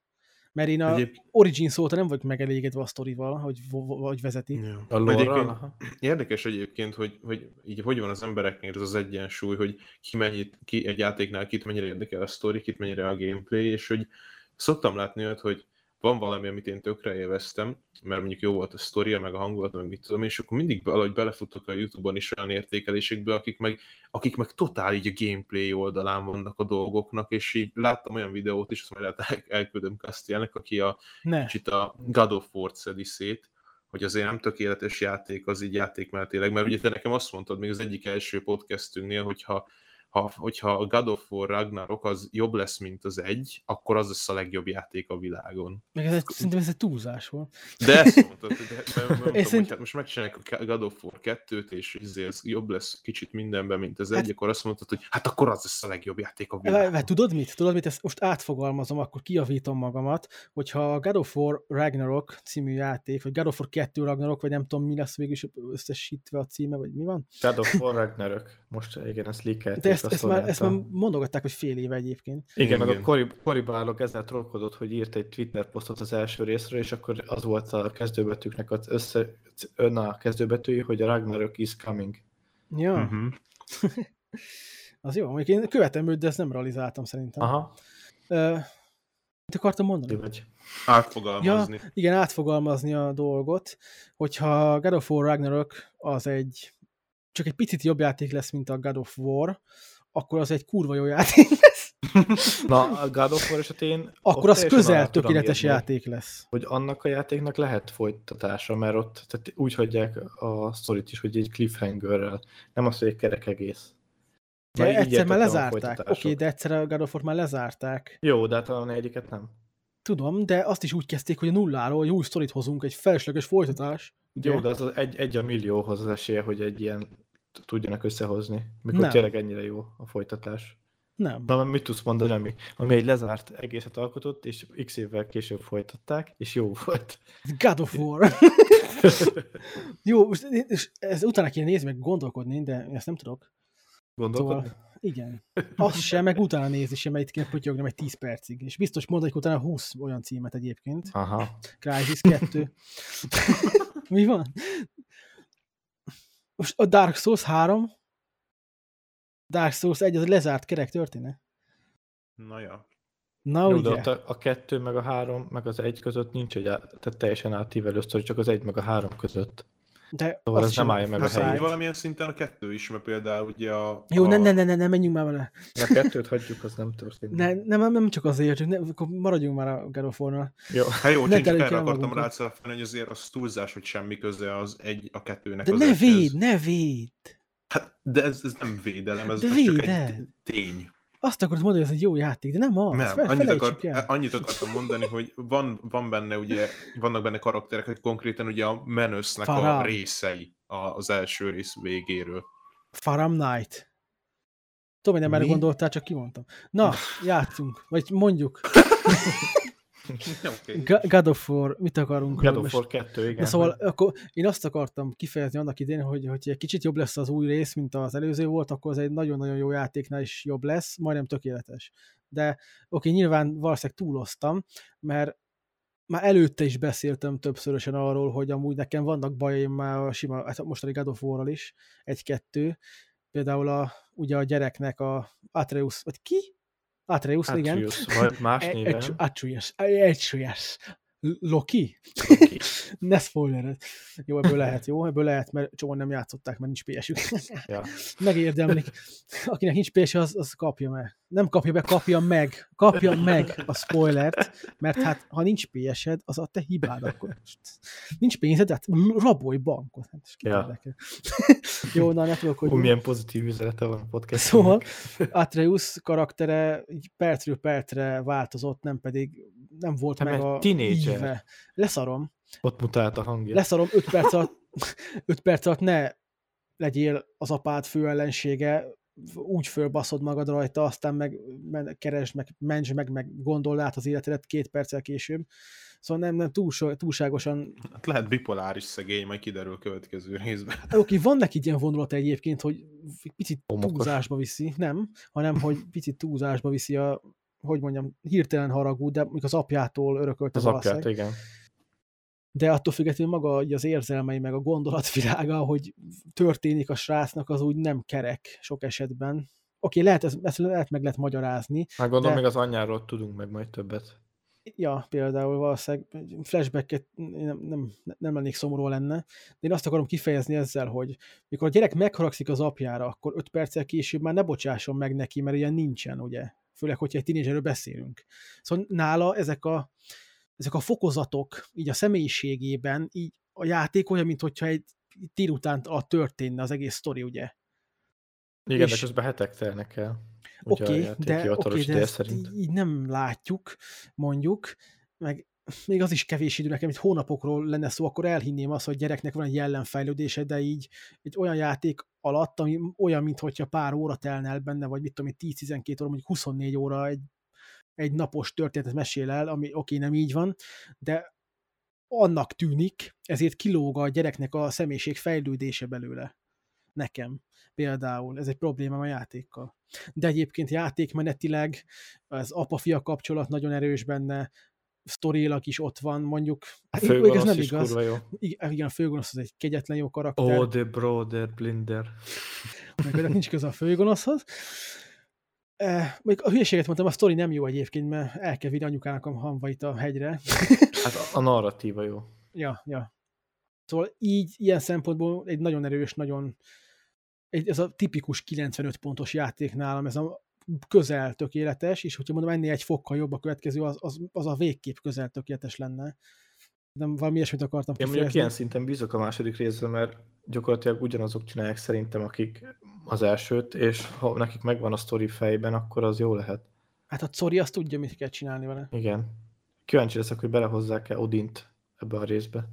Mert én a Egyéb... Origin szóta nem vagyok megelégedve a sztorival, hogy, hogy vezeti. Ja. A egyébként, érdekes egyébként, hogy, hogy így hogy van az embereknél ez az egyensúly, hogy ki, mennyit, ki egy játéknál kit mennyire érdekel a sztori, kit mennyire a gameplay, és hogy szoktam látni olyat, hogy van valami, amit én tökre élveztem, mert mondjuk jó volt a sztoria, meg a hangulat, meg mit tudom, és akkor mindig valahogy belefutok a Youtube-on is olyan értékelésekbe, akik meg, akik meg totál így a gameplay oldalán vannak a dolgoknak, és így láttam olyan videót is, azt majd el, elküldöm Castielnek, aki a, ne. kicsit a God of War szedi szét, hogy azért nem tökéletes játék az így játékmenetileg, mert ugye te nekem azt mondtad még az egyik első podcastünknél, hogyha ha, hogyha a God of War Ragnarok az jobb lesz, mint az egy, akkor az lesz a legjobb játék a világon. Meg ez egy, szerintem ez egy túlzás volt. De ezt mondtad, de, de, de mondtam, szerint... hogy hát most megcsinálják a God of War 2-t, és izé ez jobb lesz kicsit mindenben, mint az hát... egy, akkor azt mondtad, hogy hát akkor az lesz a legjobb játék a világon. Hát, tudod mit? Tudod mit? Ezt most átfogalmazom, akkor kiavítom magamat, hogyha a God of War Ragnarok című játék, vagy God of War 2 Ragnarok, vagy nem tudom mi lesz végül is összesítve a címe, vagy mi van? God of War Ragnarok. Most igen, ezt leakelték ezt, ezt, már, ezt már mondogatták, hogy fél éve egyébként. Igen, Igen. meg a Cory, Cory Barlog ezzel trollkodott, hogy írt egy Twitter posztot az első részről, és akkor az volt a kezdőbetűknek az össze, ön a kezdőbetűi, hogy a Ragnarok is coming. Ja. Uh-huh. az jó, még én követem őt, de ezt nem realizáltam szerintem. Aha. Uh, mit akartam mondani? Vagy. Átfogalmazni. Ja, igen, átfogalmazni a dolgot, hogyha God of War Ragnarok az egy csak egy picit jobb játék lesz, mint a God of War, akkor az egy kurva jó játék lesz. Na, a God of War esetén... Akkor az közel tökéletes játék lesz. Hogy annak a játéknak lehet folytatása, mert ott tehát úgy hagyják a sztorit is, hogy egy cliffhangerrel, nem az, hogy egy kerek egész. De egyszer már lezárták. Oké, okay, de egyszer a God of War már lezárták. Jó, de hát a negyiket nem. Tudom, de azt is úgy kezdték, hogy a nulláról egy új sztorit hozunk, egy felesleges folytatás. Jó, de az, az egy, egy a millióhoz az esélye, hogy egy ilyen tudjanak összehozni, mikor nem. tényleg ennyire jó a folytatás. Nem. Na, mit tudsz mondani, ami, ami egy lezárt egészet alkotott, és x évvel később folytatták, és jó volt. God of War. jó, most ez utána kéne nézni, meg gondolkodni, de ezt nem tudok. Gondolkodni? Szóval, igen. Azt sem, meg utána nézni sem, mert itt kéne pötyögnem egy 10 percig. És biztos hogy utána 20 olyan címet egyébként. Aha. Crysis 2. Mi van? Most a Dark Souls 3, Dark Souls 1 az lezárt kerek történet. Na ja. Na Jó, ugye. De a, a kettő, meg a három, meg az egy között nincs egy, tehát teljesen átívelő sztori, csak az egy, meg a három között. De szóval ez nem állja meg a helyét. valamilyen szinten a kettő is, mert például ugye a... Jó, a... ne, ne, ne, ne, ne, menjünk már vele. A kettőt hagyjuk, az nem történik. Ne, nem, nem csak azért, csak ne, akkor maradjunk már a God of War-nál. Jó, hát jó, csak erre akartam rácelefeni, hogy azért az túlzás, hogy semmi köze az egy a kettőnek De az ne véd, ne véd! Hát, de ez, ez nem védelem, ez, ez csak egy tény. Azt akarod mondani, hogy ez egy jó játék, de nem az. Nem, fel, annyit, akar, annyit akartam mondani, hogy van, van benne ugye, vannak benne karakterek, hogy konkrétan ugye a menősznek a részei az első rész végéről. Faram Knight. Tudom, hogy nem erre gondoltál, csak kimondtam. Na, játszunk, vagy mondjuk. okay. God of War, mit akarunk? God of War 2, igen. De szóval akkor én azt akartam kifejezni annak idén, hogy, hogy egy kicsit jobb lesz az új rész, mint az előző volt, akkor az egy nagyon-nagyon jó játéknál is jobb lesz, majdnem tökéletes. De oké, okay, nyilván valószínűleg túloztam, mert már előtte is beszéltem többszörösen arról, hogy amúgy nekem vannak bajaim már a sima, hát mostani God of War-ral is, egy-kettő, például a, ugye a gyereknek a Atreus, vagy ki? Atreus, Atreus igen. vagy más néven. Atreus, Atreus. Loki? Loki. ne spoilered. Jó, ebből lehet, jó? Ebből lehet, mert csomóan nem játszották, mert nincs ps ja. Megérdemlik. Akinek nincs ps az, az kapja meg. Nem kapja be, kapja meg. Kapja meg a spoilert, mert hát ha nincs ps az a te hibád akkor. Nincs pénzed, hát rabolj bankot. Hát, ja. jó, na ne tudok, hogy... Milyen pozitív üzenete van a podcast. Szóval Atreus karaktere percről percre változott, nem pedig nem volt hát, meg a tínédzser. íve. Leszarom. Ott mutált a hangja. Leszarom, 5 perc alatt, 5 perc alatt ne legyél az apád fő ellensége, úgy fölbaszod magad rajta, aztán meg keresd, meg menj meg, meg gondold át az életedet két perccel később. Szóval nem, nem túl, túlságosan... Hát lehet bipoláris szegény, majd kiderül a következő részben. Oké, okay, van neki ilyen vonulata egyébként, hogy picit Homokos. túlzásba viszi, nem, hanem hogy picit túlzásba viszi a, hogy mondjam, hirtelen haragú, de még az apjától örökölte Az apját, igen. De attól függetlenül maga az érzelmei, meg a gondolatvilága, hogy történik a srácnak, az úgy nem kerek sok esetben. Oké, okay, lehet, ezt, ezt lehet meg lehet magyarázni. Hát gondolom, de... még az anyjáról tudunk meg majd többet. Ja, például valószínűleg flashbacket nem, nem, nem lennék szomorú lenne, de én azt akarom kifejezni ezzel, hogy mikor a gyerek megharagszik az apjára, akkor öt perccel később már ne bocsásson meg neki, mert ilyen nincsen, ugye? Főleg, hogyha egy tínézserről beszélünk. Szóval nála ezek a, ezek a fokozatok így a személyiségében, így a játék olyan, mint hogyha egy délután a történne az egész sztori, ugye? Igen, és... de közben hetek telnek el. Oké, okay, de, okay, de ezt szerint. így nem látjuk, mondjuk, meg még az is kevés idő nekem, hogy hónapokról lenne szó, akkor elhinném azt, hogy gyereknek van egy jellemfejlődése, de így egy olyan játék alatt, ami olyan, mintha pár óra telne el benne, vagy mit tudom, 10-12 óra, mondjuk 24 óra egy, egy napos történetet mesél el, ami oké, nem így van, de annak tűnik, ezért kilóg a gyereknek a személyiség fejlődése belőle. Nekem például. Ez egy probléma a játékkal. De egyébként játékmenetileg az apa-fia kapcsolat nagyon erős benne, sztorilag is ott van, mondjuk. A főgonosz ez nem is igaz. kurva jó. Igen, a főgonosz az egy kegyetlen jó karakter. Oh, the brother, blinder. Meg nincs köze a főgonoszhoz. Még a hülyeséget mondtam, a sztori nem jó egyébként, mert el kell vinni anyukának a hanvait a hegyre. Hát a, a narratíva jó. ja, ja. Szóval így, ilyen szempontból egy nagyon erős, nagyon egy, ez a tipikus 95 pontos játék nálam, ez a közel tökéletes, és hogyha mondom ennél egy fokkal jobb a következő, az, az, az a végkép közel tökéletes lenne. De valami ilyesmit akartam Én mondjuk ilyen szinten bízok a második részre, mert gyakorlatilag ugyanazok csinálják szerintem, akik az elsőt, és ha nekik megvan a sztori fejben, akkor az jó lehet. Hát a Cori azt tudja, mit kell csinálni vele. Igen. Kíváncsi leszek, hogy belehozzák-e Odint ebbe a részbe.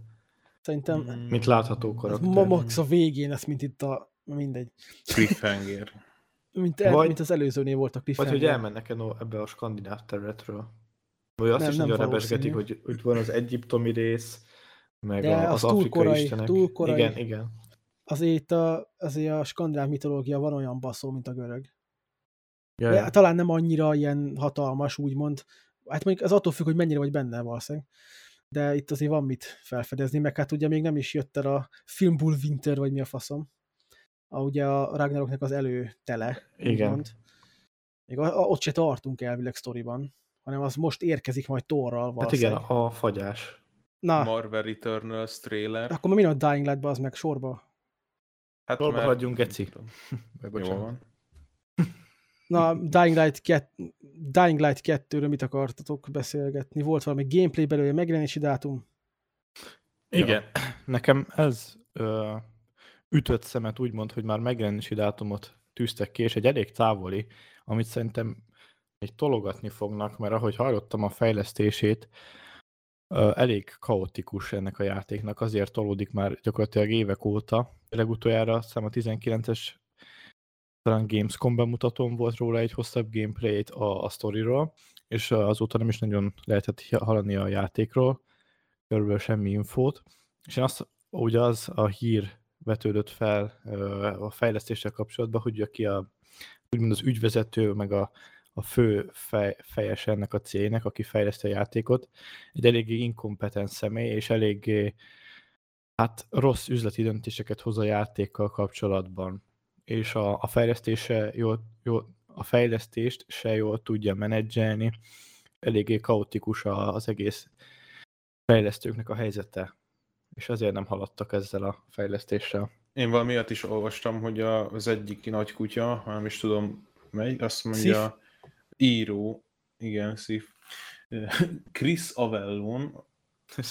Szerintem... Mint látható karakter. Ma max a végén, ez mint itt a... mindegy. Cliffhanger. Mint, el, Vagy, mint az előzőnél volt a cliffhanger. Vagy hogy elmennek-e no, ebbe a skandináv területről. Vagy azt nem, is nem nagyon rebesgetik, hogy, hogy van az egyiptomi rész, meg De a, az, az afrikai korai, istenek. Túl korai. Igen, igen. Azért a, azért a skandináv mitológia van olyan baszó, mint a görög. Ja, De talán nem annyira ilyen hatalmas, úgymond. Hát mondjuk az attól függ, hogy mennyire vagy benne valószínűleg. De itt azért van mit felfedezni, meg hát ugye még nem is jött el a Filmbull Winter, vagy mi a faszom a, ugye a Ragnaroknak az előtele. Igen. Mond. Még a, a, ott se tartunk elvileg sztoriban, hanem az most érkezik majd Torral. Hát igen, a fagyás. Na. Marvel Eternals trailer. Akkor mi a Dying light az meg sorba? Hát sorba mert... hagyjunk, Geci. Jó van. Na, Dying Light, 2, Dying Light 2-ről mit akartatok beszélgetni? Volt valami gameplay belőle, megjelenési dátum? Igen, ja. nekem ez ö, ütött szemet úgymond, hogy már megjelenési dátumot tűztek ki, és egy elég távoli, amit szerintem még tologatni fognak, mert ahogy hallottam a fejlesztését, elég kaotikus ennek a játéknak, azért tolódik már gyakorlatilag évek óta. Legutoljára azt hiszem a 19-es talán Gamescom bemutatón volt róla egy hosszabb gameplayt a, a sztoriról, és azóta nem is nagyon lehetett hallani a játékról, körülbelül semmi infót. És én azt, ugye az a hír vetődött fel a fejlesztéssel kapcsolatban, hogy aki a, úgymond az ügyvezető, meg a, a fő fej, fejes ennek a cégnek, aki fejleszti a játékot, egy eléggé inkompetens személy, és eléggé hát rossz üzleti döntéseket hoz a játékkal kapcsolatban. És a, a fejlesztése jól, jól, a fejlesztést se jól tudja menedzselni, eléggé kaotikus az egész fejlesztőknek a helyzete, és azért nem haladtak ezzel a fejlesztéssel. Én valamiatt is olvastam, hogy az egyik nagy kutya, nem is tudom mely, azt mondja, Szif? író, igen, Szif, Chris Avellon,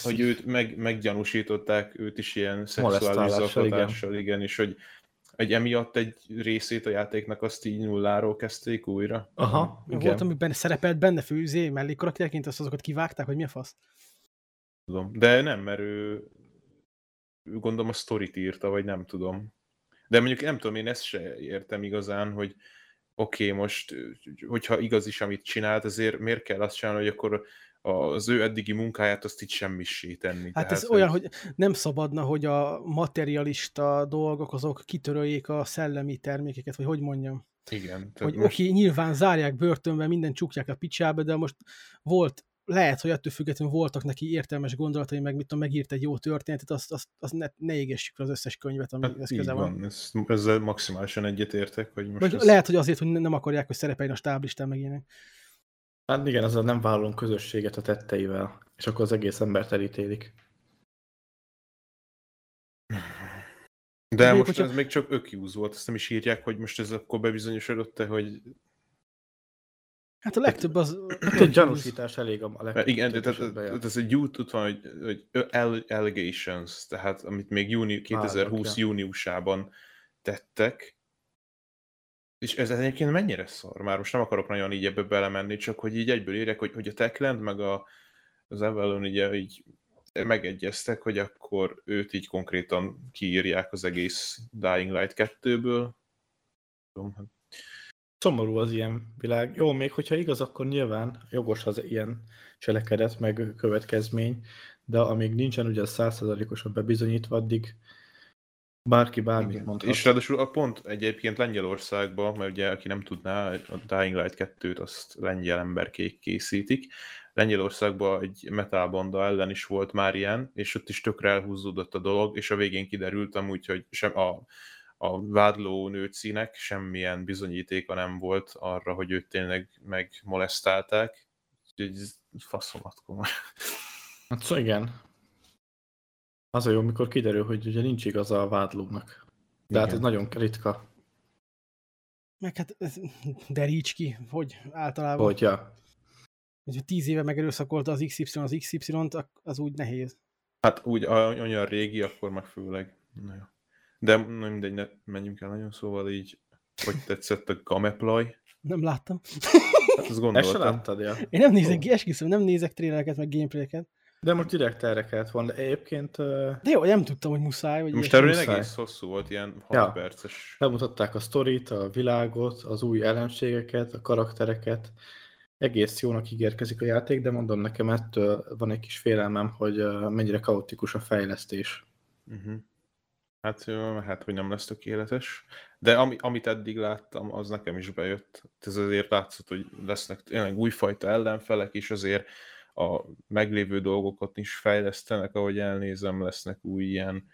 hogy őt meg, meggyanúsították őt is ilyen szexuális zaklatással, igen. igen, és hogy egy emiatt egy részét a játéknak azt így nulláról kezdték újra. Aha, igen. Volt, amiben szerepelt benne főzé, mellékkarakterként, azt azokat kivágták, hogy mi a fasz? Tudom, de nem, mert ő gondolom a sztorit írta, vagy nem tudom. De mondjuk nem tudom, én ezt se értem igazán, hogy oké, okay, most, hogyha igaz is, amit csinált, azért miért kell azt csinálni, hogy akkor az ő eddigi munkáját azt így semmissé tenni. Hát Tehát, ez hogy... olyan, hogy nem szabadna, hogy a materialista dolgok azok kitöröljék a szellemi termékeket, vagy hogy mondjam. Igen. Hogy most... oké, nyilván zárják börtönbe, minden csukják a picsába, de most volt, lehet, hogy ettől függetlenül voltak neki értelmes gondolatai, meg mit tudom, megírt egy jó történetet, azt, azt, azt ne, ne égessük az összes könyvet, ami hát ez közel van. van. Ez, ezzel maximálisan egyetértek. Hogy most Vagy ez... Lehet, hogy azért, hogy nem akarják, hogy szerepeljen a stáblistán, meg ilyenek. Hát igen, azzal nem vállalunk közösséget a tetteivel, és akkor az egész embert elítélik. De most hogyha... ez még csak ökjúz volt, azt nem is írják, hogy most ez akkor bebizonyosodott-e, hogy... Hát a legtöbb az... Egy gyanúsítás elég a legtöbb. Igen, de tehát, ez egy út ott van, hogy, hogy allegations, tehát amit még júni, 2020 ah, júniusában tettek, és ez egyébként mennyire szar? Már most nem akarok nagyon így ebbe belemenni, csak hogy így egyből érek, hogy, hogy a Techland meg a, az Avalon ugye így megegyeztek, hogy akkor őt így konkrétan kiírják az egész Dying Light 2-ből. Hát Szomorú az ilyen világ. Jó, még hogyha igaz, akkor nyilván jogos az ilyen cselekedet, meg következmény, de amíg nincsen ugye százszerzalékosan bebizonyítva, addig Bárki bármit Igen. mondhat. És ráadásul a pont egyébként Lengyelországban, mert ugye aki nem tudná, a Dying Light 2-t azt lengyel emberkék készítik. Lengyelországban egy metalbanda ellen is volt már ilyen, és ott is tökre elhúzódott a dolog, és a végén kiderült amúgy, hogy sem a, a vádló nőcinek semmilyen bizonyítéka nem volt arra, hogy őt tényleg megmolesztálták. Úgyhogy faszomat komoly. Hát szó, igen. Az a jó, amikor kiderül, hogy ugye nincs igaza a vádlónak. De hát ez nagyon ritka. Meg hát deríts ki, hogy általában. Hogy, ja. Hogy tíz éve megerőszakolta az XY az XY-t, az úgy nehéz. Hát úgy olyan régi, akkor meg főleg. Na jó. De nem mindegy, ne menjünk el nagyon, szóval így, hogy tetszett a Gameplay? Nem láttam. Hát azt gondoltam. Ezt se láttad, ja. Én nem nézek, oh. esküszöm, nem nézek trélereket, meg gameplayeket. De most direkt erre kellett volna, de egyébként... Uh... De jó, nem tudtam, hogy muszáj. Vagy most erről egész hosszú volt, ilyen 6 ja. perces. Bemutatták a sztorit, a világot, az új ellenségeket, a karaktereket. Egész jónak ígérkezik a játék, de mondom nekem ettől van egy kis félelmem, hogy mennyire kaotikus a fejlesztés. Uh-huh. Hát, hát, hogy nem lesz tökéletes. De ami, amit eddig láttam, az nekem is bejött. Ez azért látszott, hogy lesznek tényleg újfajta ellenfelek is, azért a meglévő dolgokat is fejlesztenek, ahogy elnézem, lesznek új ilyen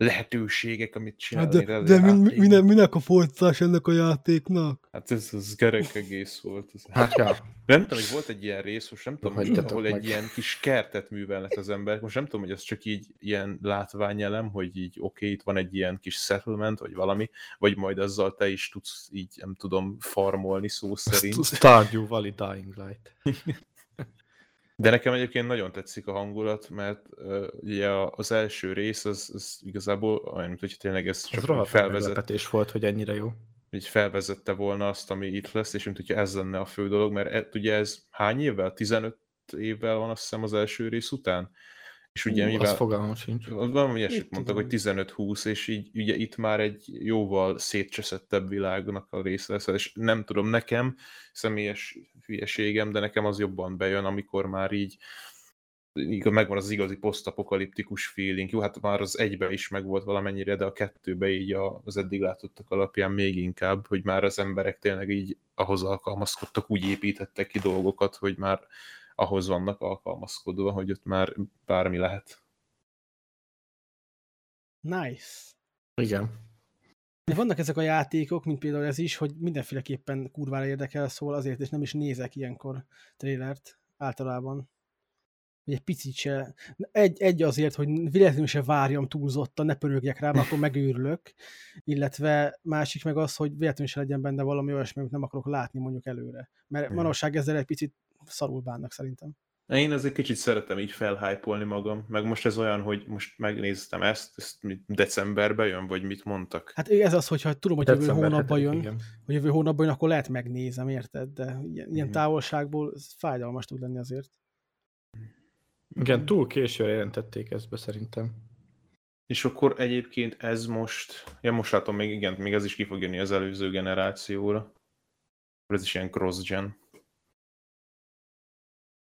lehetőségek, amit csinálni. Hát de, de min, minek, minek a folytatás ennek a játéknak? Hát ez az gerek egész volt. Ez. Hát, ja. Nem tudom, hogy volt egy ilyen rész, most nem tudom, hogy ahol egy ilyen kis kertet művelnek az emberek. Most nem tudom, hogy ez csak így ilyen látványelem, hogy így oké, okay, itt van egy ilyen kis settlement, vagy valami, vagy majd azzal te is tudsz így, nem tudom, farmolni szó szerint. Stardew Valley Dying Light. De nekem egyébként nagyon tetszik a hangulat, mert uh, ugye az első rész az, az igazából olyan, mint hogy tényleg ez csak ez felvezet. volt, hogy ennyire jó. Így felvezette volna azt, ami itt lesz, és mint hogyha ez lenne a fő dolog, mert e, ugye ez hány évvel? 15 évvel van azt hiszem az első rész után? És ugye mivel... Azt fogalmam sincs. Valami ilyesmit mondtak, hogy 15-20, és így ugye itt már egy jóval szétcseszettebb világnak a része lesz, és nem tudom, nekem személyes hülyeségem, de nekem az jobban bejön, amikor már így megvan az igazi posztapokaliptikus feeling. Jó, hát már az egybe is megvolt valamennyire, de a kettőbe így az eddig látottak alapján még inkább, hogy már az emberek tényleg így ahhoz alkalmazkodtak, úgy építettek ki dolgokat, hogy már ahhoz vannak alkalmazkodva, hogy ott már bármi lehet. Nice. Igen. De vannak ezek a játékok, mint például ez is, hogy mindenféleképpen kurvára érdekel, szóval azért és nem is nézek ilyenkor trélert általában. hogy egy picit se, egy, egy azért, hogy véletlenül se várjam túlzottan, ne pörögjek rá, akkor megőrülök, illetve másik meg az, hogy véletlenül se legyen benne valami olyasmi, amit nem akarok látni mondjuk előre. Mert manapság ezzel egy picit szarul bánnak szerintem. Én azért kicsit szeretem így felhájpolni magam, meg most ez olyan, hogy most megnéztem ezt, ezt decemberben jön, vagy mit mondtak? Hát ez az, hogyha tudom, hogy jövő hónapban jön, igen. hogy jövő hónapban jön, akkor lehet megnézem, érted? De ilyen, ilyen távolságból ez fájdalmas tud lenni azért. Igen, túl későre jelentették ezt be szerintem. És akkor egyébként ez most, ja most látom még, igen, még ez is ki fog jönni az előző generációra. Ez is ilyen cross-gen.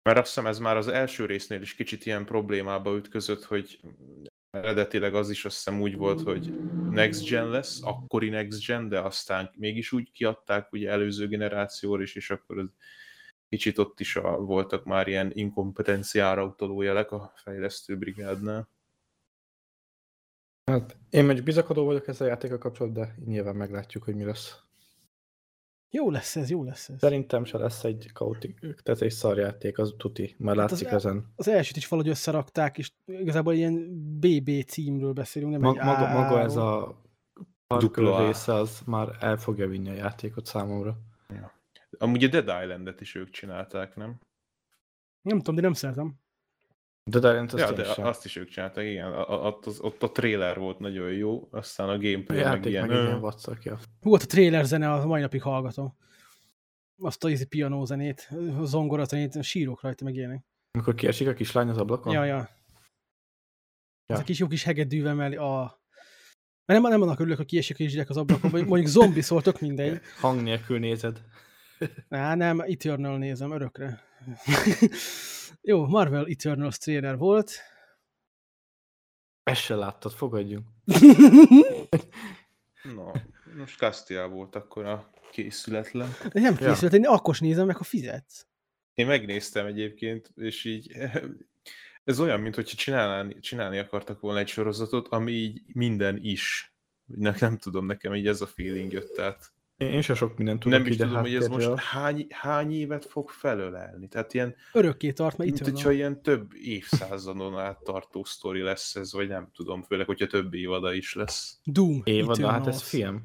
Mert azt hiszem ez már az első résznél is kicsit ilyen problémába ütközött, hogy eredetileg az is azt hiszem úgy volt, hogy next gen lesz, akkori next gen, de aztán mégis úgy kiadták ugye előző generációra is, és akkor az kicsit ott is a, voltak már ilyen inkompetenciára utaló jelek a fejlesztő brigádnál. Hát én mondjuk bizakodó vagyok ezzel a játéka kapcsolatban, de nyilván meglátjuk, hogy mi lesz. Jó lesz ez, jó lesz ez. Szerintem se lesz egy kautik, tehát egy szarjáték, az tuti, már hát látszik az, ezen. Az elsőt is valahogy összerakták, és igazából ilyen BB címről beszélünk, nem Mag, egy maga, maga ez a dupla része, az már el fogja vinni a játékot számomra. Ja. Amúgy a Dead Island-et is ők csinálták, nem? Nem tudom, de nem szeretem. De, de, azt, ja, de sem. azt is ők csinálták, igen. A, a, az, ott a trailer volt nagyon jó, aztán a gameplay a meg ilyen... Meg ilyen vacak, ja. Hú, a trailer zene, a mai napig hallgatom. Azt a easy piano zenét, a zongora zenét, sírok rajta, meg ilyenek. Amikor kiesik a kislány az ablakon? Ja, ja. ja. Ez a kis jó kis hegedűvel mellé, a... Mert nem, nem annak örülök, hogy kiesik a kisgyerek az ablakon, vagy mondjuk zombi szóltok mindegy. Hang nélkül nézed. Á, nem, Eternal nézem, örökre. Jó, Marvel Eternals trailer volt. Ezt se láttad, fogadjunk. no, most Castia volt akkor a készületlen. De nem készület, ja. én akkor nézem meg, ha fizetsz. Én megnéztem egyébként, és így ez olyan, mint hogy csinálni, csinálni akartak volna egy sorozatot, ami így minden is. Ne, nem tudom, nekem így ez a feeling jött át. Én sem sok mindent tudok Nem is tudom, hogy ez most hány, hány évet fog felölelni. Tehát ilyen... Örökké tart, mert itt hogyha ilyen több évszázadon át tartó sztori lesz ez, vagy nem tudom, főleg, hogyha több évada is lesz. Doom. Évada, hát ez film.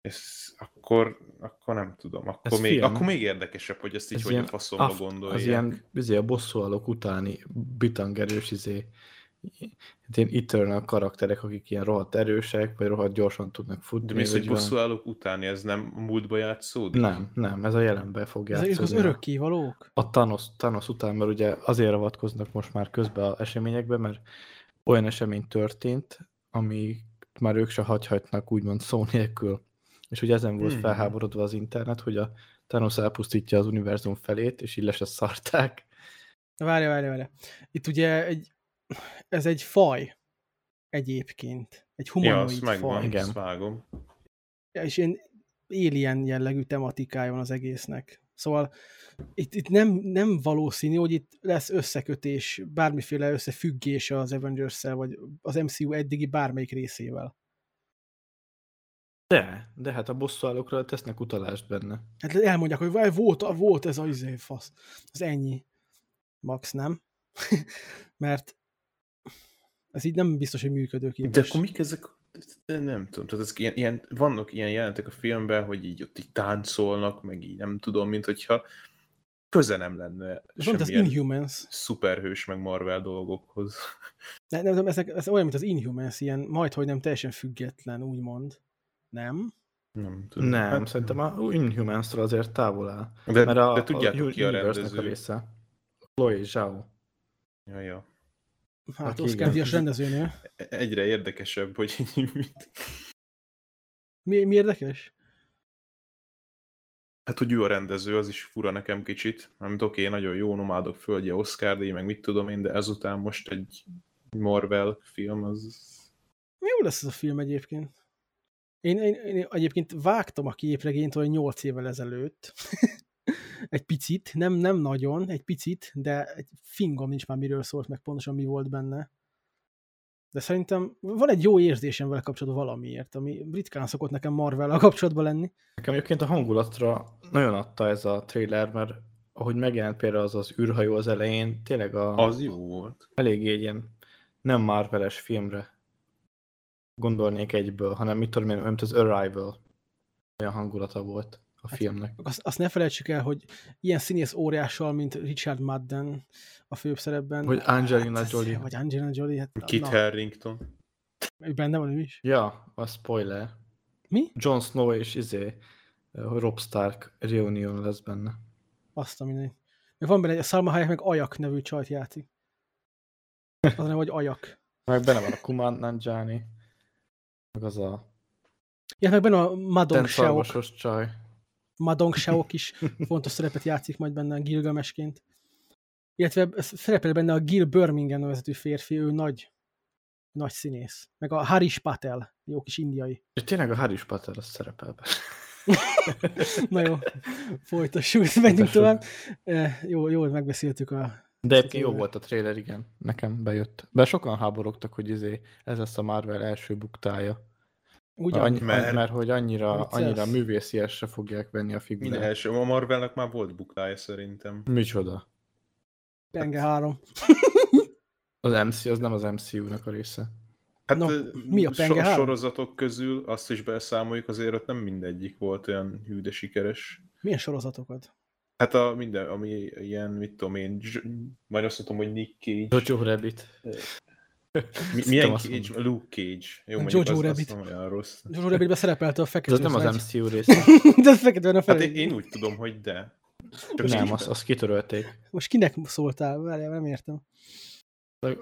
Ez, akkor, akkor nem tudom. Akkor ez még, film. akkor még érdekesebb, hogy ezt így ez hogy a faszomba gondolják. Az ilyen, izé, a bosszúalok utáni bitangerős izé, ilyen eternal karakterek, akik ilyen rohadt erősek, vagy rohadt gyorsan tudnak futni. De mész, hogy bosszúállók utáni, ez nem múltba játszódik? Nem, nem, ez a jelenben fog játszódni. Ezek az örökkévalók? A Thanos, Thanos után, mert ugye azért avatkoznak most már közbe a eseményekbe, mert olyan esemény történt, ami már ők se hagyhatnak úgymond szó nélkül. És ugye ezen volt hmm. felháborodva az internet, hogy a Thanos elpusztítja az univerzum felét, és így le se szarták. Várja, várja, várja. Itt ugye egy ez egy faj egyébként. Egy humanoid ja, faj. Igen. vágom. Ja, és én alien jellegű tematikája van az egésznek. Szóval itt, itt nem, nem valószínű, hogy itt lesz összekötés, bármiféle összefüggés az avengers vagy az MCU eddigi bármelyik részével. De, de hát a bosszúállókra tesznek utalást benne. Hát elmondják, hogy volt, volt ez a izé, fasz. Az ennyi. Max nem. Mert ez így nem biztos, hogy működőképes. De akkor mik ezek? Nem tudom, tehát ezek ilyen, ilyen, vannak ilyen jelentek a filmben, hogy így ott így táncolnak, meg így nem tudom, mint hogyha köze nem lenne Van az Inhumans. szuperhős meg Marvel dolgokhoz. Nem, nem, nem ez, ez olyan, mint az Inhumans, ilyen majd, hogy nem teljesen független, úgymond. Nem? Nem tudom. Nem, hát, szerintem a inhumans azért távol áll. De, mert a, de tudjátok a, ki a rendező? A része. Chloe Zhao. Ja, ja. Hát Oscar Díjas rendezőnő. Egyre érdekesebb, hogy mit... Mi, mi érdekes? Hát, hogy ő a rendező, az is fura nekem kicsit. Nem oké, okay, nagyon jó nomádok földje, Oscar díj, meg mit tudom én, de ezután most egy Marvel film, az... Jó lesz ez a film egyébként. Én, én, én egyébként vágtam a képregényt olyan 8 évvel ezelőtt. egy picit, nem, nem nagyon, egy picit, de egy fingom nincs már miről szólt, meg pontosan mi volt benne. De szerintem van egy jó érzésem vele kapcsolatban valamiért, ami ritkán szokott nekem marvel a kapcsolatban lenni. Nekem egyébként a hangulatra nagyon adta ez a trailer, mert ahogy megjelent például az az űrhajó az elején, tényleg a... Az jó volt. Elég egy ilyen nem Marveles filmre gondolnék egyből, hanem mit tudom én, mint az Arrival. Olyan hangulata volt a hát, filmnek. Azt, azt ne felejtsük el, hogy ilyen színész óriással, mint Richard Madden a főszerepben. Vagy Angelina hát, Jolie. Vagy Angelina Jolie. Hát, Kit na. Harrington. Benne van ő is? Ja, a spoiler. Mi? Jon Snow és izé, Rob Stark reunion lesz benne. Azt a mindegy. Van benne egy Salma Hayek meg Ajak nevű csajt játszik. Az nem, hogy Ajak. Meg benne van a Kuman Nanjani. Meg az a... Ja, meg benne a Madong Seok. csaj. Madong Seok is fontos szerepet játszik majd benne Gilgamesként. Illetve szerepel benne a Gil Birmingham nevezetű férfi, ő nagy, nagy színész. Meg a Harish Patel, jó kis indiai. És tényleg a Harish Patel az szerepel be. Na jó, folytassuk, menjünk tovább. Jó, jól megbeszéltük a... De egyébként jó volt a trailer, igen. Nekem bejött. De sokan háborogtak, hogy izé, ez lesz a Marvel első buktája. Ugyan, Annyi, mert, mert hogy annyira, annyira művésziesre fogják venni a figurát. Minden első. A Marvelnek már volt buktája szerintem. Micsoda? Penge 3. az MC, az nem az MCU-nak a része. Hát no, mi a Penge so, sorozatok közül, azt is beszámoljuk, azért ott nem mindegyik volt olyan hű, de sikeres. Milyen sorozatokat? Hát a minden, ami ilyen, mit tudom én, majd azt mondom, hogy Nick Cage. Jojo Rabbit. Mi, milyen Cage? Luke Cage. Jó, Jojo Rabbit. Az rossz. Jojo Rabbitben szerepelt a fekete Ez nem az MCU része. de ez fekete a Hát én, úgy tudom, hogy de. Csak nem, azt, azt kitörölték. Most kinek szóltál? Várjál, nem értem.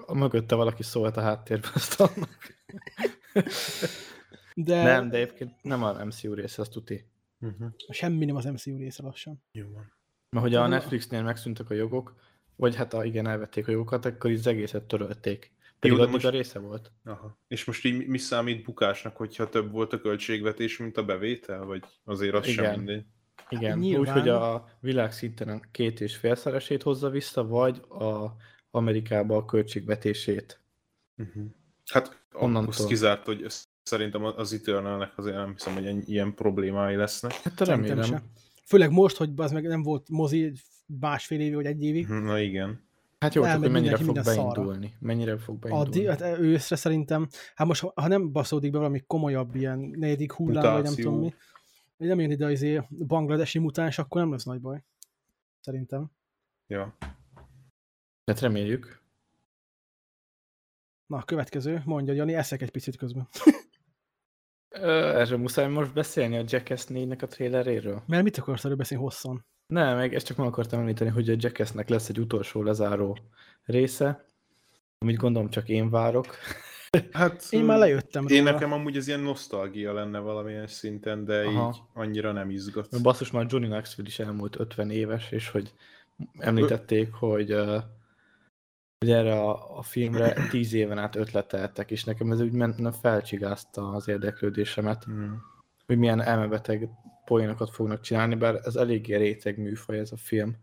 A mögötte valaki szólt a háttérben, azt annak. De... Nem, de egyébként nem a MCU része, azt tuti. Uh-huh. Semmi nem az MCU része lassan. Jó van. Mert hogy a Netflixnél megszűntek a jogok, vagy hát a, igen, elvették a jogokat, akkor így az egészet törölték. Pedig Jó, most... a része volt. Aha. És most így mi számít bukásnak, hogyha több volt a költségvetés, mint a bevétel? Vagy azért az igen. sem mindegy? Igen, hát, úgy, hogy a világ szinten két és félszeresét hozza vissza, vagy a Amerikába a költségvetését. Uh-huh. Hát Onnantól. azt kizárt, hogy szerintem az Eternalnek azért nem hiszem, hogy ilyen problémái lesznek. Hát remélem. Főleg most, hogy az meg nem volt mozi másfél évig, vagy egy évig. Na igen. Hát jó, csak hogy mennyire fog beindulni. Szarra. Mennyire fog beindulni. Addig, hát őszre szerintem, hát most ha nem baszódik be valami komolyabb ilyen negyedik hullám, Mutáció. vagy nem tudom mi, hogy nem jön ide az izé bangladesi mutáns, akkor nem lesz nagy baj. Szerintem. Ja. Hát reméljük. Na, a következő, mondja Jani, eszek egy picit közben. Erről muszáj most beszélni a Jackass 4-nek a traileréről? Mert mit akarsz erről beszélni hosszan? Nem, meg ezt csak meg akartam említeni, hogy a Jackassnek lesz egy utolsó lezáró része, amit gondolom csak én várok. Hát, én már lejöttem Én róla. nekem amúgy ez ilyen nosztalgia lenne valamilyen szinten, de Aha. így annyira nem izgat. Basszus, már Johnny Knoxville is elmúlt 50 éves, és hogy említették, hogy uh, hogy erre a, a filmre tíz éven át ötleteltek, és nekem ez úgy men, felcsigázta az érdeklődésemet, mm. hogy milyen elmebeteg poénokat fognak csinálni, bár ez eléggé réteg műfaj ez a film.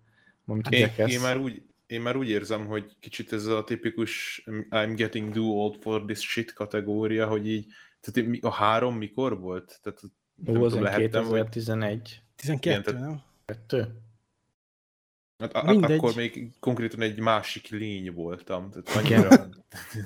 Amit én, én, már úgy, én már úgy érzem, hogy kicsit ez a tipikus I'm getting too old for this shit kategória, hogy így, tehát a három mikor volt? Tehát, Ó, az 2011. 12, nem? Kettő? Hát Mindegy. akkor még konkrétan egy másik lény voltam. Tehát annyira...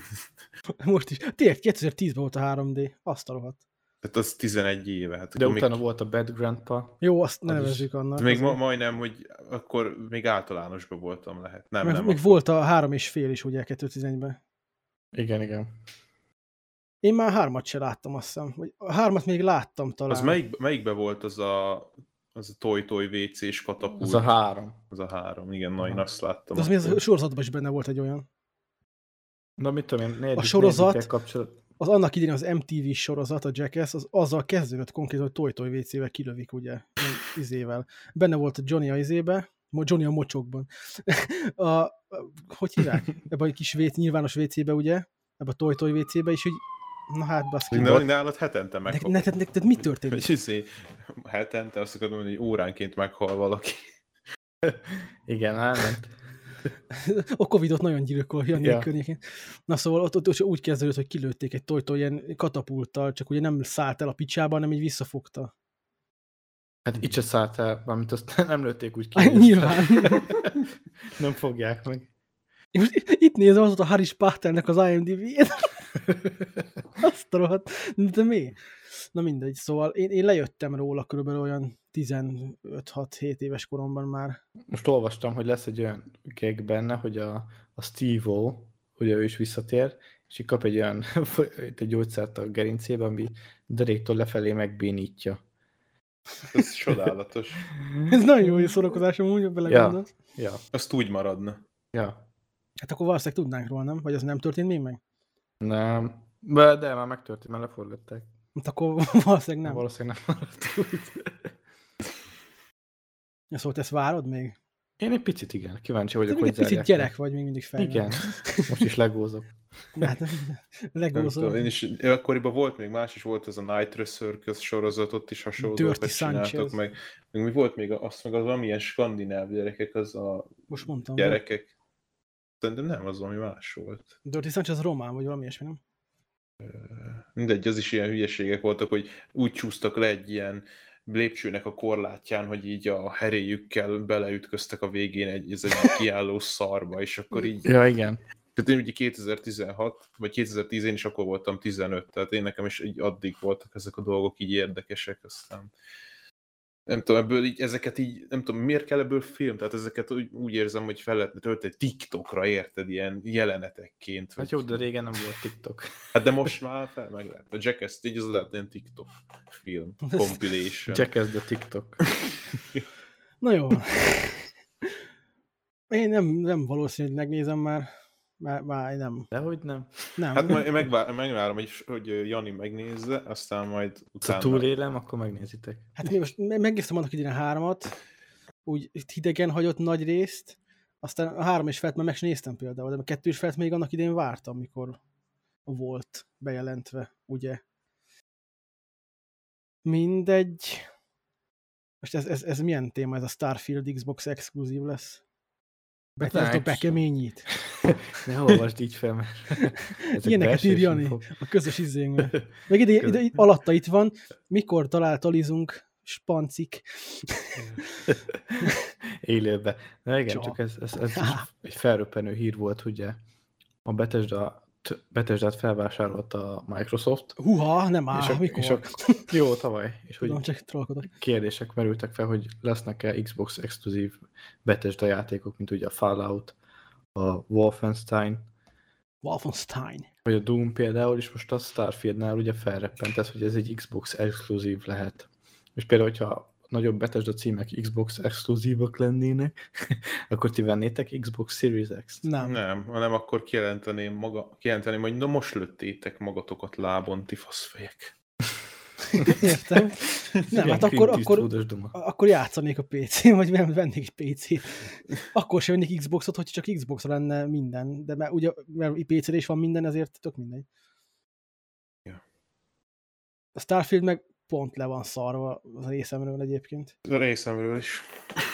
Most is. Tényleg 2010-ben volt a 3D. Azt a rohadt. Tehát az 11 éve. Hát De utána még... volt a Bad Grandpa. Jó, azt nevezzük annak. Még ma, majdnem, hogy akkor még általánosban voltam lehet. Nem, Mert nem. Még akkor... volt a három és fél is ugye 2011-ben. Igen, igen. Én már hármat se láttam, azt hiszem. Vagy a hármat még láttam talán. Az melyik, melyikbe volt az a az a Toy-Toy WC-s katapult. Az a három. Az a három, igen, na én azt láttam. De az mi az sorozatban is benne volt egy olyan. Na mit tudom én, A sorozat, kapcsolat... az annak idén az MTV sorozat, a Jackass, az azzal kezdődött konkrétan, hogy Toy-Toy WC-vel kilövik, ugye, izével. Benne volt a Johnny a izébe, Johnny a mocsokban. a, a, hogy hívják? Ebben a kis WC, nyilvános WC-be, ugye? Ebben a Toy-Toy WC-be is, hogy Na hát, baszki. Ne, nálad hetente meghal. Neked, neked, neked mi történik? Hogy izé, hetente azt akarom mondani, hogy óránként meghal valaki. Igen, elment. a Covidot nagyon gyilkolja ja. környékén. Na szóval ott, ott, ott úgy kezdődött, hogy kilőtték egy tojtó ilyen katapulttal, csak ugye nem szállt el a picsába, hanem így visszafogta. Hát itt se szállt el, valamint azt nem lőtték úgy ki. Nyilván. nem fogják meg. Most itt nézem az a Harry Spachtelnek az IMDb-jét. Azt rohadt. De mi? Na mindegy, szóval én, én lejöttem róla körülbelül olyan 15-6-7 éves koromban már. Most olvastam, hogy lesz egy olyan gag benne, hogy a, a Steve-O, hogy ő is visszatér, és így kap egy olyan egy gyógyszert a gerincébe, ami deréktől lefelé megbénítja. Ez csodálatos. Ez nagyon jó, hogy szórakozás amúgy, belegondolsz. Ja, ja. Azt úgy maradna. Ja. Hát akkor valószínűleg tudnánk róla, nem? Vagy az nem történt még meg? Nem. De, de már megtörtént, mert lefordították. Hát akkor valószínűleg nem. Valószínűleg nem maradt úgy. Ja, szóval te ezt várod még? Én egy picit igen, kíváncsi vagyok, Te hogy egy picit gyerek vagy még mindig fejben. Igen, most is legózok. Hát, tudom, én is, akkoriban volt még más is, volt ez a Night Circus sorozat, ott is hasonló Dirty Sanchez. meg, meg mi volt még, azt meg az valamilyen skandináv gyerekek, az a Most mondtam. gyerekek, Szerintem nem, az valami más volt. Dirty Sanchez román, vagy valami ilyesmi, nem? Mindegy, az is ilyen hülyeségek voltak, hogy úgy csúsztak le egy ilyen lépcsőnek a korlátján, hogy így a heréjükkel beleütköztek a végén egy, ez egy kiálló szarba, és akkor így... Ja, igen. Tehát én ugye 2016, vagy 2010 én is akkor voltam 15, tehát én nekem is így addig voltak ezek a dolgok így érdekesek, aztán nem tudom, ebből így, ezeket így, nem tudom, miért kell ebből film? Tehát ezeket úgy, úgy érzem, hogy fel lehetne tölteni TikTokra, érted, ilyen jelenetekként. Hát jó, de régen nem volt TikTok. Hát de most már fel meg lehet. A Jackass így az lehet ilyen TikTok film, compilation. Jackass the TikTok. Na jó. Én nem, nem valószínű, hogy megnézem már. Már, már nem. Dehogy nem. Nem. Hát majd én megvár, megvárom, hogy, hogy Jani megnézze, aztán majd Ha utána... túlélem, akkor megnézitek. Hát mi most me- megnéztem annak idején a háromat, úgy hidegen hagyott nagy részt, aztán a három és felt már meg sem néztem például, de a kettő és felt még annak idején vártam, mikor volt bejelentve, ugye. Mindegy. Most ez, ez, ez milyen téma? Ez a Starfield Xbox exkluzív lesz? Bethesda bekeményít. Ne olvasd így fel, mert Ilyeneket belső ír Jani a közös izénkben. Meg ide, ide, ide, alatta itt van, mikor találtalizunk, spancik. Élőbe. Na igen, Csak. csak ez, ez, ez egy felröppenő hír volt, ugye a Bethesda Bethesda-t felvásárolta a Microsoft. Huha, nem áll, és a, mikor? és a, jó, tavaly. És hogy Tudom, csak trollkodok. kérdések merültek fel, hogy lesznek-e Xbox exkluzív Bethesda játékok, mint ugye a Fallout, a Wolfenstein, Wolfenstein. vagy a Doom például, és most a Starfieldnál ugye felreppent ez, hogy ez egy Xbox exkluzív lehet. És például, hogyha nagyobb Bethesda címek Xbox exkluzívak lennének, akkor ti vennétek Xbox Series X? Nem. Nem, hanem akkor kijelenteném, maga, kijelenteném, hogy na most lőttétek magatokat lábon, ti faszfejek. Értem. Nem, hát akkor, akkor, akkor játszanék a PC-n, vagy ven- vennék egy PC-t. Akkor sem vennék Xboxot, hogy csak Xbox lenne minden. De mert ugye, mert PC-re is van minden, ezért tök mindegy. A Starfield meg pont le van szarva az részemről egyébként. A részemről is.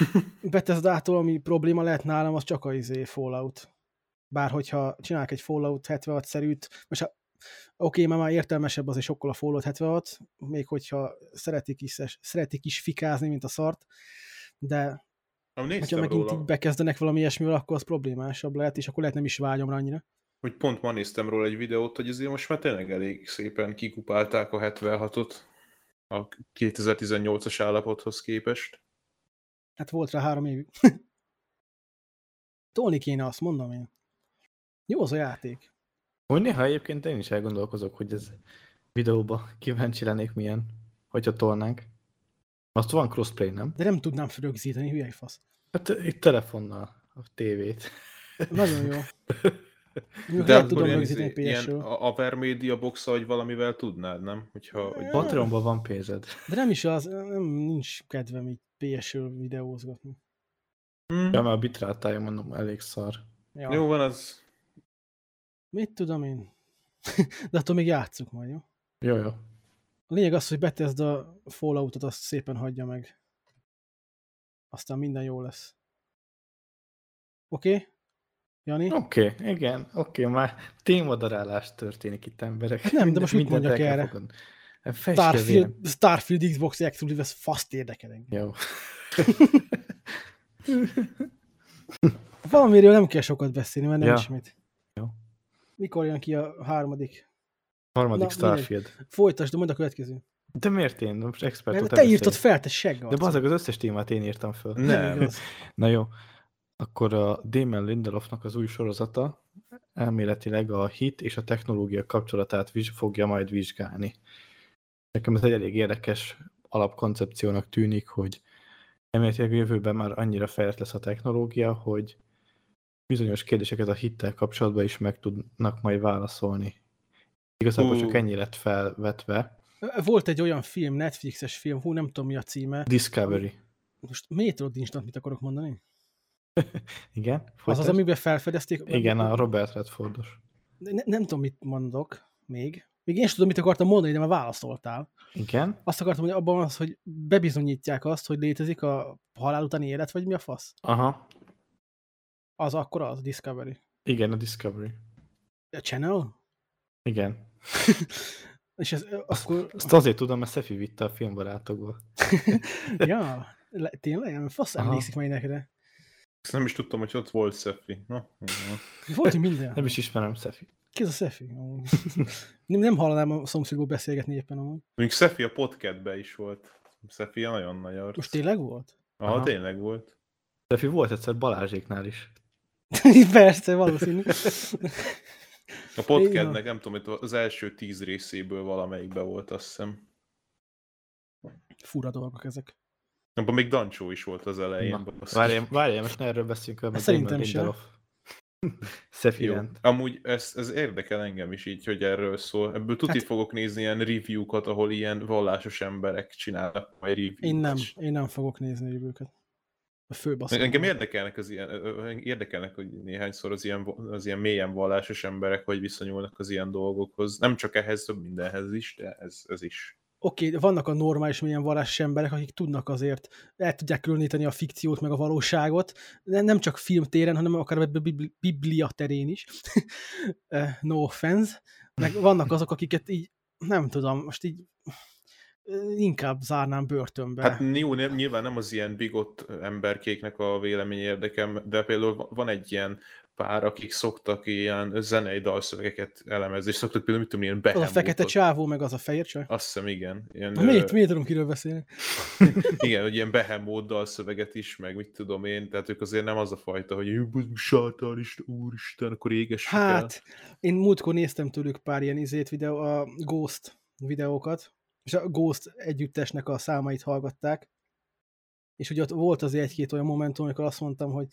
Bethesda-tól, ami probléma lehet nálam, az csak a izé Fallout. Bár hogyha csinálok egy Fallout 76-szerűt, most ha oké, okay, már értelmesebb az is sokkal a Fallout 76, még hogyha szeretik is, szeretik is fikázni, mint a szart, de néztem megint róla, így bekezdenek valami ilyesmivel, akkor az problémásabb lehet, és akkor lehet nem is vágyom annyira. hogy pont ma néztem róla egy videót, hogy azért most már tényleg elég szépen kikupálták a 76-ot a 2018-as állapothoz képest. Hát volt rá három évig. Tolni kéne azt, mondom én. Jó az a játék. Hogy néha egyébként én is elgondolkozok, hogy ez videóba kíváncsi lennék milyen, hogyha tolnánk. Azt van crossplay, nem? De nem tudnám rögzíteni, hülye fasz. Hát itt telefonnal a tévét. Nagyon jó. Jó, De hát tudom rögzíteni izé- ilyen a Avermedia box vagy valamivel tudnád, nem? Hogyha, hogy Patreonban van pénzed. De nem is az, nem, nincs kedvem így PS-ről videózgatni. Hmm. Ja, mert a bitrátája mondom elég szar. Ja. Jó van, az Mit tudom én? De attól még játsszuk majd, jó? Jó, jó. A lényeg az, hogy Bethesda Falloutot azt szépen hagyja meg. Aztán minden jó lesz. Oké? Okay? Jani? Oké, okay, igen, oké, okay, már témadarálás történik itt emberek. Hát nem, de most mit mondjak erre? fogadni. Starfield, Starfield Xbox Exclusive, ez faszt érdekel engem. Jó. Valamiről nem kell sokat beszélni, mert nem Ja. ismét. Jó. Mikor jön ki a harmadik? Harmadik Na, Starfield. Folytasd, de mondd a következő. De miért én? Most expert Mert te írtad fel, te segg. De bazeg, az összes témát én írtam föl. Nem igaz. Na jó. Akkor a Damon Lindelofnak az új sorozata elméletileg a hit és a technológia kapcsolatát fogja majd vizsgálni. Nekem ez egy elég érdekes alapkoncepciónak tűnik, hogy elméletileg a jövőben már annyira fejlett lesz a technológia, hogy bizonyos kérdéseket a hittel kapcsolatban is meg tudnak majd válaszolni. Igazából Hú. csak ennyi lett felvetve. Volt egy olyan film, Netflixes film, hú, nem tudom mi a címe. Discovery. Most Métro Instant mit akarok mondani? Igen? Az az, Folytasd. amiben felfedezték. Igen, a Robert Redfordos. Ne, nem tudom, mit mondok még. Még én sem tudom, mit akartam mondani, de már válaszoltál. Igen? Azt akartam mondani, abban az, hogy bebizonyítják azt, hogy létezik a halál utáni élet, vagy mi a fasz? Aha. Az akkor az, Discovery. Igen, a Discovery. A Channel? Igen. És ez akkor... Azt azért tudom, mert Szefi vitte a filmbarátokból. ja, le, tényleg? Fasz emlékszik majd nekre. Ezt nem is tudtam, hogy ott volt Szefi. Na, Volt, minden. Nem is ismerem Szefi. Ki ez a Szefi? Nem, nem hallanám a szomszédból beszélgetni éppen amúgy. Mondjuk Szefi a podcastben is volt. Szefi nagyon nagy arc. Most tényleg volt? Aha, Aha. tényleg volt. Szefi volt egyszer Balázséknál is. Persze, valószínű. A podcastnek nem tudom, hogy az első tíz részéből valamelyikben volt, azt hiszem. Fura dolgok ezek. Abban még Dancsó is volt az elején. Basszus. Várjál, várjál, most ne erről beszélünk, mert Szerintem sem. Lindelof. Szefi Jó. rend. Amúgy ez, ez érdekel engem is így, hogy erről szól. Ebből tuti Hát- fogok nézni ilyen review-kat, ahol ilyen vallásos emberek csinálnak majd review Én nem, én nem fogok nézni őket. A főbasszony. Engem érdekelnek, az ilyen, érdekelnek, hogy néhányszor az ilyen, az ilyen mélyen vallásos emberek hogy viszonyulnak az ilyen dolgokhoz. Nem csak ehhez, több mindenhez is, de ez, ez is. Oké, okay, vannak a normális milyen vallásos emberek, akik tudnak azért, el tudják különíteni a fikciót meg a valóságot, nem csak filmtéren, hanem akár a bibli- biblia terén is. Eh, no offense. Meg vannak azok, akiket így, nem tudom, most így eh, inkább zárnám börtönbe. Hát jó, nyilván nem az ilyen bigott emberkéknek a vélemény érdekem, de például va- van egy ilyen pár, akik szoktak ilyen zenei dalszövegeket elemezni, és szoktak például, mit tudom, ilyen az a behemótot. fekete csávó, meg az a fehér csaj. Azt hiszem, igen. Ilyen, Na, miért, ö, miért tudom kiről beszélni? Igen, hogy ilyen behemót dalszöveget is, meg mit tudom én, tehát ők azért nem az a fajta, hogy "Jú, buzd, sátánista, úristen, akkor el. Hát, én múltkor néztem tőlük pár ilyen izét videó, a Ghost videókat, és a Ghost együttesnek a számait hallgatták, és ugye ott volt azért egy-két olyan momentum, amikor azt mondtam, hogy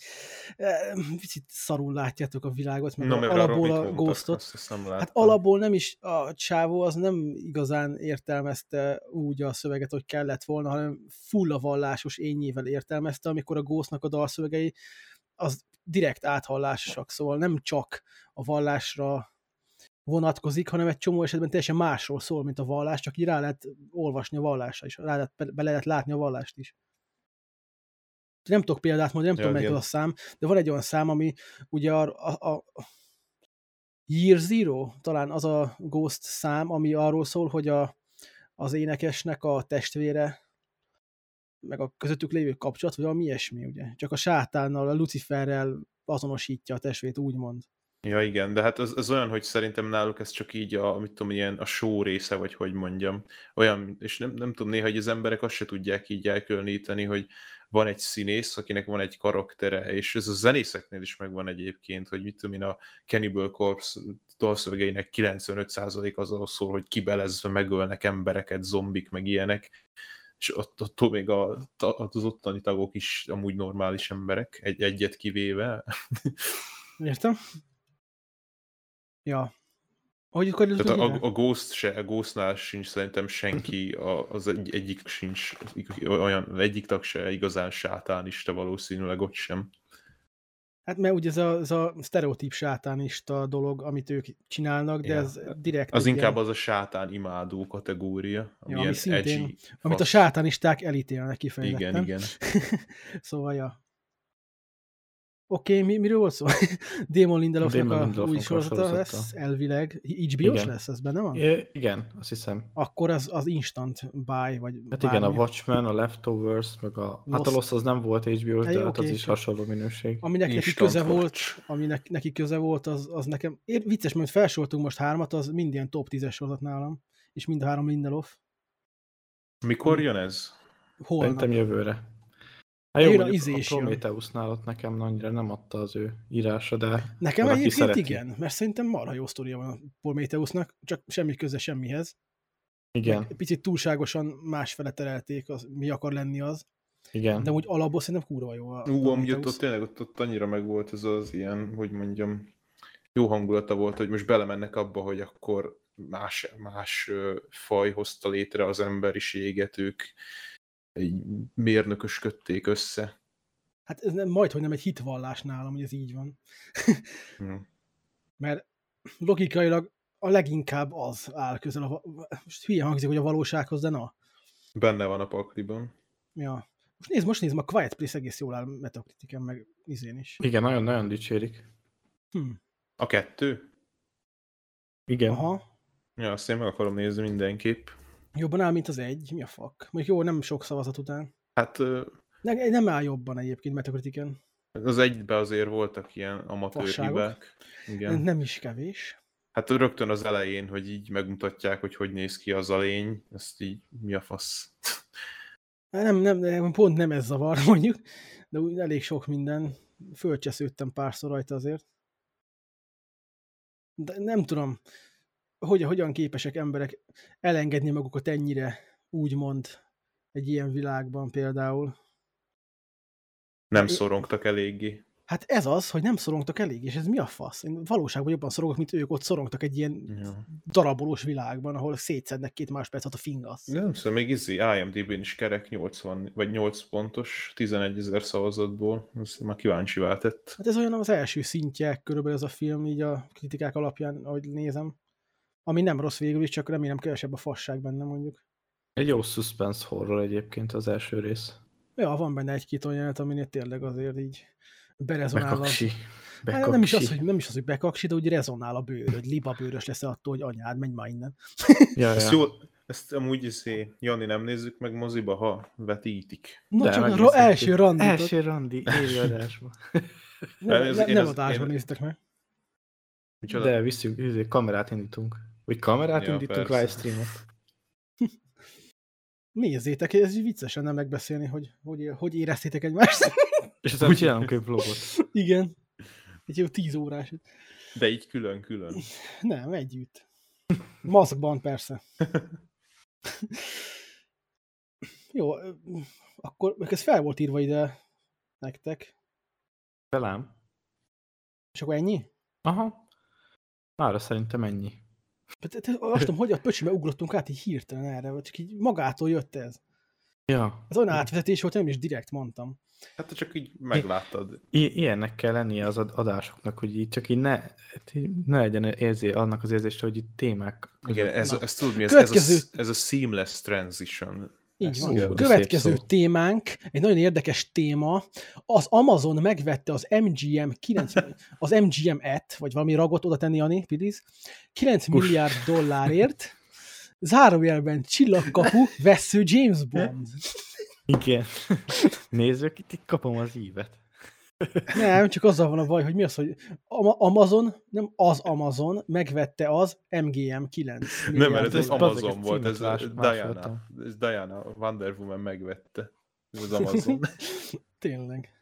picit szarul látjátok a világot, meg Na, a, mert alapból a mondtak? Ghostot. Hát alapból nem is, a csávó az nem igazán értelmezte úgy a szöveget, hogy kellett volna, hanem full a vallásos ényével értelmezte, amikor a Ghostnak a dalszövegei az direkt áthallásosak, szóval nem csak a vallásra vonatkozik, hanem egy csomó esetben teljesen másról szól, mint a vallás, csak így rá lehet olvasni a vallásra is, rá lehet, be lehet látni a vallást is. Nem tudok példát mondani, nem Ja, tudom, melyik az a szám, de van egy olyan szám, ami ugye a, a, a Year Zero, talán az a Ghost szám, ami arról szól, hogy a, az énekesnek a testvére, meg a közöttük lévő kapcsolat, vagy valami ilyesmi, ugye? Csak a sátánnal, a Luciferrel azonosítja a testvét, úgymond. Ja, igen, de hát ez, ez olyan, hogy szerintem náluk ez csak így a, mit tudom, ilyen a show része, vagy hogy mondjam. Olyan, és nem, nem tudom, néha hogy az emberek azt se tudják így elkülöníteni, hogy van egy színész, akinek van egy karaktere, és ez a zenészeknél is megvan egyébként, hogy mit tudom én, a Cannibal Corpse dalszövegeinek 95% azon szól, hogy kibelezve megölnek embereket, zombik, meg ilyenek, és ott, attól még a, az ottani tagok is amúgy normális emberek, egy, egyet kivéve. Értem? Ja. Hogy Tehát a, a, a Ghost se, a Ghostnál sincs szerintem senki, a, az egy, egyik sincs, olyan, egyik tag se igazán sátánista valószínűleg ott sem. Hát mert ugye ez a, ez a sztereotíp sátánista dolog, amit ők csinálnak, de Ja. ez direkt Az inkább ilyen, az a sátán imádó kategória, ami Ja, ami szintén- edgy, amit a fasz. sátánisták elítélnek kifejezetten. Igen, igen. szóval, ja. Oké, okay, mi, miről volt szó? Damon Lindelofnak a Lindelof új sorozata lesz, elvileg. HBO-s lesz, ez benne van? I igen, azt hiszem. Akkor az, az instant buy, vagy Hát bármi. igen, a Watchmen, a Leftovers, meg a... Lost. Hát a Lost az nem volt HBO-s, de okay, az is hasonló minőség. Aminek neki köze volt, aminek neki köze volt, az, az nekem... Én, vicces, mert felsoroltunk most hármat, az mind ilyen top 10-es sorozat nálam, és mind a három Lindelof. Mikor jön ez? Holnap. Szerintem jövőre. Hát jó, a, a Prometheusnál ott nekem annyira nem adta az ő írása, de Nekem egyébként szereti. igen, mert szerintem marha jó sztoria van a Prometheusnak, csak semmi köze semmihez. Igen. Meg picit túlságosan másfele terelték, az, mi akar lenni az. Igen. De úgy alapból szerintem kurva jó a Ú, ami ott, ott tényleg ott, ott annyira meg volt ez az ilyen, hogy mondjam, jó hangulata volt, hogy most belemennek abba, hogy akkor más, más faj hozta létre az emberiséget, ők egy mérnökösködték össze. Hát ez nem, majd, hogy nem egy hitvallás nálam, hogy ez így van. hmm. Mert logikailag a leginkább az áll közel. A, most hülye hangzik, hogy a valósághoz, de na. Benne van a pakliban. Ja. Most nézd, most nézd, a Quiet Place egész jól áll Metacritiken, meg izén is. Igen, nagyon-nagyon dicsérik. Hm. A kettő? Igen. Aha. Ja, azt én meg akarom nézni mindenképp. Jobban áll, mint az egy? Mi a fuck? Mondjuk jó, nem sok szavazat után. Hát... Ne, nem áll jobban egyébként Metacritiken. Az egybe azért voltak ilyen amatőr hibák. Igen. Nem is kevés. Hát rögtön az elején, hogy így megmutatják, hogy hogy néz ki az a lény, ezt így mi a fasz. Nem, nem, nem, pont nem ez zavar mondjuk, de úgy elég sok minden. Fölcsesződtem párszor rajta azért. De nem tudom, hogy, hogyan képesek emberek elengedni magukat ennyire, úgymond, egy ilyen világban például. Nem szorongtak eléggé. Hát ez az, hogy nem szorongtak elég, és ez mi a fasz? Én valóságban jobban szorongok, mint ők ott szorongtak egy ilyen ja. darabolós világban, ahol szétszednek két máspercet a fingasz. Nem szóval még izzi, IMDb-n is kerek 80, vagy 8 pontos, 11 ezer szavazatból, ezt már kíváncsi váltett. Hát ez olyan az első szintje körülbelül ez a film, így a kritikák alapján, ahogy nézem. Ami nem rossz végül is, csak remélem kevesebb a fasság benne mondjuk. Egy jó suspense horror egyébként az első rész. Ja, van benne egy-két olyan aminél tényleg azért így berezonál. Bekaksi. Bekaksi. Hát nem, is az, hogy, nem is az, hogy bekaksi, de úgy rezonál a bőröd. Liba bőrös lesz attól, hogy anyád, menj már innen. Ja, ezt, ja. jó, ezt amúgy izé, Jani, nem nézzük meg moziba, ha vetítik. No, de, csak a ro- első randi. Első randi, élőadásban. nem, ne, nem, nem adásban néztek meg. Micsoda? De visszük, izé, kamerát indítunk. Vagy kamerát ja, indítunk livestreamot. Nézzétek, ez viccesen nem megbeszélni, hogy hogy, hogy éreztétek egymást. És aztán csinálunk egy vlogot. Igen. Egy jó tíz órás. De így külön-külön. Nem, együtt. Maszkban persze. jó, akkor ez fel volt írva ide nektek. Velem. És akkor ennyi? Aha. Mára szerintem ennyi. Azt tudom, hogy a pöcsibe ugrottunk át így hirtelen erre, vagy csak így magától jött ez. Ja. Ez olyan átvezetés volt, nem is direkt mondtam. Hát csak így megláttad. I- ilyennek kell lennie az adásoknak, hogy így csak így ne, ne legyen érzé, annak az érzést, hogy itt témák. Igen, ez, ez, tudod mi, ez, ez, a, ez a seamless transition. Így van. Szó, Következő témánk, egy nagyon érdekes téma, az Amazon megvette az MGM 9, az MGM-et, vagy valami ragot oda tenni, Ani, please, 9 Kus. milliárd dollárért, zárójelben csillagkapu, vesző James Bond. Igen. Nézzük, itt kapom az ívet. Nem, csak azzal van a baj, hogy mi az, hogy Amazon, nem az Amazon, megvette az MGM 9 Nem, mert ez az Amazon volt, ez Diana, ez Diana, Wonder Woman megvette. Ez az Amazon. Tényleg.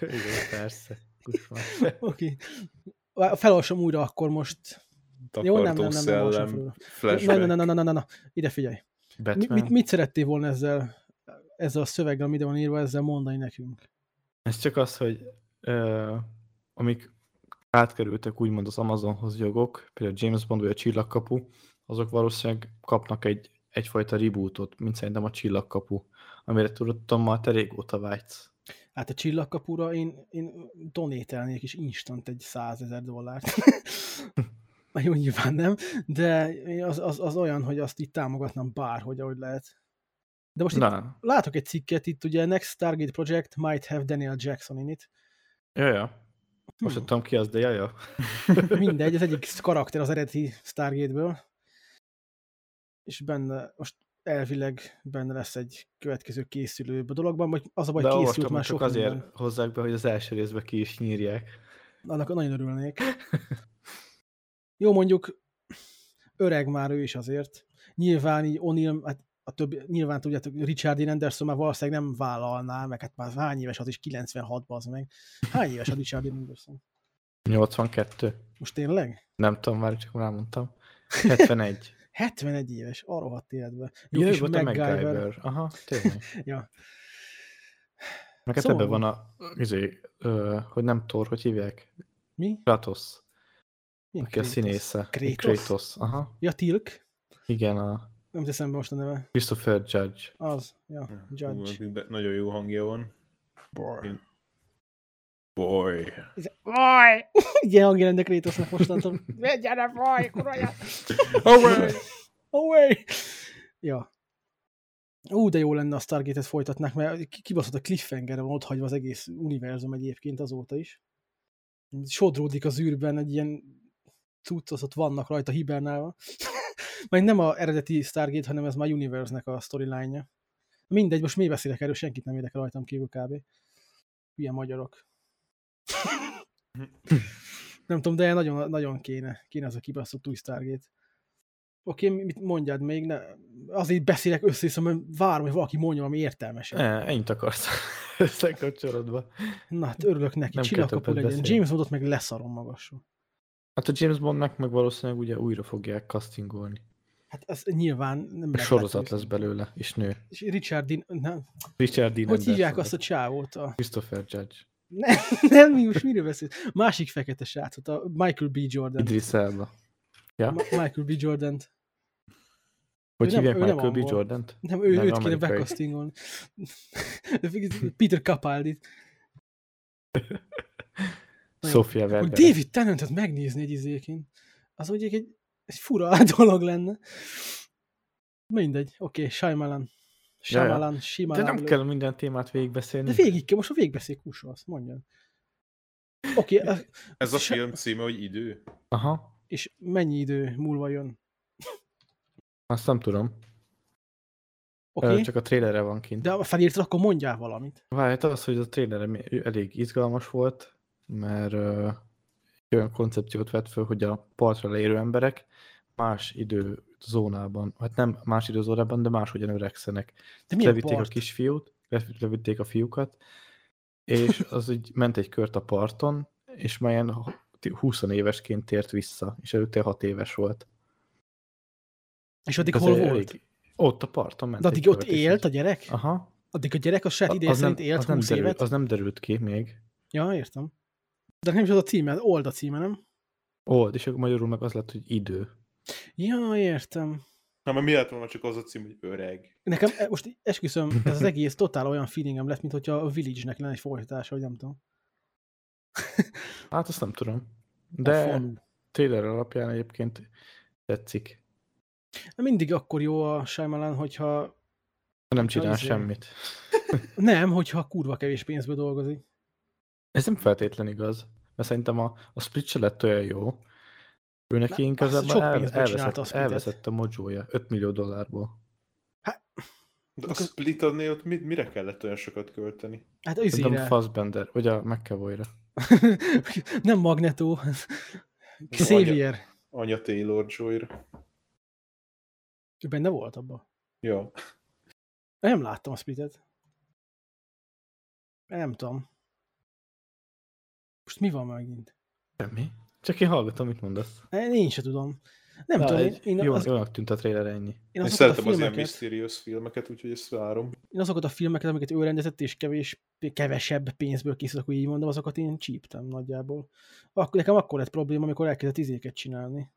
Igen, persze. Oké. Okay. Felolvasom újra akkor most. Jó, nem, nem, nem, nem, nem, nem, nem, nem, nem, nem, nem, ide figyelj. Mit, mit, mit szerettél volna ezzel, ezzel a szöveggel, amit van írva, ezzel mondani nekünk? Ez csak az, hogy uh, amik átkerültek úgymond az Amazonhoz jogok, például James Bond vagy a Csillagkapu, azok valószínűleg kapnak egy, egyfajta rebootot, mint szerintem a Csillagkapu, amire tudottam már te régóta vágysz. Hát a Csillagkapura én, én donételnék is instant egy százezer dollárt. Jó, nyilván nem, de az, az, az olyan, hogy azt itt támogatnám bárhogy, ahogy lehet. De most itt látok egy cikket, itt ugye Next Stargate Project might have Daniel Jackson in it. Ja, ja. Most hmm. tudom ki az, de jaja. Mindegy, az egyik karakter az eredeti Stargate-ből. És benne, most elvileg benne lesz egy következő készülő dologban, vagy az a baj, de készült már sok azért minden. hozzák be, hogy az első részbe ki is nyírják. Annak nagyon örülnék. Jó, mondjuk öreg már ő is azért. Nyilván így O'Neill, hát a többi, nyilván tudjátok, Richard Dean Anderson már valószínűleg nem vállalná, meg hát már hány éves az is, 96 az meg. Hány éves a Richard Dean Anderson? 82. Most tényleg? Nem tudom, már csak mondtam. 71. 71 éves, a rohadt életben. Jó, kis volt a MacGyver. Aha, tényleg. ja. Meg hát szóval... ebben van a, izé, ö, hogy nem Thor, hogy hívják? Mi? Kratos. Mi aki Kratos? a színésze. Kratos? Kratos, aha. Ja, Tilk. Igen, a... Nem teszem be most a neve. Christopher Judge. Az, ja, Judge. Ú, nagyon jó hangja van. Boy. Én... Boy. Boy! Ilyen hangja lenne Kratosnak mostantól. Gyere, boy, kurva Away! Away! Ja. Ú, de jó lenne a Stargate-et folytatnák, mert kibaszott a cliffhanger van ott hagyva az egész univerzum egyébként azóta is. Sodródik az űrben egy ilyen cuccos, ott vannak rajta hibernálva. Majd nem a eredeti Stargate, hanem ez már Universe-nek a storyline-ja. Mindegy, most mi beszélek erről, senkit nem érdekel rajtam kívül kb. Ilyen magyarok. nem tudom, de nagyon, nagyon kéne, kéne az a kibaszott új Stargate. Oké, okay, mit mondjad még? Ne, azért beszélek össze mert várom, hogy valaki mondja valami értelmeset. Ne, ennyit akarsz összekapcsolatba. Na, hát örülök neki, csillagkapu legyen. Beszélni. James Bondot meg leszarom magasról. Hát a James Bondnak meg valószínűleg ugye újra fogják castingolni. Hát ez nyilván nem Sorozat lesz belőle, és nő. És Richard Dean, nem. Richard Dean Hogy hívják azt a csávót? A... Christopher Judge. Nem, nem, mi most miről beszél? Másik fekete srácot, a Michael B. Jordan. Idris Elba. Ja? Ma Michael B. jordan -t. Hogy ő hívják nem, Michael B. jordan -t? Nem, ő, nem őt kéne bekasztingolni. Peter Capaldi. Sofia Vergara. David Tennantet megnézni egy izéként. Az ugye egy, egy fura dolog lenne. Mindegy, oké, okay, Shyamalan. Shyamalan, Shyamalan. De nem kell minden témát végigbeszélni. De végig kell, most a végigbeszél azt mondja. Oké. Okay, a, Ez a film címe, hogy idő? Aha. És mennyi idő múlva jön? Azt nem tudom. Okay. Csak a trailerre van kint. De ha felírtad, akkor mondjál valamit. Várj, hát az, hogy a trailer elég izgalmas volt, mert uh, olyan koncepciót vett föl, hogy a partra leérő emberek más időzónában, hát nem más időzónában, de máshogyan öregszenek. De levitték part? a kisfiút, levitték a fiúkat, és az így ment egy kört a parton, és melyen 20 évesként tért vissza, és előtte 6 éves volt. És addig hol volt? Elég, ott a parton ment. De addig ott élt a gyerek? Aha. Addig a gyerek a saját ideje szerint élt 20 nem évet? Az nem derült ki még. Ja, értem. De nem is az a címe, old a címe, nem? Old, és akkor magyarul meg az lett, hogy idő. Ja, értem. Na, mert mi lett volna csak az a cím, hogy öreg? Nekem e, most esküszöm, ez az egész totál olyan feelingem lett, mint hogyha a Village-nek lenne egy folytatása, vagy nem tudom. hát azt nem tudom. De trailer alapján egyébként tetszik. Mindig akkor jó a Shyamalan, hogyha... Nem csinál azért... semmit. nem, hogyha kurva kevés pénzből dolgozik. Ez nem feltétlen igaz, mert szerintem a, a split se lett olyan jó. Ő neki inkább el, elveszett, a elveszett a mojója 5 millió dollárból. Hát, de a split adné ott mit, mire kellett olyan sokat költeni? Hát az Nem Fassbender, vagy a McAvoy-ra. nem Magneto. Xavier. Anya, anya Taylor Joy-ra. Ő benne volt abban? Jó. Nem láttam a splitet. Nem tudom. Most mi van megint? Semmi. Csak én hallgatom, mit mondasz. Én se tudom. Nem Na, tudom. Én, én jó, az... Jónak tűnt a trailer ennyi. Én, én szeretem az ilyen mysterious filmeket, úgyhogy ezt várom. Én azokat a filmeket, amiket ő rendezett, és kevés, kevesebb pénzből készült, akkor így mondom, azokat én csíptem nagyjából. Akkor, nekem akkor lett probléma, amikor elkezdett izéket csinálni.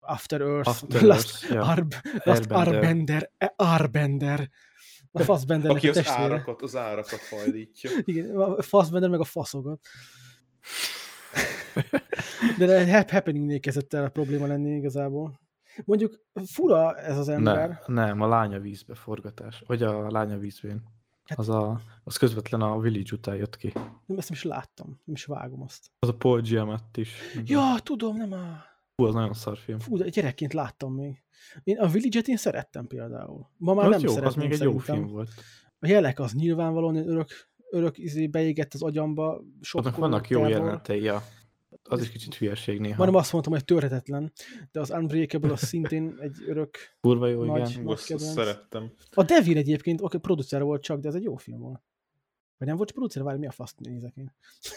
After Earth, After Last, Earth, ja. Arb, Last Arbender, Arbender. A Fassbender Aki az árakat, az árakat hajlítja. Igen, a Fassbender meg a faszogat. De a Happening-nél kezdett el a probléma lenni igazából. Mondjuk fura ez az ember. Nem, nem a lánya vízbe forgatás. Vagy a lánya vízbén. Hát, az, a, az közvetlen a Village után jött ki. Nem, ezt nem is láttam, nem is vágom azt. Az a Paul Giamatti is. Ja, tudom, nem a... Fú, az nagyon szar film. Fú, de gyerekként láttam még. Én a Village-et én szerettem például. Ma már az nem jó, szeretem. Az még egy szerintem. jó film volt. A jelek az nyilvánvalóan örök, örök izé beégett az agyamba. Sok vannak jó jelenetei, ja. Az is kicsit hülyeség néha. Majdnem azt mondtam, hogy törhetetlen, de az Unbreakable az szintén egy örök Kurva jó, nagy, igen. Nagy szerettem. A Devil egyébként, oké, producer volt csak, de ez egy jó film volt. Vagy nem volt producer, várj, mi a fasz nézek én?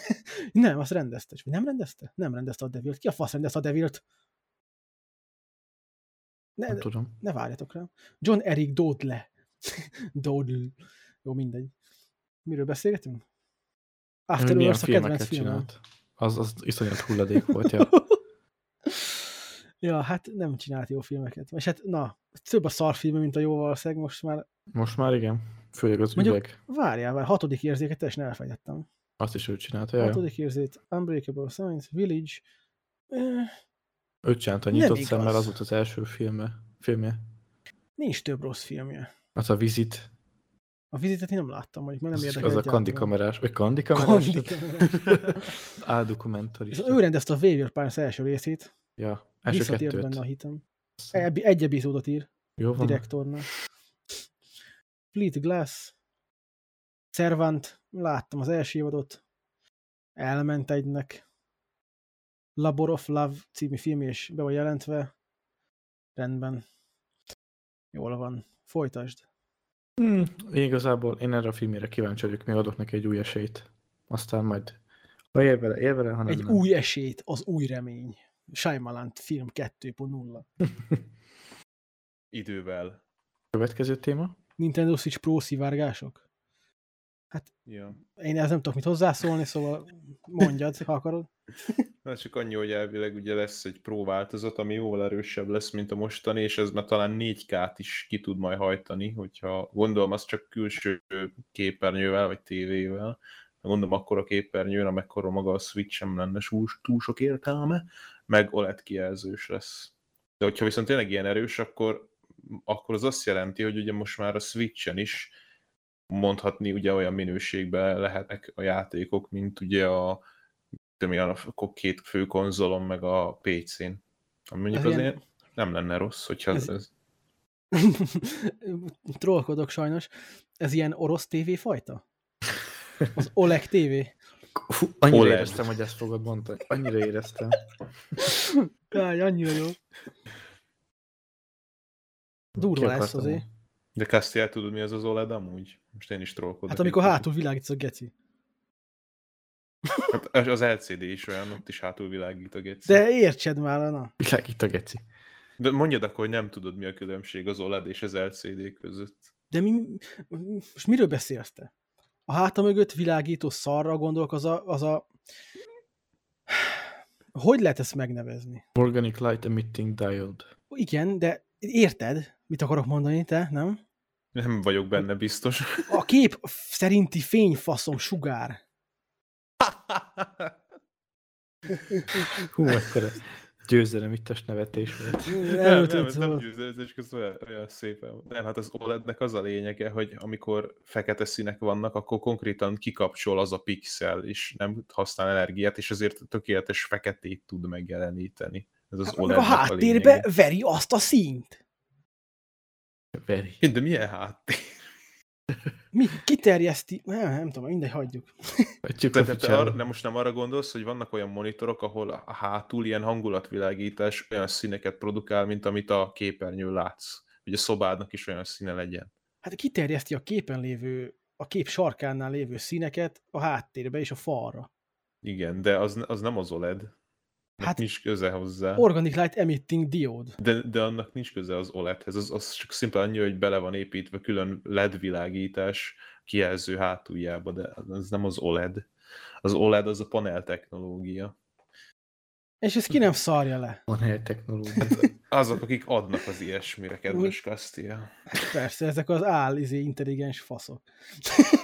nem, azt rendezte. Vagy nem rendezte? Nem rendezte a Devilt. Ki a fasz rendezte a Devilt? Ne, nem tudom. Ne várjatok rá. John Eric Dodle. Dodle. Jó, mindegy. Miről beszélgetünk? After Earth a kedvenc filmem. Az, az iszonyat hulladék volt, ja. ja, hát nem csinált jó filmeket. És hát, na, több a szarfilme, mint a jó valószínűleg, most már... Most már igen. Főleg az Mondjuk, üveg. Várjál, vár, hatodik érzéket teljesen elfejtettem. Azt is ő csinálta, Hatodik érzét, Unbreakable Science, Village. Eh, ő csinálta, nyitott szemmel, az volt az első filme, filmje. Nincs több rossz filmje. Az a Visit. A vizitet én nem láttam, mondjuk, mert nem érdekel. Az a kandi kamerás, vagy kandi kamerás? Áldokumentarista. Ő rendezte a Waver Pines első részét. Ja, első Visszatért kettőt. benne a hitem. Egy epizódot ír. Jó van. Direktornak. Fleet Glass. Servant. Láttam az első évadot. Elment egynek. Labor of Love című film és be van jelentve. Rendben. Jól van. Folytasd. Hmm, igazából én erre a filmére kíváncsi vagyok, még adok neki egy új esélyt. Aztán majd, ha él vele, él vele, hanem Egy nem. új esélyt, az új remény. Shyamalan film 2.0. Idővel. Következő téma? Nintendo Switch Pro szivárgások? Hát ja. én ez nem tudok mit hozzászólni, szóval mondjad, ha akarod. Na, csak annyi, hogy elvileg ugye lesz egy Pro változat, ami jóval erősebb lesz, mint a mostani, és ez már talán 4K-t is ki tud majd hajtani, hogyha gondolom az csak külső képernyővel, vagy tévével, gondolom akkor a képernyőn, amekkora maga a Switch sem lenne túl sok értelme, meg OLED kijelzős lesz. De hogyha viszont tényleg ilyen erős, akkor, akkor az azt jelenti, hogy ugye most már a Switchen is mondhatni ugye olyan minőségben lehetnek a játékok, mint ugye a tudom, a két fő konzolon, meg a PC-n. Mondjuk az azért ilyen... nem lenne rossz, hogyha ez... ez... Trollkodok sajnos. Ez ilyen orosz TV fajta? Az OLEG TV? annyira OLED. éreztem, hogy ezt fogod mondani. Annyira éreztem. Jaj, annyira jó. Durva lesz azért. De Castiel tudod, mi az az OLED amúgy? Most én is trollkodok. Hát amikor hátul világítsz a geci. Hát az LCD is olyan, ott is hátul világít a geci. De értsed már, na. Világít a geci. De mondjad akkor, hogy nem tudod, mi a különbség az OLED és az LCD között. De mi, most miről beszélsz te? A háta mögött világító szarra gondolok, az a, az a... Hogy lehet ezt megnevezni? Organic Light Emitting Diode. Igen, de érted, mit akarok mondani, te, nem? Nem vagyok benne biztos. A kép szerinti fényfaszom sugár. Hú, akkor győzelem a nevetés volt. Nem, nem, nem, nem győzelem, közben olyan, olyan szépen. Nem, hát az OLED-nek az a lényege, hogy amikor fekete színek vannak, akkor konkrétan kikapcsol az a pixel, és nem használ energiát, és ezért tökéletes feketét tud megjeleníteni. Ez az OLED a háttérbe a veri azt a színt. Veri. De milyen háttér? Mi? Kiterjeszti? Nem, nem tudom, mindegy, hagyjuk. Te, te, te arra, nem most nem arra gondolsz, hogy vannak olyan monitorok, ahol a hátul ilyen hangulatvilágítás olyan színeket produkál, mint amit a képernyőn látsz. Hogy a szobádnak is olyan színe legyen. Hát kiterjeszti a képen lévő, a kép sarkánál lévő színeket a háttérbe és a falra. Igen, de az, az nem az OLED. Hát nincs köze hozzá. Organic Light Emitting Diode. De, de annak nincs köze az OLED-hez, az, az csak szimplán annyi, hogy bele van építve külön LED világítás kijelző hátuljába, de az nem az OLED. Az OLED az a panel technológia. És ezt ki nem szarja le? Panel technológia. Hát azok, akik adnak az ilyesmire, kedves Kastia. Hát persze, ezek az áll izé, intelligens faszok.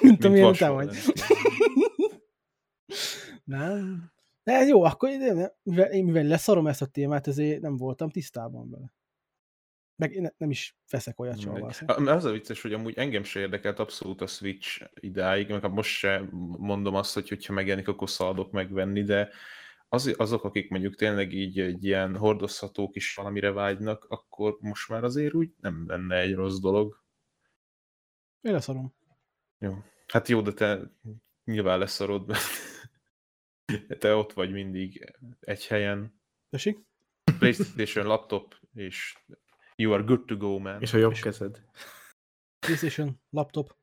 Mint amilyen te vagy. nem. De jó, akkor mivel, én mivel leszarom ezt a témát, ezért nem voltam tisztában vele. Meg ne, nem is veszek olyat soha. Az a vicces, hogy amúgy engem se érdekelt abszolút a Switch idáig, meg most se mondom azt, hogy hogyha megjelenik, akkor szaladok megvenni, de az, azok, akik mondjuk tényleg így egy ilyen hordozható kis valamire vágynak, akkor most már azért úgy nem lenne egy rossz dolog. Én leszarom. Jó. Hát jó, de te nyilván leszarod, mert te ott vagy mindig egy helyen. Tessék? PlayStation laptop, és you are good to go, man. És a jobb kezed. PlayStation, laptop,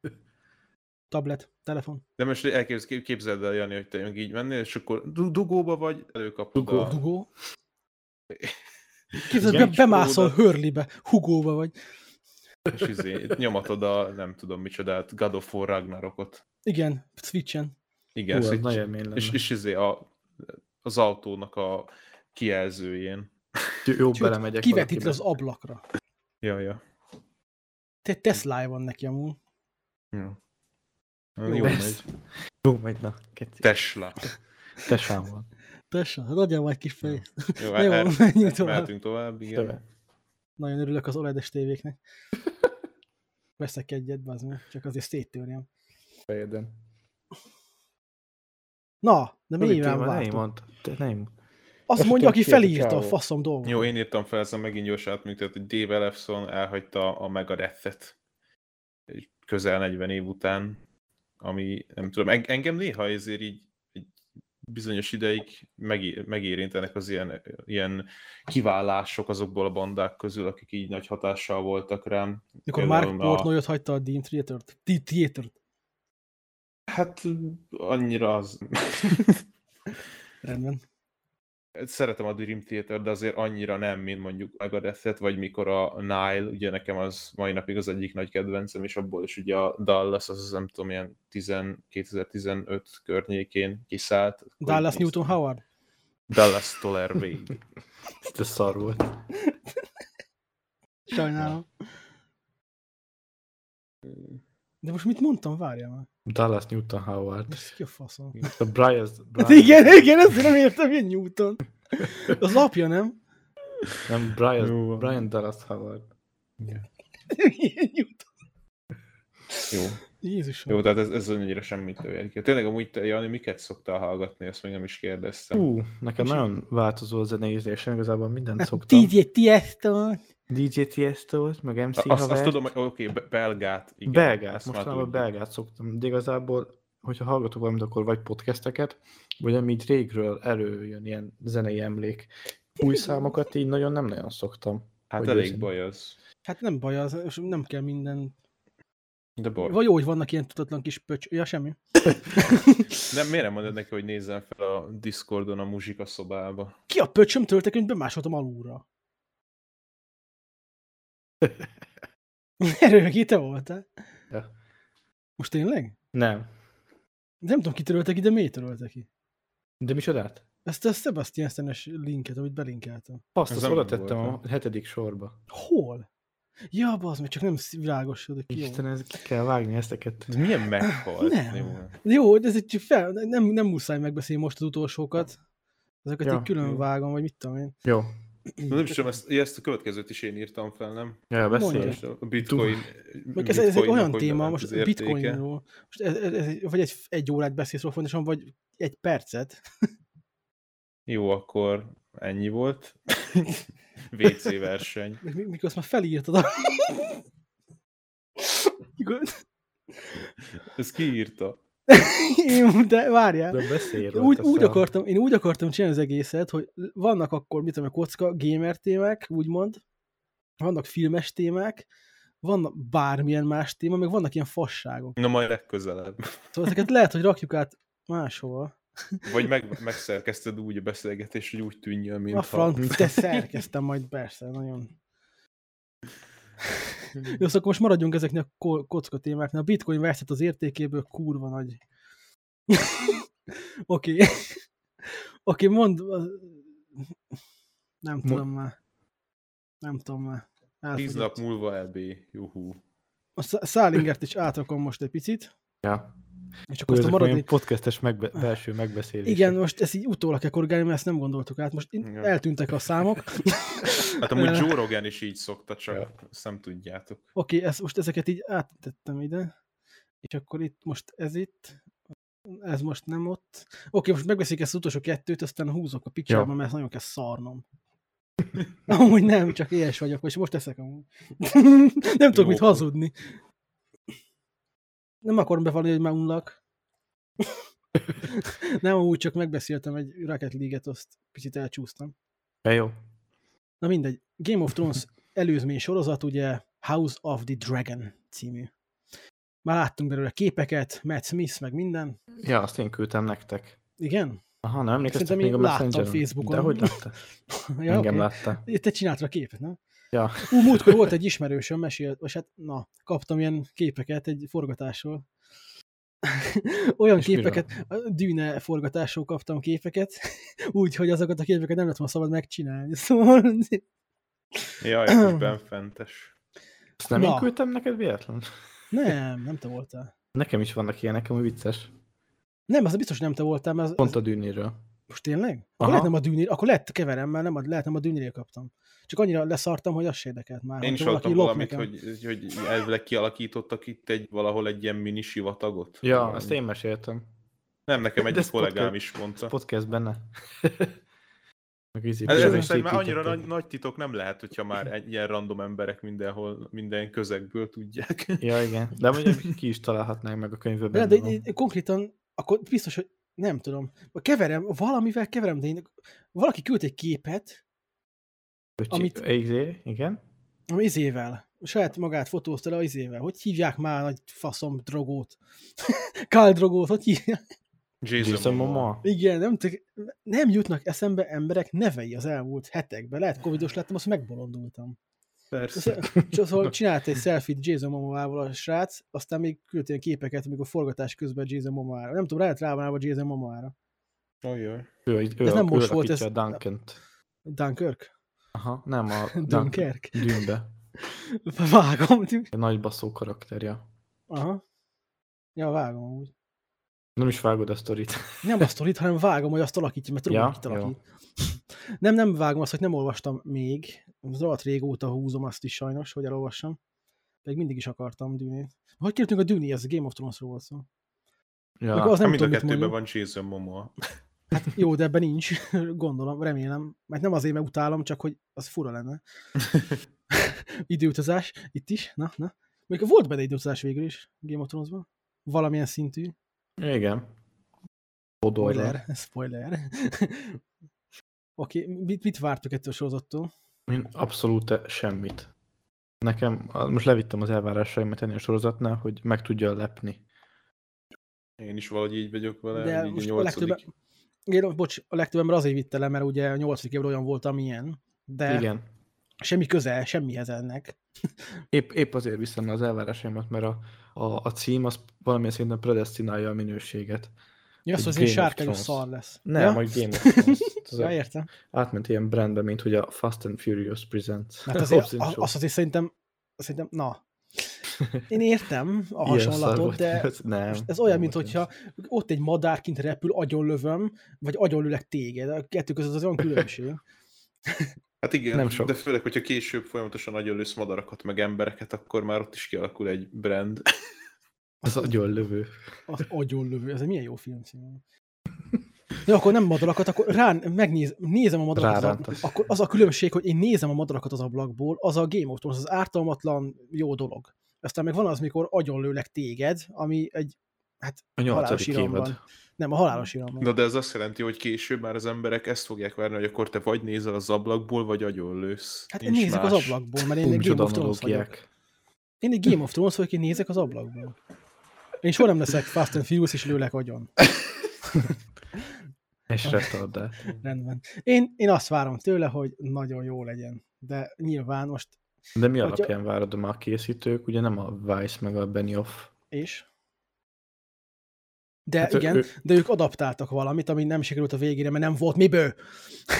tablet, telefon. De most elképzeld, képzeld el, Jani, hogy te így mennél, és akkor dugóba vagy, előkapod Dugó. a... Dugó? Képzeld, be, bemászol Hörlibe, Hugóba vagy. És izé, nyomatod a, nem tudom micsodát, God of War Ragnarokot. Igen, Switchen. Igen, Hú, Switch. nagyon és, és izé a, az autónak a kijelzőjén. Jó, belemegyek. Kivetít az ablakra. Ja, ja. Te Tesla van neki amúgy. Ja. Jó, jó megy. Jó megy, na. Keci. Tesla. Tesla van. Tesla, hát adjál majd kis fej. Jó, jó menjünk tovább. Mehetünk tovább, igen. Töve. Nagyon örülök az OLED-es tévéknek. Veszek egyet, bazd meg, csak azért széttörjem. Fejeden. Na, de mi nyilván vártunk. Nem mondta, nem. Azt mondja, aki felírta a faszom dolgot. Jó, én írtam fel, ezen megint gyors átműtött, hogy Dave Elefson elhagyta a Megadeth-et közel 40 év után, ami nem tudom, engem néha ezért így egy bizonyos ideig megérintenek az ilyen, ilyen kiválások azokból a bandák közül, akik így nagy hatással voltak rám. Mikor Mark Portnoyot hagyta a Dean Theater-t? Theater-t? Hát annyira az. Rendben szeretem a Dream Theater, de azért annyira nem, mint mondjuk Megadeth-et, vagy mikor a Nile, ugye nekem az mai napig az egyik nagy kedvencem, és abból is ugye a Dallas, az, az nem tudom, ilyen 10, 2015 környékén kiszállt. Dallas Newton Howard? Dallas Toller Wade. Ez szar volt. Sajnálom. De most mit mondtam? Várjál már. Dallas Newton Howard. Ez ki a faszom? A Brian, Brian. Igen, igen, ezt nem értem, hogy Newton. Az apja, nem? Nem, Brian, Jó. Brian Dallas Howard. Yeah. Newton. Jó. Jézusom. Jó, tehát ez, ez annyira semmit ki. Tényleg amúgy te, Jani, miket szoktál hallgatni, ezt még nem is kérdeztem. Hú, nekem És nagyon változó a zeneízésem, igazából mindent hát szoktam. DJ Tiesto. DJ tiesto meg MC azt, azt tudom, hogy oké, okay, belgát. Igen, belgát, mostanában belgát szoktam. De igazából, hogyha hallgatok valamit, akkor vagy podcasteket, vagy amit régről előjön ilyen zenei emlék. Új számokat így nagyon nem nagyon szoktam. Hát elég őszintén. baj az. Hát nem baj az, és nem kell minden de baj. Vagy jó, hogy vannak ilyen tudatlan kis pöcs... Ja, semmi. nem, miért nem mondod neki, hogy nézzen fel a Discordon a muzsika szobába? Ki a pöcsöm töltek, hogy bemásoltam alulra. Erről ki te voltál? Ja. Most tényleg? Nem. Nem tudom, ki törölte ki, de miért törölte ki? De mi csodát? Ezt a Sebastian Stenes linket, amit belinkeltem. Azt, azt oda tettem a hetedik sorba. Hol? Ja, az meg csak nem világosodok ki. Isten, ez ki kell vágni ezteket. Ez milyen meghalt? Nem. Jó, Jó de ez egy fel, nem, nem muszáj megbeszélni most az utolsókat. Ezeket ja, egy külön jó. vágom, vagy mit tudom én. Jó. Nem is tudom, ezt, ezt a következőt is én írtam fel, nem? Ja, beszélj. A bitcoin. ez, ez egy olyan téma, most a bitcoinról, most ez, ez, ez, vagy egy, egy órát beszélsz róla fontosan, vagy egy percet. Jó, akkor ennyi volt. WC verseny. Mikor azt már felírtad a... Ez ki írta? Én, de várjál. De úgy, úgy akartam, én úgy akartam csinálni az egészet, hogy vannak akkor, mit tudom, a kocka, gamer témák, úgymond, vannak filmes témák, vannak bármilyen más téma, meg vannak ilyen fasságok. Na majd legközelebb. Szóval ezeket lehet, hogy rakjuk át máshova. Vagy meg, megszerkezted úgy a beszélgetés, hogy úgy tűnjön, mint A franc, te szerkeztem majd persze, nagyon. Jó, szóval most maradjunk ezeknek a kocka témáknál. A bitcoin veszett az értékéből kurva nagy. Oké. Oké, okay, mond... Nem tudom már. Nem tudom már. Tíz nap múlva EB. Juhú. A Szálingert is átrakom most egy picit. Ja. És akkor ezt maradni... podcastes megbe... belső megbeszélés. Igen, most ezt így utólag kell korrigálni, mert ezt nem gondoltuk át. Most Igen. eltűntek a számok. hát amúgy Joe Rogan is így szokta, csak ja. ezt nem tudjátok. Oké, okay, ezt, most ezeket így áttettem ide. És akkor itt most ez itt, ez most nem ott. Oké, okay, most megbeszéljük ezt az utolsó kettőt, aztán húzok a picture ja. mert nagyon kell szarnom. Amúgy nem, csak ilyes vagyok, és most eszek amúgy. nem tudok mit hazudni. Nem akarom bevallani, hogy már unlak. nem, amúgy csak megbeszéltem egy Rocket League-et, azt picit elcsúsztam. Ja, jó. Na mindegy. Game of Thrones előzmény sorozat, ugye House of the Dragon című. Már láttunk belőle képeket, Matt Smith, meg minden. Ja, azt én küldtem nektek. Igen? Aha, nem emlékeztek még a Messenger-on? Facebookon. De hogy látta? ja, Engem okay. látta. Te csináltad a képet, nem? Ja. Ú, múltkor volt egy ismerősöm, mesélt, vagy hát, na, kaptam ilyen képeket egy forgatásról. Olyan És képeket, miről? dűne forgatásról kaptam képeket, úgy, hogy azokat a képeket nem lett volna szabad megcsinálni. Szóval... Jaj, ez benfentes. Ezt nem Na. én küldtem neked véletlen? Nem, nem te voltál. Nekem is vannak ilyenek, ami vicces. Nem, az biztos nem te voltál, mert... Az, Pont a dűnéről. Most tényleg? Akkor lehet nem a dűnér, akkor lehet keverem, mert nem a, lehet nem a dűnéről kaptam. Csak annyira leszartam, hogy az se érdekelt már. Én is hallottam valamit, hogy, hogy elvileg kialakítottak itt egy, valahol egy ilyen mini sivatagot. Ja, valami. ezt én meséltem. Nem, nekem egy kollégám is mondta. Podcast benne. Meg ez, ez már annyira nagy, nagy titok nem lehet, hogyha már ilyen random emberek mindenhol, minden közegből tudják. Ja, igen. De mondjuk ki is találhatnánk meg a könyvben. De, de, de, konkrétan, akkor biztos, hogy nem tudom. Keverem, valamivel keverem, de én, valaki küld egy képet, Öcsi, amit... Izé, igen. Ami izével. Saját magát fotózta le az izével. Hogy hívják már nagy faszom drogót? Kál drogót, hogy hívják? Jason, Jason Momoa. Igen, nem, nem jutnak eszembe emberek nevei az elmúlt hetekben. Lehet covidos lettem, azt megbolondultam. Persze. Szóval csinált egy selfie-t Jason Momoa-val a srác, aztán még küldtél képeket, amikor forgatás közben Jason Momoa-ra. Nem tudom, lehet rá Jason Momoa-ra. Ojjaj. Ő, ő, ez nem ő most volt, ez... A Dunkent. Dunkirk? Aha, nem a Dunkirk. Dűnbe. Vágom. Egy nagy baszó karakterja. Aha. Ja, vágom úgy. Nem is vágod a sztorit. Nem a sztorit, hanem vágom, hogy azt alakítja, mert tudom, ja, hogy alakít. Nem, nem vágom azt, hogy nem olvastam még. Rohadt régóta húzom azt is sajnos, hogy elolvassam. Pedig mindig is akartam Dűnét. Hogy kértünk a Dűni, ez a Game of Thrones-ról volt szó. Ja, az nem mind a kettőben van Jason Momoa. Hát jó, de ebben nincs, gondolom, remélem. Mert nem azért, mert utálom, csak hogy az fura lenne. időutazás, itt is, na, na. Még volt benne időutazás végül is, Game of Thrones-ban. Valamilyen szintű. Igen. Spoiler. Spoiler. Oké, okay, mit, mit vártok ettől a sorozattól? Én abszolút semmit. Nekem, most levittem az elvárásaimat ennél a sorozatnál, hogy meg tudja lepni. Én is valahogy így vagyok vele. De most a, a legtöbben, igen, bocs, a legtöbb ember azért vitte le, mert ugye a nyolcadik évben olyan volt, amilyen. De Igen. semmi köze, semmihez ennek. Épp, épp azért viszem az elvárásaimat, mert a, a, a cím az valamilyen szinten predestinálja a minőséget. Ja, azt, hogy sárkányos szar lesz. Nem, ja? majd Game of Thrones. ja, értem. Átment ilyen brandbe, mint hogy a Fast and Furious Presents. Hát azért, azt azért szerintem, szerintem, na, én értem a hasonlatot, de ez, nem, ez olyan, mint hogyha ott egy madárként repül, agyonlövöm, vagy agyonlőlek téged. A kettő között az olyan különbség. Hát igen, nem sok. de főleg, hogyha később folyamatosan agyonlősz madarakat, meg embereket, akkor már ott is kialakul egy brand. Az agyonlövő. Az agyonlövő, ez egy milyen jó film cím. Ja, akkor nem madarakat, akkor rá megnéz, nézem a madarakat. Az, akkor az a különbség, hogy én nézem a madarakat az ablakból, az a Game of Thrones, az ártalmatlan jó dolog. Aztán meg van az, mikor agyonlőlek téged, ami egy hát a halálos iramban. Nem, a halálos iramban. Na de ez azt jelenti, hogy később már az emberek ezt fogják várni, hogy akkor te vagy nézel az ablakból, vagy agyonlősz. Hát én nézek más. az ablakból, mert én egy Game of Thrones vagyok. Én egy Game of Thrones vagyok, én nézek az ablakból. Én soha nem leszek Fast and Furious, és lőlek agyon. És retardát. Rendben. Én, én azt várom tőle, hogy nagyon jó legyen. De nyilván most... De mi hogyha... alapján várod a készítők? Ugye nem a Vice meg a Benioff. És? De hát igen, ő... de ők adaptáltak valamit, ami nem sikerült a végére, mert nem volt miből.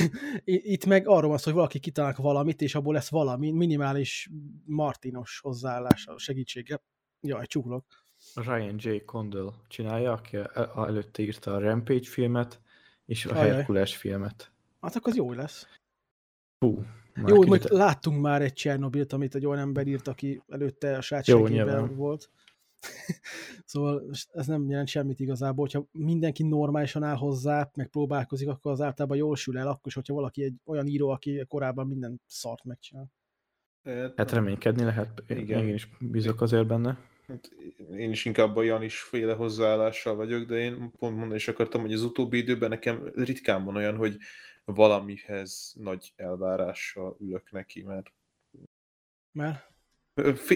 Itt meg arról van szó, hogy valaki kitalálnak valamit, és abból lesz valami minimális martinos hozzáállás a segítsége. Jaj, csuklok. Ryan J. Condell csinálja, aki előtte írta a Rampage filmet, és a Ajaj. Herkules filmet. Hát akkor az jó lesz. Hú, jó, kicsit... majd láttunk már egy Csernobilt, amit egy olyan ember írt, aki előtte a sátségében volt. szóval ez nem jelent semmit igazából, hogyha mindenki normálisan áll hozzá, meg próbálkozik, akkor az általában jól sül el, akkor is, hogyha valaki egy olyan író, aki korábban minden szart megcsinál. Hát reménykedni lehet, Igen. én is bízok azért benne. Hát én is inkább a Janis féle hozzáállással vagyok, de én pont mondani is akartam, hogy az utóbbi időben nekem ritkán van olyan, hogy valamihez nagy elvárással ülök neki, mert... Mert?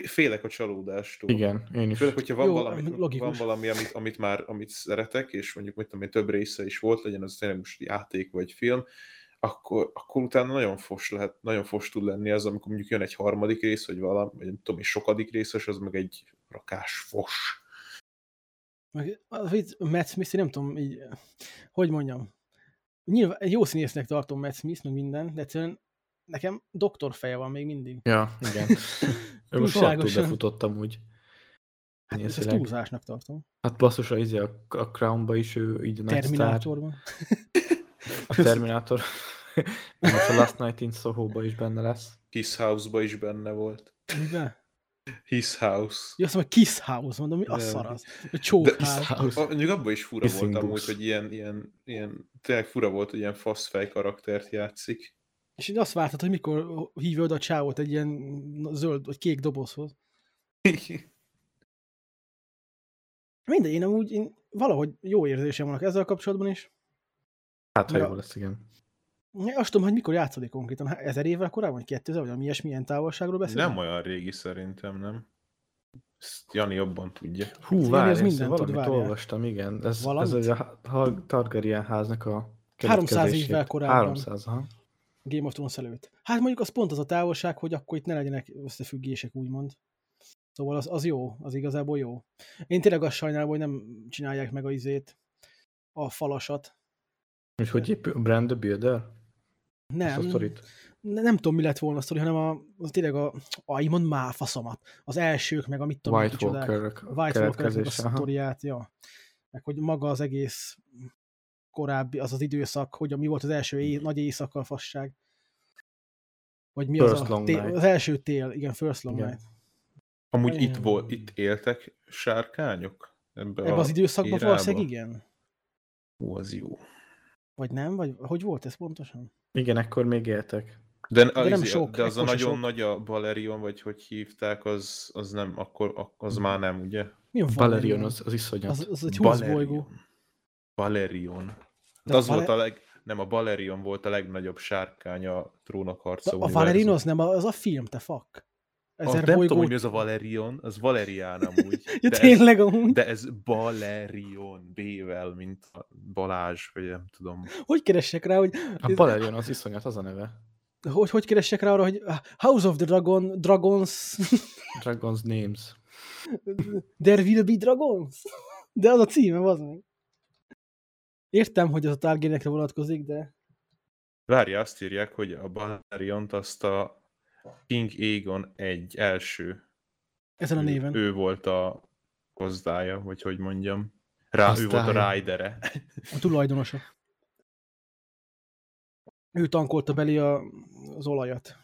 Félek a csalódástól. Igen, én is. Főleg, hogyha van Jó, valami, van valami amit, amit már amit szeretek, és mondjuk mit tudom én, több része is volt, legyen az tényleg most játék vagy film, akkor, akkor utána nagyon fos lehet, nagyon fos tud lenni az, amikor mondjuk jön egy harmadik rész, vagy valami, vagy nem tudom, egy sokadik részes, az meg egy rakás fos. Matt Smith, nem tudom, így, hogy mondjam, nyilván egy jó színésznek tartom Matt Smith, meg minden, de egyszerűen nekem doktorfeje van még mindig. Ja, igen. Ő most befutottam úgy. Hát ezt túlzásnak tartom. Hát basszus, a, izé, a, a Crown-ba is ő így nagy Terminátorban. A Terminátor. Most a Last Night in Soho-ba is benne lesz. Kiss House-ba is benne volt. Miben? His House. Ja, azt mondom, Kiss House, mondom, mi a szar az? A csókház. Mondjuk abban is fura Kissing volt amúgy, hogy ilyen, ilyen, ilyen, tényleg fura volt, hogy ilyen faszfej karaktert játszik. És én azt vártad, hogy mikor hívja oda a csávot egy ilyen zöld vagy kék dobozhoz. Mindegy, én amúgy én valahogy jó érzésem vannak ezzel kapcsolatban is. Hát, ha ja. jó lesz, igen. Azt tudom, hogy mikor játszodik konkrétan. Ezer évvel korábban, vagy 2000, vagy ami ilyesmilyen távolságról beszélünk? Nem olyan régi szerintem, nem? Ezt Jani jobban tudja. Hú, várj, ez mindent valamit tud, olvastam, igen. Ez, valamit? ez a Targaryen háznak a 300 évvel korábban. 300, ha? Game of Thrones előtt. Hát mondjuk az pont az a távolság, hogy akkor itt ne legyenek összefüggések, úgymond. Szóval az, az jó, az igazából jó. Én tényleg azt sajnálom, hogy nem csinálják meg a izét, a falasat. És hogy épül? Brand the Builder? Nem. Nem, nem tudom, mi lett volna a sztori, hanem a, az tényleg a, a mond már faszomat. Az elsők, meg a mit tudom, White Walker White Walker a sztoriát, ja. Meg hogy maga az egész korábbi, az az időszak, hogy mi volt az első é, nagy éjszaka a fasság. Vagy mi first az a tél, az első tél, igen, First Long igen. Night. Amúgy itt, volt, itt éltek sárkányok? Ebben Ebbe az időszakban valószínűleg igen. Ó, az jó. Vagy nem? Vagy hogy volt ez pontosan? Igen, akkor még éltek. De, de nem sok. De az a nagyon sok. nagy a Balerion, vagy hogy hívták, az, az nem, akkor az már nem, ugye? Mi a Balerion? az, az iszonyat. Az, az egy bolygó. Balerion. De az Valer... volt a leg... Nem, a Balerion volt a legnagyobb sárkány a trónok harca A Valerion az nem, az a film, te fuck. Ezer ah, nem tudom, hogy mi az a Valerion, az Valerián amúgy. ja, de tényleg ez, amúgy. De ez Balerion, B-vel, mint Balázs, vagy nem tudom. Hogy keressek rá, hogy... A Balerion az iszonyat, az a neve. Hogy, hogy keressek rá arra, hogy House of the Dragon, Dragons... Dragons Names. There will be dragons. De az a címe, az meg. Értem, hogy az a Targaryenekre vonatkozik, de... Várja, azt írják, hogy a Baleriont azt a King Aegon egy első. Ezen a néven. Ő, ő volt a gazdája, vagy hogy mondjam. Rá, Aztán... ő volt a ridere. A tulajdonosa. Ő tankolta belé a, az olajat.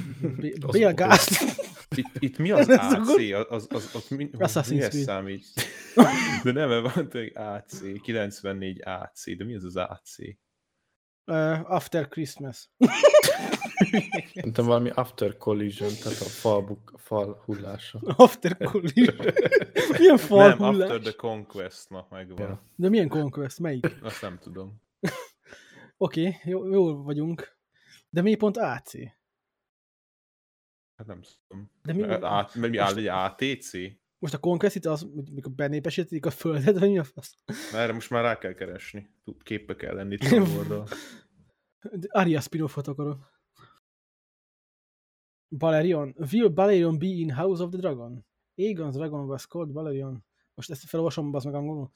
Bélgázt. Itt, itt mi az AC? Az, az, az, az mi, mi ez számít? De nem, van egy AC, 94 AC, de mi az az AC? Uh, after Christmas. Szerintem valami after collision, tehát a fal, fal hullása. After collision? milyen fal Nem, hullás? after the conquest, na megvan. Ja. De milyen conquest? Melyik? Azt nem tudom. Oké, okay, jó, jól vagyunk. De mi pont AC? Hát nem tudom. De mi, mert mi áll egy ATC? Most a Conquest itt az, mikor benépesítik a földet, vagy mi a fasz? Erre most már rá kell keresni. Képbe kell lenni itt a Aria spin-offot akarok. Balerion. Will Balerion be in House of the Dragon? Aegon's Dragon was called Balerion. Most ezt felolvasom, az meg angolul.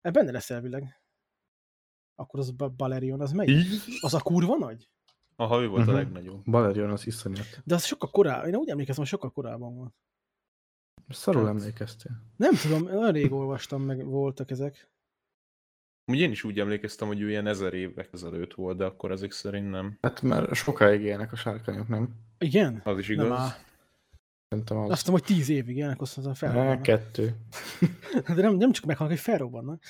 E benne lesz elvileg. Akkor az Balerion, az melyik? Az a kurva nagy? Aha, ő volt uh-huh. a mhm. legnagyobb. Balerion az iszonyat. De az sokkal korábban, én úgy emlékezem, hogy sokkal korábban volt. Szarul hát, emlékeztél. Nem tudom, nagyon rég olvastam, meg voltak ezek. Úgy én is úgy emlékeztem, hogy ő ilyen ezer évek ezelőtt volt, de akkor ezek szerint nem. Hát már sokáig élnek a sárkányok, nem? Igen? Az is igaz. Nem Szerintem az. Azt mondom, hogy tíz évig élnek, azt mondom, felrobbannak. kettő. De nem, nem csak meghalnak, hogy felrobbannak.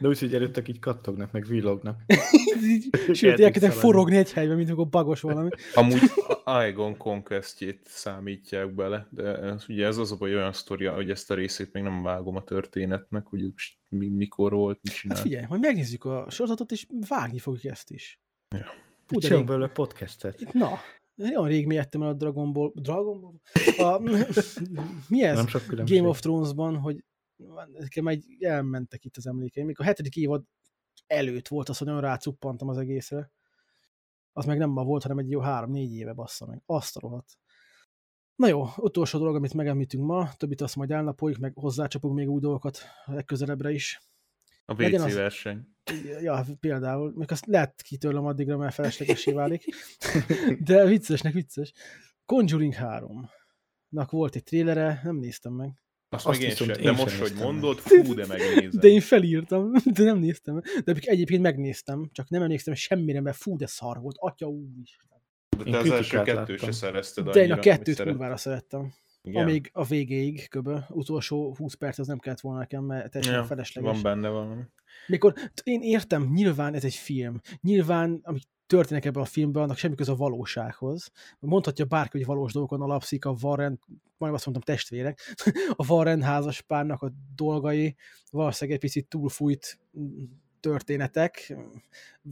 De úgy, hogy előttek így kattognak, meg villognak. Sőt, elkezdtek forogni egy helyben, mint akkor bagos valami. Amúgy Aegon Conquestjét számítják bele, de ez, ugye ez az a baj olyan sztoria, hogy ezt a részét még nem vágom a történetnek, hogy mikor volt, mit csinál. Hát figyelj, majd megnézzük a sorozatot, és vágni fogjuk ezt is. Ja. Csinálunk belőle podcastet. Na, olyan rég mélyedtem el a Dragon Ball... Dragon Ball? A, mi ez? Nem sok Game of Thrones-ban, hogy nekem egy elmentek itt az emlékeim. Még a hetedik évad előtt volt az, hogy nagyon rácuppantam az egészre. Az meg nem ma volt, hanem egy jó három-négy éve bassza meg. Azt a rohadt. Na jó, utolsó dolog, amit megemlítünk ma, többit azt majd elnapoljuk, meg hozzácsapunk még új dolgokat legközelebbre is. A WC az... verseny. Ja, például. Még azt lehet kitörlöm addigra, mert feleslegesé válik. De viccesnek vicces. Conjuring 3-nak volt egy trélere, nem néztem meg. Azt, azt meg én, sem, de én most, hogy mondod, fú, de megnézem. De én felírtam, de nem néztem. De egyébként megnéztem, csak nem emlékszem semmire, mert fú, de szar volt. Atya úr De te az első kettő se szerezted De én a kettőt kurvára szerettem. Igen. Amíg a végéig, köbö, utolsó 20 perc az nem kellett volna nekem, mert teljesen ja, felesleges. Van benne valami. Mikor én értem, nyilván ez egy film. Nyilván, amik történnek ebben a filmben, annak semmi köze a valósághoz. Mondhatja bárki, hogy valós dolgokon alapszik a Warren, majd azt mondtam testvérek, a Warren házas párnak a dolgai, valószínűleg egy picit túlfújt történetek.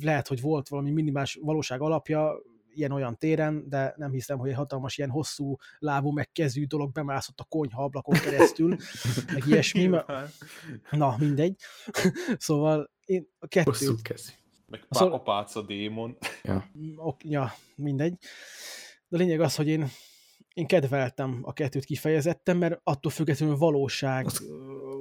Lehet, hogy volt valami minimális valóság alapja, ilyen-olyan téren, de nem hiszem, hogy egy hatalmas ilyen hosszú lábú, meg kezű dolog bemászott a konyha ablakon keresztül, meg ilyesmi. Na, mindegy. szóval én a kettőt... Hosszú kezű. Meg szóval... a páca démon. Ja. Ok, ja, mindegy. De a lényeg az, hogy én, én kedveltem a kettőt kifejezetten, mert attól függetlenül valóság, az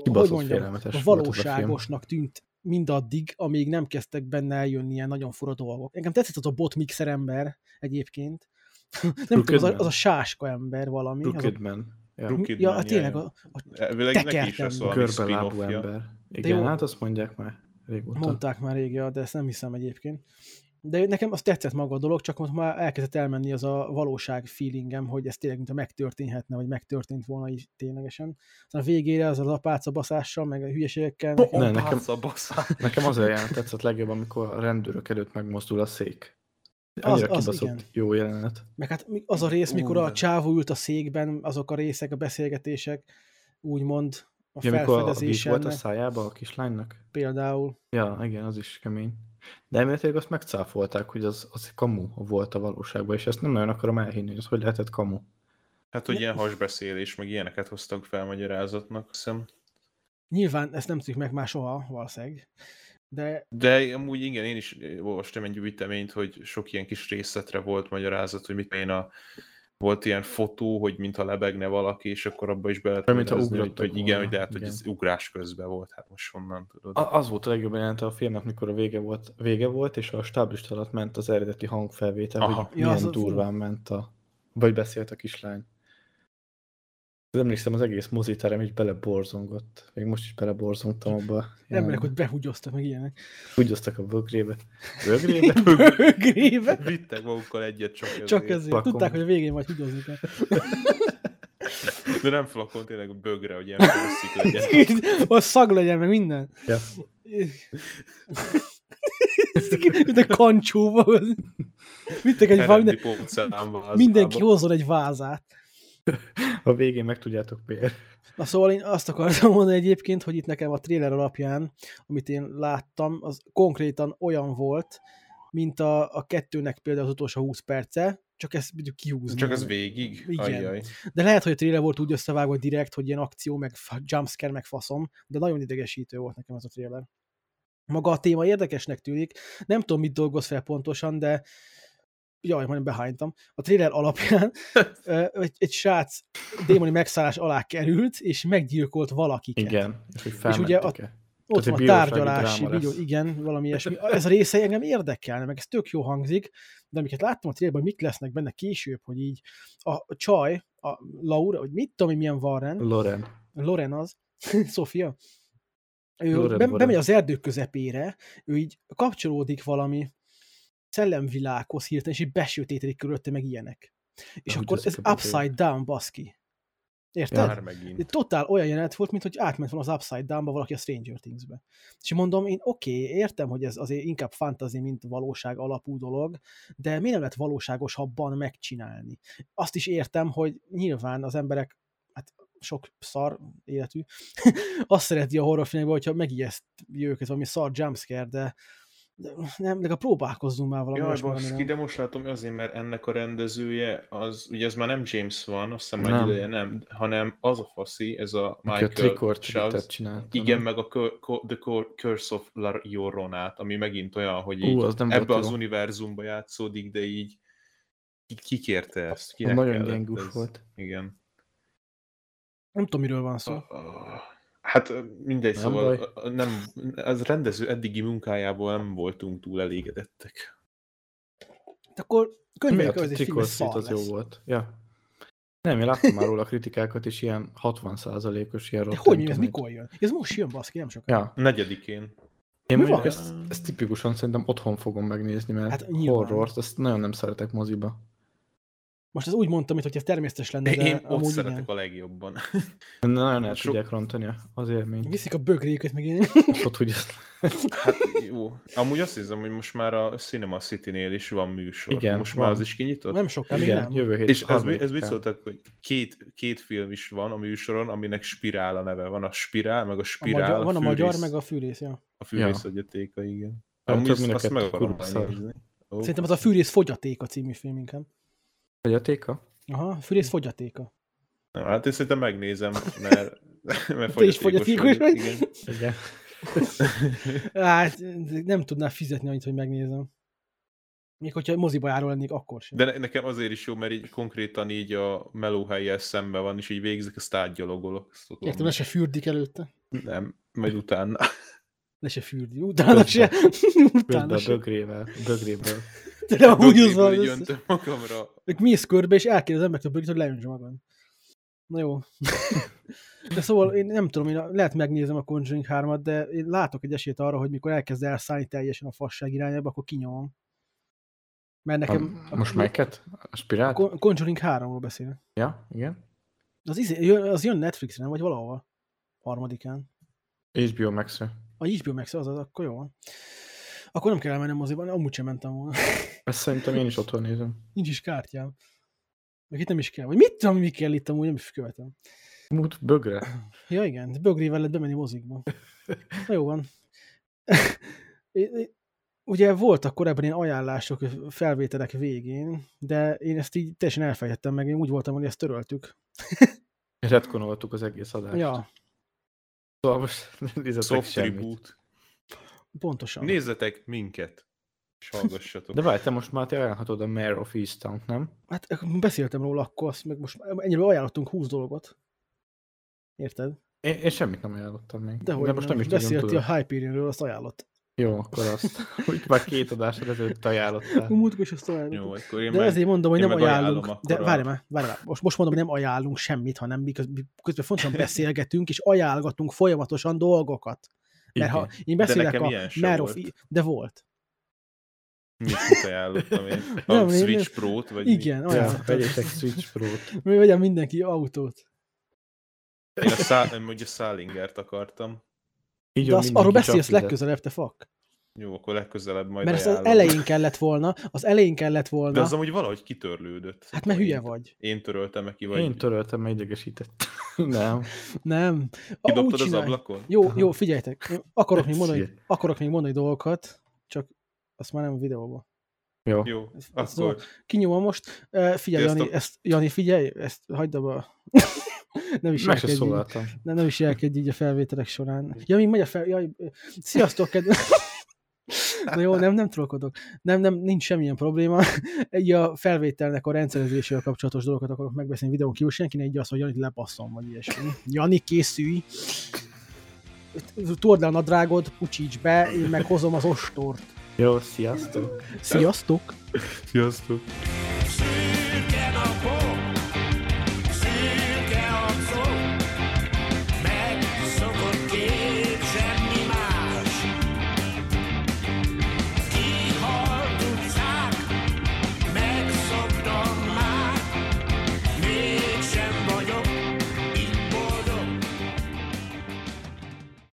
hogy mondjam, valóságosnak tűnt mindaddig, amíg nem kezdtek benne eljönni ilyen nagyon fura dolgok. Engem tetszett az a botmixer ember egyébként. nem tudom, az a, az a sáska ember valami. Brookidman. Ja, ja tényleg a, a tekert ember. ember. Igen, hát azt mondják már régóta. Mondták már rég, de ezt nem hiszem egyébként. De nekem az tetszett maga a dolog, csak most már elkezdett elmenni az a valóság feelingem, hogy ez tényleg mintha megtörténhetne, vagy megtörtént volna így ténylegesen. Aztán a végére az az apáca baszással, meg a hülyeségekkel. Nekem, ne, nekem, nekem az olyan tetszett legjobb, amikor a rendőrök előtt megmozdul a szék. Annyira az, az igen. jó jelenet. Meg hát az a rész, mikor a csávó ült a székben, azok a részek, a beszélgetések, úgymond a ja, felfedezésen. volt a szájába a kislánynak? Például. Ja, igen, az is kemény. De elméletileg azt megcáfolták, hogy az, az kamu volt a valóságban, és ezt nem nagyon akarom elhinni, hogy az hogy lehetett kamu. Hát, hogy ilyen hasbeszélés, meg ilyeneket hoztak fel magyarázatnak, hiszem. Nyilván ezt nem tudjuk meg már soha, valószínűleg. De... De amúgy igen, én is olvastam egy gyűjteményt, hogy sok ilyen kis részletre volt magyarázat, hogy mit én a volt ilyen fotó, hogy mintha lebegne valaki, és akkor abba is be lehet hogy, hogy, hogy igen, hogy lehet, hogy ez ugrás közben volt, hát most honnan tudod. A, az volt a legjobb jelente a filmnek, mikor a vége volt, vége volt, és a stáblista alatt ment az eredeti hangfelvétel, Aha. hogy milyen ja, durván ment a... Vagy beszélt a kislány. Emlékszem, az egész moziterem így beleborzongott. Még most is beleborzongtam abba. Remélek, hogy behugyoztak meg ilyenek. Hugyoztak a bögrébe. Bögrébe? bögrébe? Vittek magukkal egyet csak ezért. Csak ezért. Flakon. Tudták, hogy a végén majd hugyozni kell. De nem flakon, tényleg a bögre, hogy ilyen felszik legyen. a szag legyen, meg minden. Ja. Mint a kancsóba. Vittek egy valami. Mindenki hozzon egy vázát. A végén meg tudjátok miért. Na szóval én azt akartam mondani egyébként, hogy itt nekem a trailer alapján, amit én láttam, az konkrétan olyan volt, mint a, a kettőnek például az utolsó 20 perce, csak ezt mondjuk kihúzni. Csak ez végig? Igen. Ajjaj. De lehet, hogy a trailer volt úgy összevágva direkt, hogy ilyen akció, meg jumpscare, meg faszom, de nagyon idegesítő volt nekem ez a trailer. Maga a téma érdekesnek tűnik, nem tudom, mit dolgoz fel pontosan, de jaj, majdnem behánytam, a trailer alapján egy, egy srác démoni megszállás alá került, és meggyilkolt valakiket. Igen, és, hogy és ugye a, ott van a tárgyalási, videó, igen, valami ilyesmi. Ez a része engem érdekelne, meg ez tök jó hangzik, de amiket láttam a trailerben, mik lesznek benne később, hogy így a csaj, a Laura, hogy mit tudom, milyen Warren. Loren. Loren az, Sofia. Ő be, bemegy az erdők közepére, ő így kapcsolódik valami szellemvilághoz hirtelen, és így besötétedik körülötte, meg ilyenek. És akkor ez upside down, baszki. Érted? Megint. Totál olyan jelenet volt, mint hogy átment volna az Upside Down-ba valaki a Stranger Things-be. És mondom, én oké, okay, értem, hogy ez azért inkább fantasy, mint valóság alapú dolog, de miért nem lehet valóságosabban megcsinálni? Azt is értem, hogy nyilván az emberek, hát sok szar életű, azt szereti a horrorfilmekben, hogyha megijeszt őket valami szar jumpscare, de nem, de a próbálkozzunk már valami. Jaj, baszki, de most látom azért, mert ennek a rendezője, az, ugye ez már nem James van, azt hiszem nem. ideje nem, hanem az a faszi, ez a Michael Charles. Igen, nem? meg a The Curse of La Lloronát, ami megint olyan, hogy így az nem ebbe az jó. univerzumba játszódik, de így ki kérte ezt? Kinek nagyon gyengus volt. Igen. Nem tudom, miről van szó. Uh, Hát mindegy, nem szóval baj. nem, az rendező eddigi munkájából nem voltunk túl elégedettek. De akkor könyveljük az is az jó volt. Ja. Nem, én láttam már róla kritikákat, és ilyen 60%-os ilyen De hogy ez mikor jön? Ez most jön, baszki, nem sokkal. Ja. Negyedikén. Én Mi mondjuk ezt, ezt, tipikusan szerintem otthon fogom megnézni, mert hát, horrort, ezt nagyon nem szeretek moziba. Most ez úgy mondtam, hogy ez természetes lenne, de Én ott szeretek igen. a legjobban. Nagyon el tudják rontani az élményt. Viszik a bögréket meg én. Ott, hogy hát jó. Amúgy azt hiszem, hogy most már a Cinema City-nél is van műsor. Igen, most van. már az is kinyitott? Nem sok, Igen, nem. jövő hét. És ez, ez mit szóltak, hogy két, két film is van a műsoron, aminek Spirál a neve. Van a Spirál, meg a Spirál. A magyar, a van a magyar, meg a fűrész, ja. A fűrész ja. igen. Amúgy azt, azt meg akarom nézni. Szerintem az a Fűrész fogyatéka című film inkább. Fogyatéka? Aha, fűrész fogyatéka. Na, hát én szerintem megnézem, mert, mert Te is fogyatékos vagy? Igen. igen. hát nem tudná fizetni annyit, hogy megnézem. Még hogyha moziba járó lennék, akkor sem. De nekem azért is jó, mert így konkrétan így a melóhelyjel szembe van, és így végzik, azt átgyalogolok. Értem, le se fürdik előtte? Nem, majd utána. Le se fürdi, utána se. utána se. Bögrével, bögréből. De nem úgy az van. Így magamra. Meg mész körbe, és elkérdez az embertől hogy leöntsd magad. Na jó. De szóval én nem tudom, én lehet megnézem a Conjuring 3-at, de én látok egy esélyt arra, hogy mikor elkezd elszállni teljesen a fasság irányába, akkor kinyomom. Mert nekem... A, most melyiket? A Spirált? A Conjuring 3-ról beszél. Ja, igen. Az, izé, az jön Netflixre, vagy valahol? Harmadikán. HBO Max-re. A HBO Max az, az akkor jó. Akkor nem kell elmennem moziban, amúgy sem mentem volna. Ezt szerintem én is otthon nézem. Nincs is kártyám. Meg itt nem is kell. Vagy mit tudom, mi kell itt amúgy, nem is követem. Mut bögre. Ja igen, bögrével lehet bemenni mozikba. Na jó van. Ugye voltak korábban ilyen ajánlások felvételek végén, de én ezt így teljesen elfejtettem meg, én úgy voltam, hogy ezt töröltük. Retkonoltuk az egész adást. Ja. Szóval most nézzetek Soft semmit. Pontosan. Nézzetek minket, és hallgassatok. De várj, te most már te ajánlhatod a Mayor of Easttown, nem? Hát beszéltem róla akkor, azt meg most ennyire ajánlottunk 20 dolgot. Érted? Én, én semmit nem ajánlottam még. De, De most nem, nem is Beszélti a Hyperion-ről, azt ajánlott. Jó, akkor azt. Úgy már két adásra ezelőtt ajánlottál. Múltkor is azt ajánlott. Jó, akkor én De meg, ezért mondom, hogy nem ajánlunk. De várj már, várj már. Most, most mondom, hogy nem ajánlunk semmit, hanem mi közben fontosan beszélgetünk, és ajánlgatunk folyamatosan dolgokat. Mert ha én beszélek de a Merof, de volt. Mit, ajánlottam én? A nem, Switch Pro-t? Vagy igen, mi? Ja, vegyétek Switch Pro-t. Mi vegyem mindenki autót. Én a, szá- én a Szállingert akartam. Így de azt, arról beszélsz legközelebb, te fak. Jó, akkor legközelebb majd Mert ezt az elején kellett volna, az elején kellett volna. De az amúgy valahogy kitörlődött. Hát mert hülye vagy. Én töröltem meg ki, vagy... Én töröltem, meg idegesített. Nem. Nem. Kidobtad az ablakon? Jó, jó, figyeljetek. Akarok még, mondani, akarok még mondani dolgokat, csak azt már nem a videóban. Jó. Jó, akkor... Szóval kinyomom most. Figyelj, Jani, ezt, Jani, figyelj, ezt hagyd abba. nem is jelkedj így, nem, nem is jelkedj így a felvételek során. Ja, mi megy a fel... Jaj, sziasztok, kedves... Na jó, nem, nem trollkodok. Nem, nem, nincs semmilyen probléma. Egy a felvételnek a rendszerezésével kapcsolatos dolgokat akarok megbeszélni videón kívül. Senki ne így azt, hogy Janit lepasszom, vagy ilyesmi. Jani, készülj! tord le a nadrágod, pucsíts be, én meg hozom az ostort. Jó, sziasztok! Sziasztok! Sziasztok!